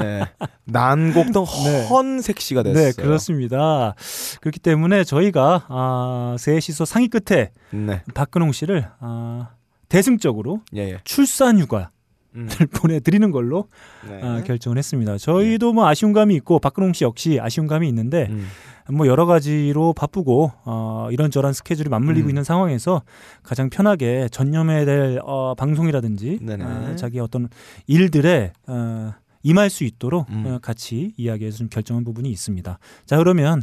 [SPEAKER 2] 예. 난곡동
[SPEAKER 1] 네.
[SPEAKER 2] 헌색 씨가 됐어요.
[SPEAKER 1] 네 그렇습니다. 그렇기 때문에 저희가 아, 셋이서 상의 끝에
[SPEAKER 2] 네.
[SPEAKER 1] 박근홍 씨를 아, 대승적으로
[SPEAKER 2] 예, 예.
[SPEAKER 1] 출산 휴가를
[SPEAKER 2] 음.
[SPEAKER 1] 보내드리는 걸로
[SPEAKER 2] 네.
[SPEAKER 1] 아, 결정을 했습니다. 저희도 뭐 아쉬운 감이 있고 박근홍 씨 역시 아쉬운 감이 있는데
[SPEAKER 2] 음.
[SPEAKER 1] 뭐 여러 가지로 바쁘고 어, 이런저런 스케줄이 맞물리고
[SPEAKER 2] 음.
[SPEAKER 1] 있는 상황에서 가장 편하게 전념해야 될 어, 방송이라든지
[SPEAKER 2] 네네.
[SPEAKER 1] 어, 자기 어떤 일들에 어, 임할 수 있도록
[SPEAKER 2] 음.
[SPEAKER 1] 어, 같이 이야기해서 좀 결정한 부분이 있습니다. 자 그러면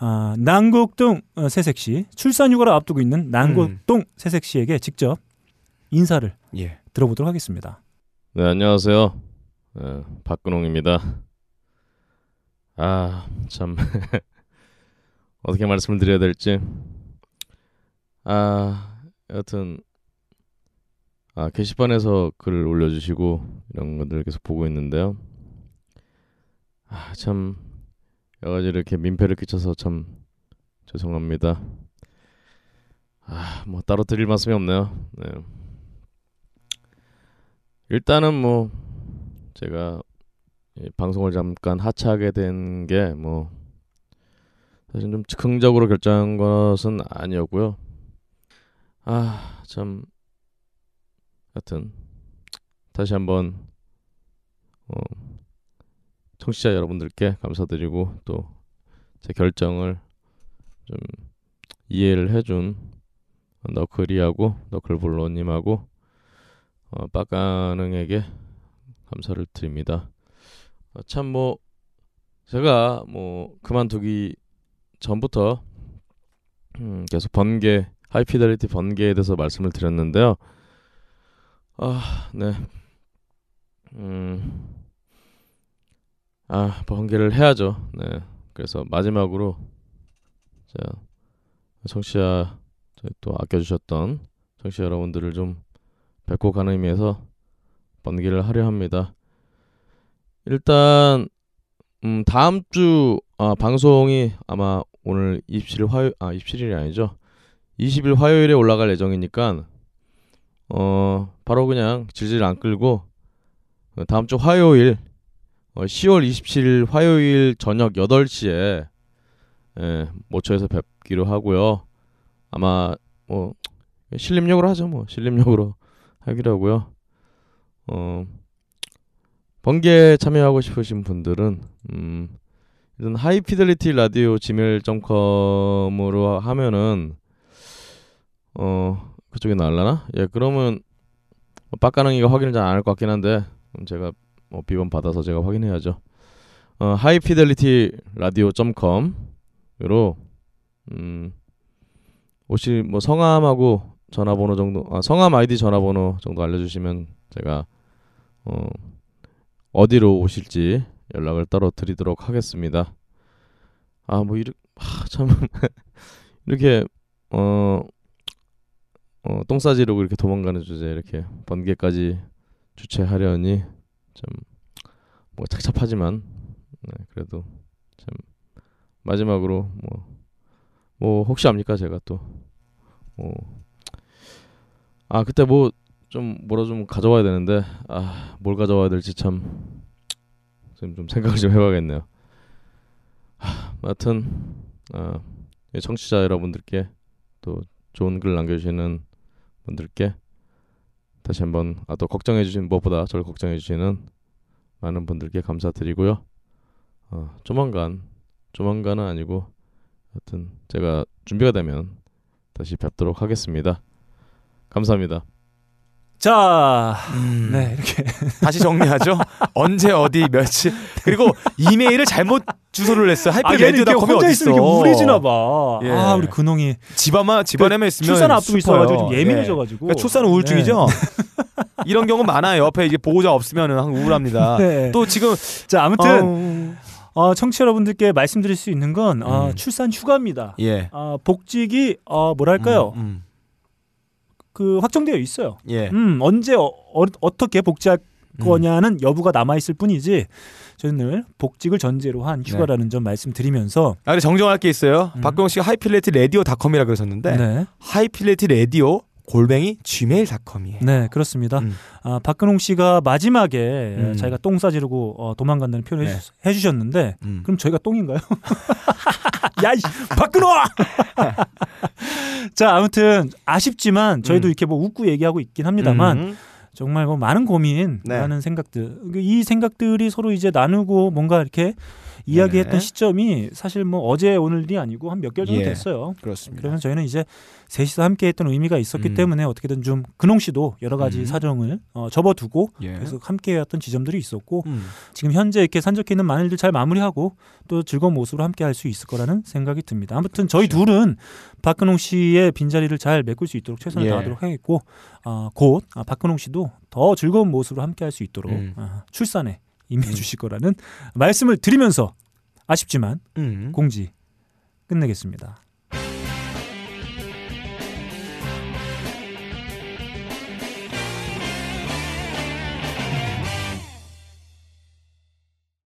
[SPEAKER 1] 어, 난곡동 어, 새색 씨 출산 휴가를 앞두고 있는 난곡동 새색 씨에게 직접 인사를
[SPEAKER 2] 예.
[SPEAKER 1] 들어보도록 하겠습니다.
[SPEAKER 7] 네, 안녕하세요. 네, 박근홍입니다. 아, 참. 어떻게 말씀을 드려야 될지. 아, 여하튼, 아, 게시판에서 글을 올려주시고, 이런 것들 계속 보고 있는데요. 아, 참, 여러 가지 이렇게 민폐를 끼쳐서 참 죄송합니다. 아, 뭐, 따로 드릴 말씀이 없네요. 네. 일단은 뭐 제가 이 방송을 잠깐 하차하게 된 게 뭐 사실 좀 즉흥적으로 결정한 것은 아니었고요. 아, 참 하여튼 다시 한번 어 청취자 여러분들께 감사드리고 또 제 결정을 좀 이해를 해준 너클이하고 너클볼로님하고 어, 빡가능에게 감사를 드립니다. 어, 참뭐 제가 뭐 그만두기 전부터 음, 계속 번개 하이피델리티 번개에 대해서 말씀을 드렸는데요. 아, 네. 음. 아, 번개를 해야죠. 네. 그래서 마지막으로 자, 청취자 또 아껴주셨던 청취자 여러분들을 좀 뵙고 가는 의미에서 번개를 하려 합니다. 일단 음 다음 주 아, 방송이 아마 오늘 27일 화요 아 27일이 아니죠. 20일 화요일에 올라갈 예정이니까 어 바로 그냥 질질 안 끌고 어, 다음 주 화요일 어, 10월 27일 화요일 저녁 8시에 예, 모처에서 뵙기로 하고요. 아마 뭐 신림역으로 하죠. 뭐 신림역으로 하기로 하고요. 어, 번개 참여하고 싶으신 분들은 음, 하이피델리티 라디오 gmail.com으로 하면은 어 그쪽에 나올라나? 예, 그러면 뭐 빡가능이가 확인을 잘 안 할 것 같긴 한데 음, 제가 뭐 비번 받아서 제가 확인해야죠. 어, 하이피델리티 라디오.com으로 음, 혹시 뭐 성함하고 전화번호 정도 아 성함 아이디 전화번호 정도 알려주시면 제가 어 어디로 오실지 연락을 따로 드리도록 하겠습니다. 아 뭐 이렇게 참 이렇게 어, 어 똥 싸지르고 이렇게 도망가는 주제 이렇게 번개까지 주최하려니 좀 뭔가 착잡하지만 네, 그래도 참 마지막으로 뭐, 뭐 혹시 압니까 제가 또 뭐, 아 그때 뭐 좀 뭐라 좀 가져와야 되는데 아 뭘 가져와야 될지 참 지금 좀 생각을 좀 해봐야겠네요. 하, 하여튼 아, 이 청취자 여러분들께 또 좋은 글 남겨주시는 분들께 다시 한번 아, 또 걱정해주신 무엇보다 저를 걱정해주시는 많은 분들께 감사드리고요. 어, 조만간 조만간은 아니고 하여튼 제가 준비가 되면 다시 뵙도록 하겠습니다. 감사합니다.
[SPEAKER 1] 자,
[SPEAKER 2] 음.
[SPEAKER 1] 네 이렇게
[SPEAKER 2] 다시 정리하죠. 언제 어디 며칠 그리고 이메일을 잘못 주소를 냈어. 하이필
[SPEAKER 1] 아, 이렇게
[SPEAKER 2] 레디오닷컴이
[SPEAKER 1] 혼자
[SPEAKER 2] 어디
[SPEAKER 1] 있으면? 이렇게 우울해지나 봐.
[SPEAKER 2] 예.
[SPEAKER 1] 아 우리 근홍이
[SPEAKER 2] 집안만 집안에만 있으면
[SPEAKER 1] 출산 앞두고. 있어가지고 좀
[SPEAKER 2] 예.
[SPEAKER 1] 예민해져가지고.
[SPEAKER 2] 그러니까 출산 우울증이죠. 이런 경우 많아요. 옆에 이제 보호자 없으면은 항상 우울합니다.
[SPEAKER 1] 네.
[SPEAKER 2] 또 지금
[SPEAKER 1] 자 아무튼 어, 청취자 여러분들께 말씀드릴 수 있는 건 어,
[SPEAKER 2] 음.
[SPEAKER 1] 출산 휴가입니다.
[SPEAKER 2] 예.
[SPEAKER 1] 어, 복직이 어, 뭐랄까요?
[SPEAKER 2] 음,
[SPEAKER 1] 그 확정되어 있어요.
[SPEAKER 2] 음. 예.
[SPEAKER 1] 음, 언제 어, 떻게 복직할 거냐는 여부가 남아 있을 뿐이지 저는 늘 복직을 전제로 한 휴가라는 점 말씀드리면서
[SPEAKER 2] 아, 정정할 게 있어요.
[SPEAKER 1] 음.
[SPEAKER 2] 박경 씨가 High Fidelity Radio.com이라 그러셨는데
[SPEAKER 1] 네.
[SPEAKER 2] High Fidelity Radio 골뱅이 gmail.com이에요.
[SPEAKER 1] 네, 그렇습니다.
[SPEAKER 2] 음.
[SPEAKER 1] 아, 박근홍 씨가 마지막에
[SPEAKER 2] 음.
[SPEAKER 1] 자기가 똥 싸지르고 어, 도망간다는 표현을
[SPEAKER 2] 네.
[SPEAKER 1] 해주- 해주셨는데
[SPEAKER 2] 음.
[SPEAKER 1] 그럼 저희가 똥인가요? 야, 이 박근홍! 자, 아무튼 아쉽지만 저희도
[SPEAKER 2] 음.
[SPEAKER 1] 이렇게 뭐 웃고 얘기하고 있긴 합니다만
[SPEAKER 2] 음.
[SPEAKER 1] 정말 뭐 많은 고민,
[SPEAKER 2] 네.
[SPEAKER 1] 많은 생각들, 이 생각들이 서로 이제 나누고 뭔가 이렇게 이야기했던
[SPEAKER 2] 네.
[SPEAKER 1] 시점이 사실 뭐 어제 오늘이 아니고 한 몇 개월 정도
[SPEAKER 2] 예.
[SPEAKER 1] 됐어요.
[SPEAKER 2] 그렇습니다.
[SPEAKER 1] 그러면 저희는 이제 셋이서 함께했던 의미가 있었기
[SPEAKER 2] 음.
[SPEAKER 1] 때문에 어떻게든 좀 근홍 씨도 여러 가지
[SPEAKER 2] 음.
[SPEAKER 1] 사정을 어, 접어두고
[SPEAKER 2] 예.
[SPEAKER 1] 계속 함께했던 지점들이 있었고
[SPEAKER 2] 음.
[SPEAKER 1] 지금 현재 이렇게 산적해 있는 많은 일들 잘 마무리하고 또 즐거운 모습으로 함께할 수 있을 거라는 생각이 듭니다. 아무튼 저희
[SPEAKER 2] 그렇죠.
[SPEAKER 1] 둘은 박근홍 씨의 빈자리를 잘 메꿀 수 있도록 최선을
[SPEAKER 2] 예.
[SPEAKER 1] 다하도록 하겠고 아, 곧 아, 박근홍 씨도 더 즐거운 모습으로 함께할 수 있도록
[SPEAKER 2] 음.
[SPEAKER 1] 아, 출산에 임해 주실 거라는 말씀을 드리면서 아쉽지만
[SPEAKER 2] 음.
[SPEAKER 1] 공지 끝내겠습니다.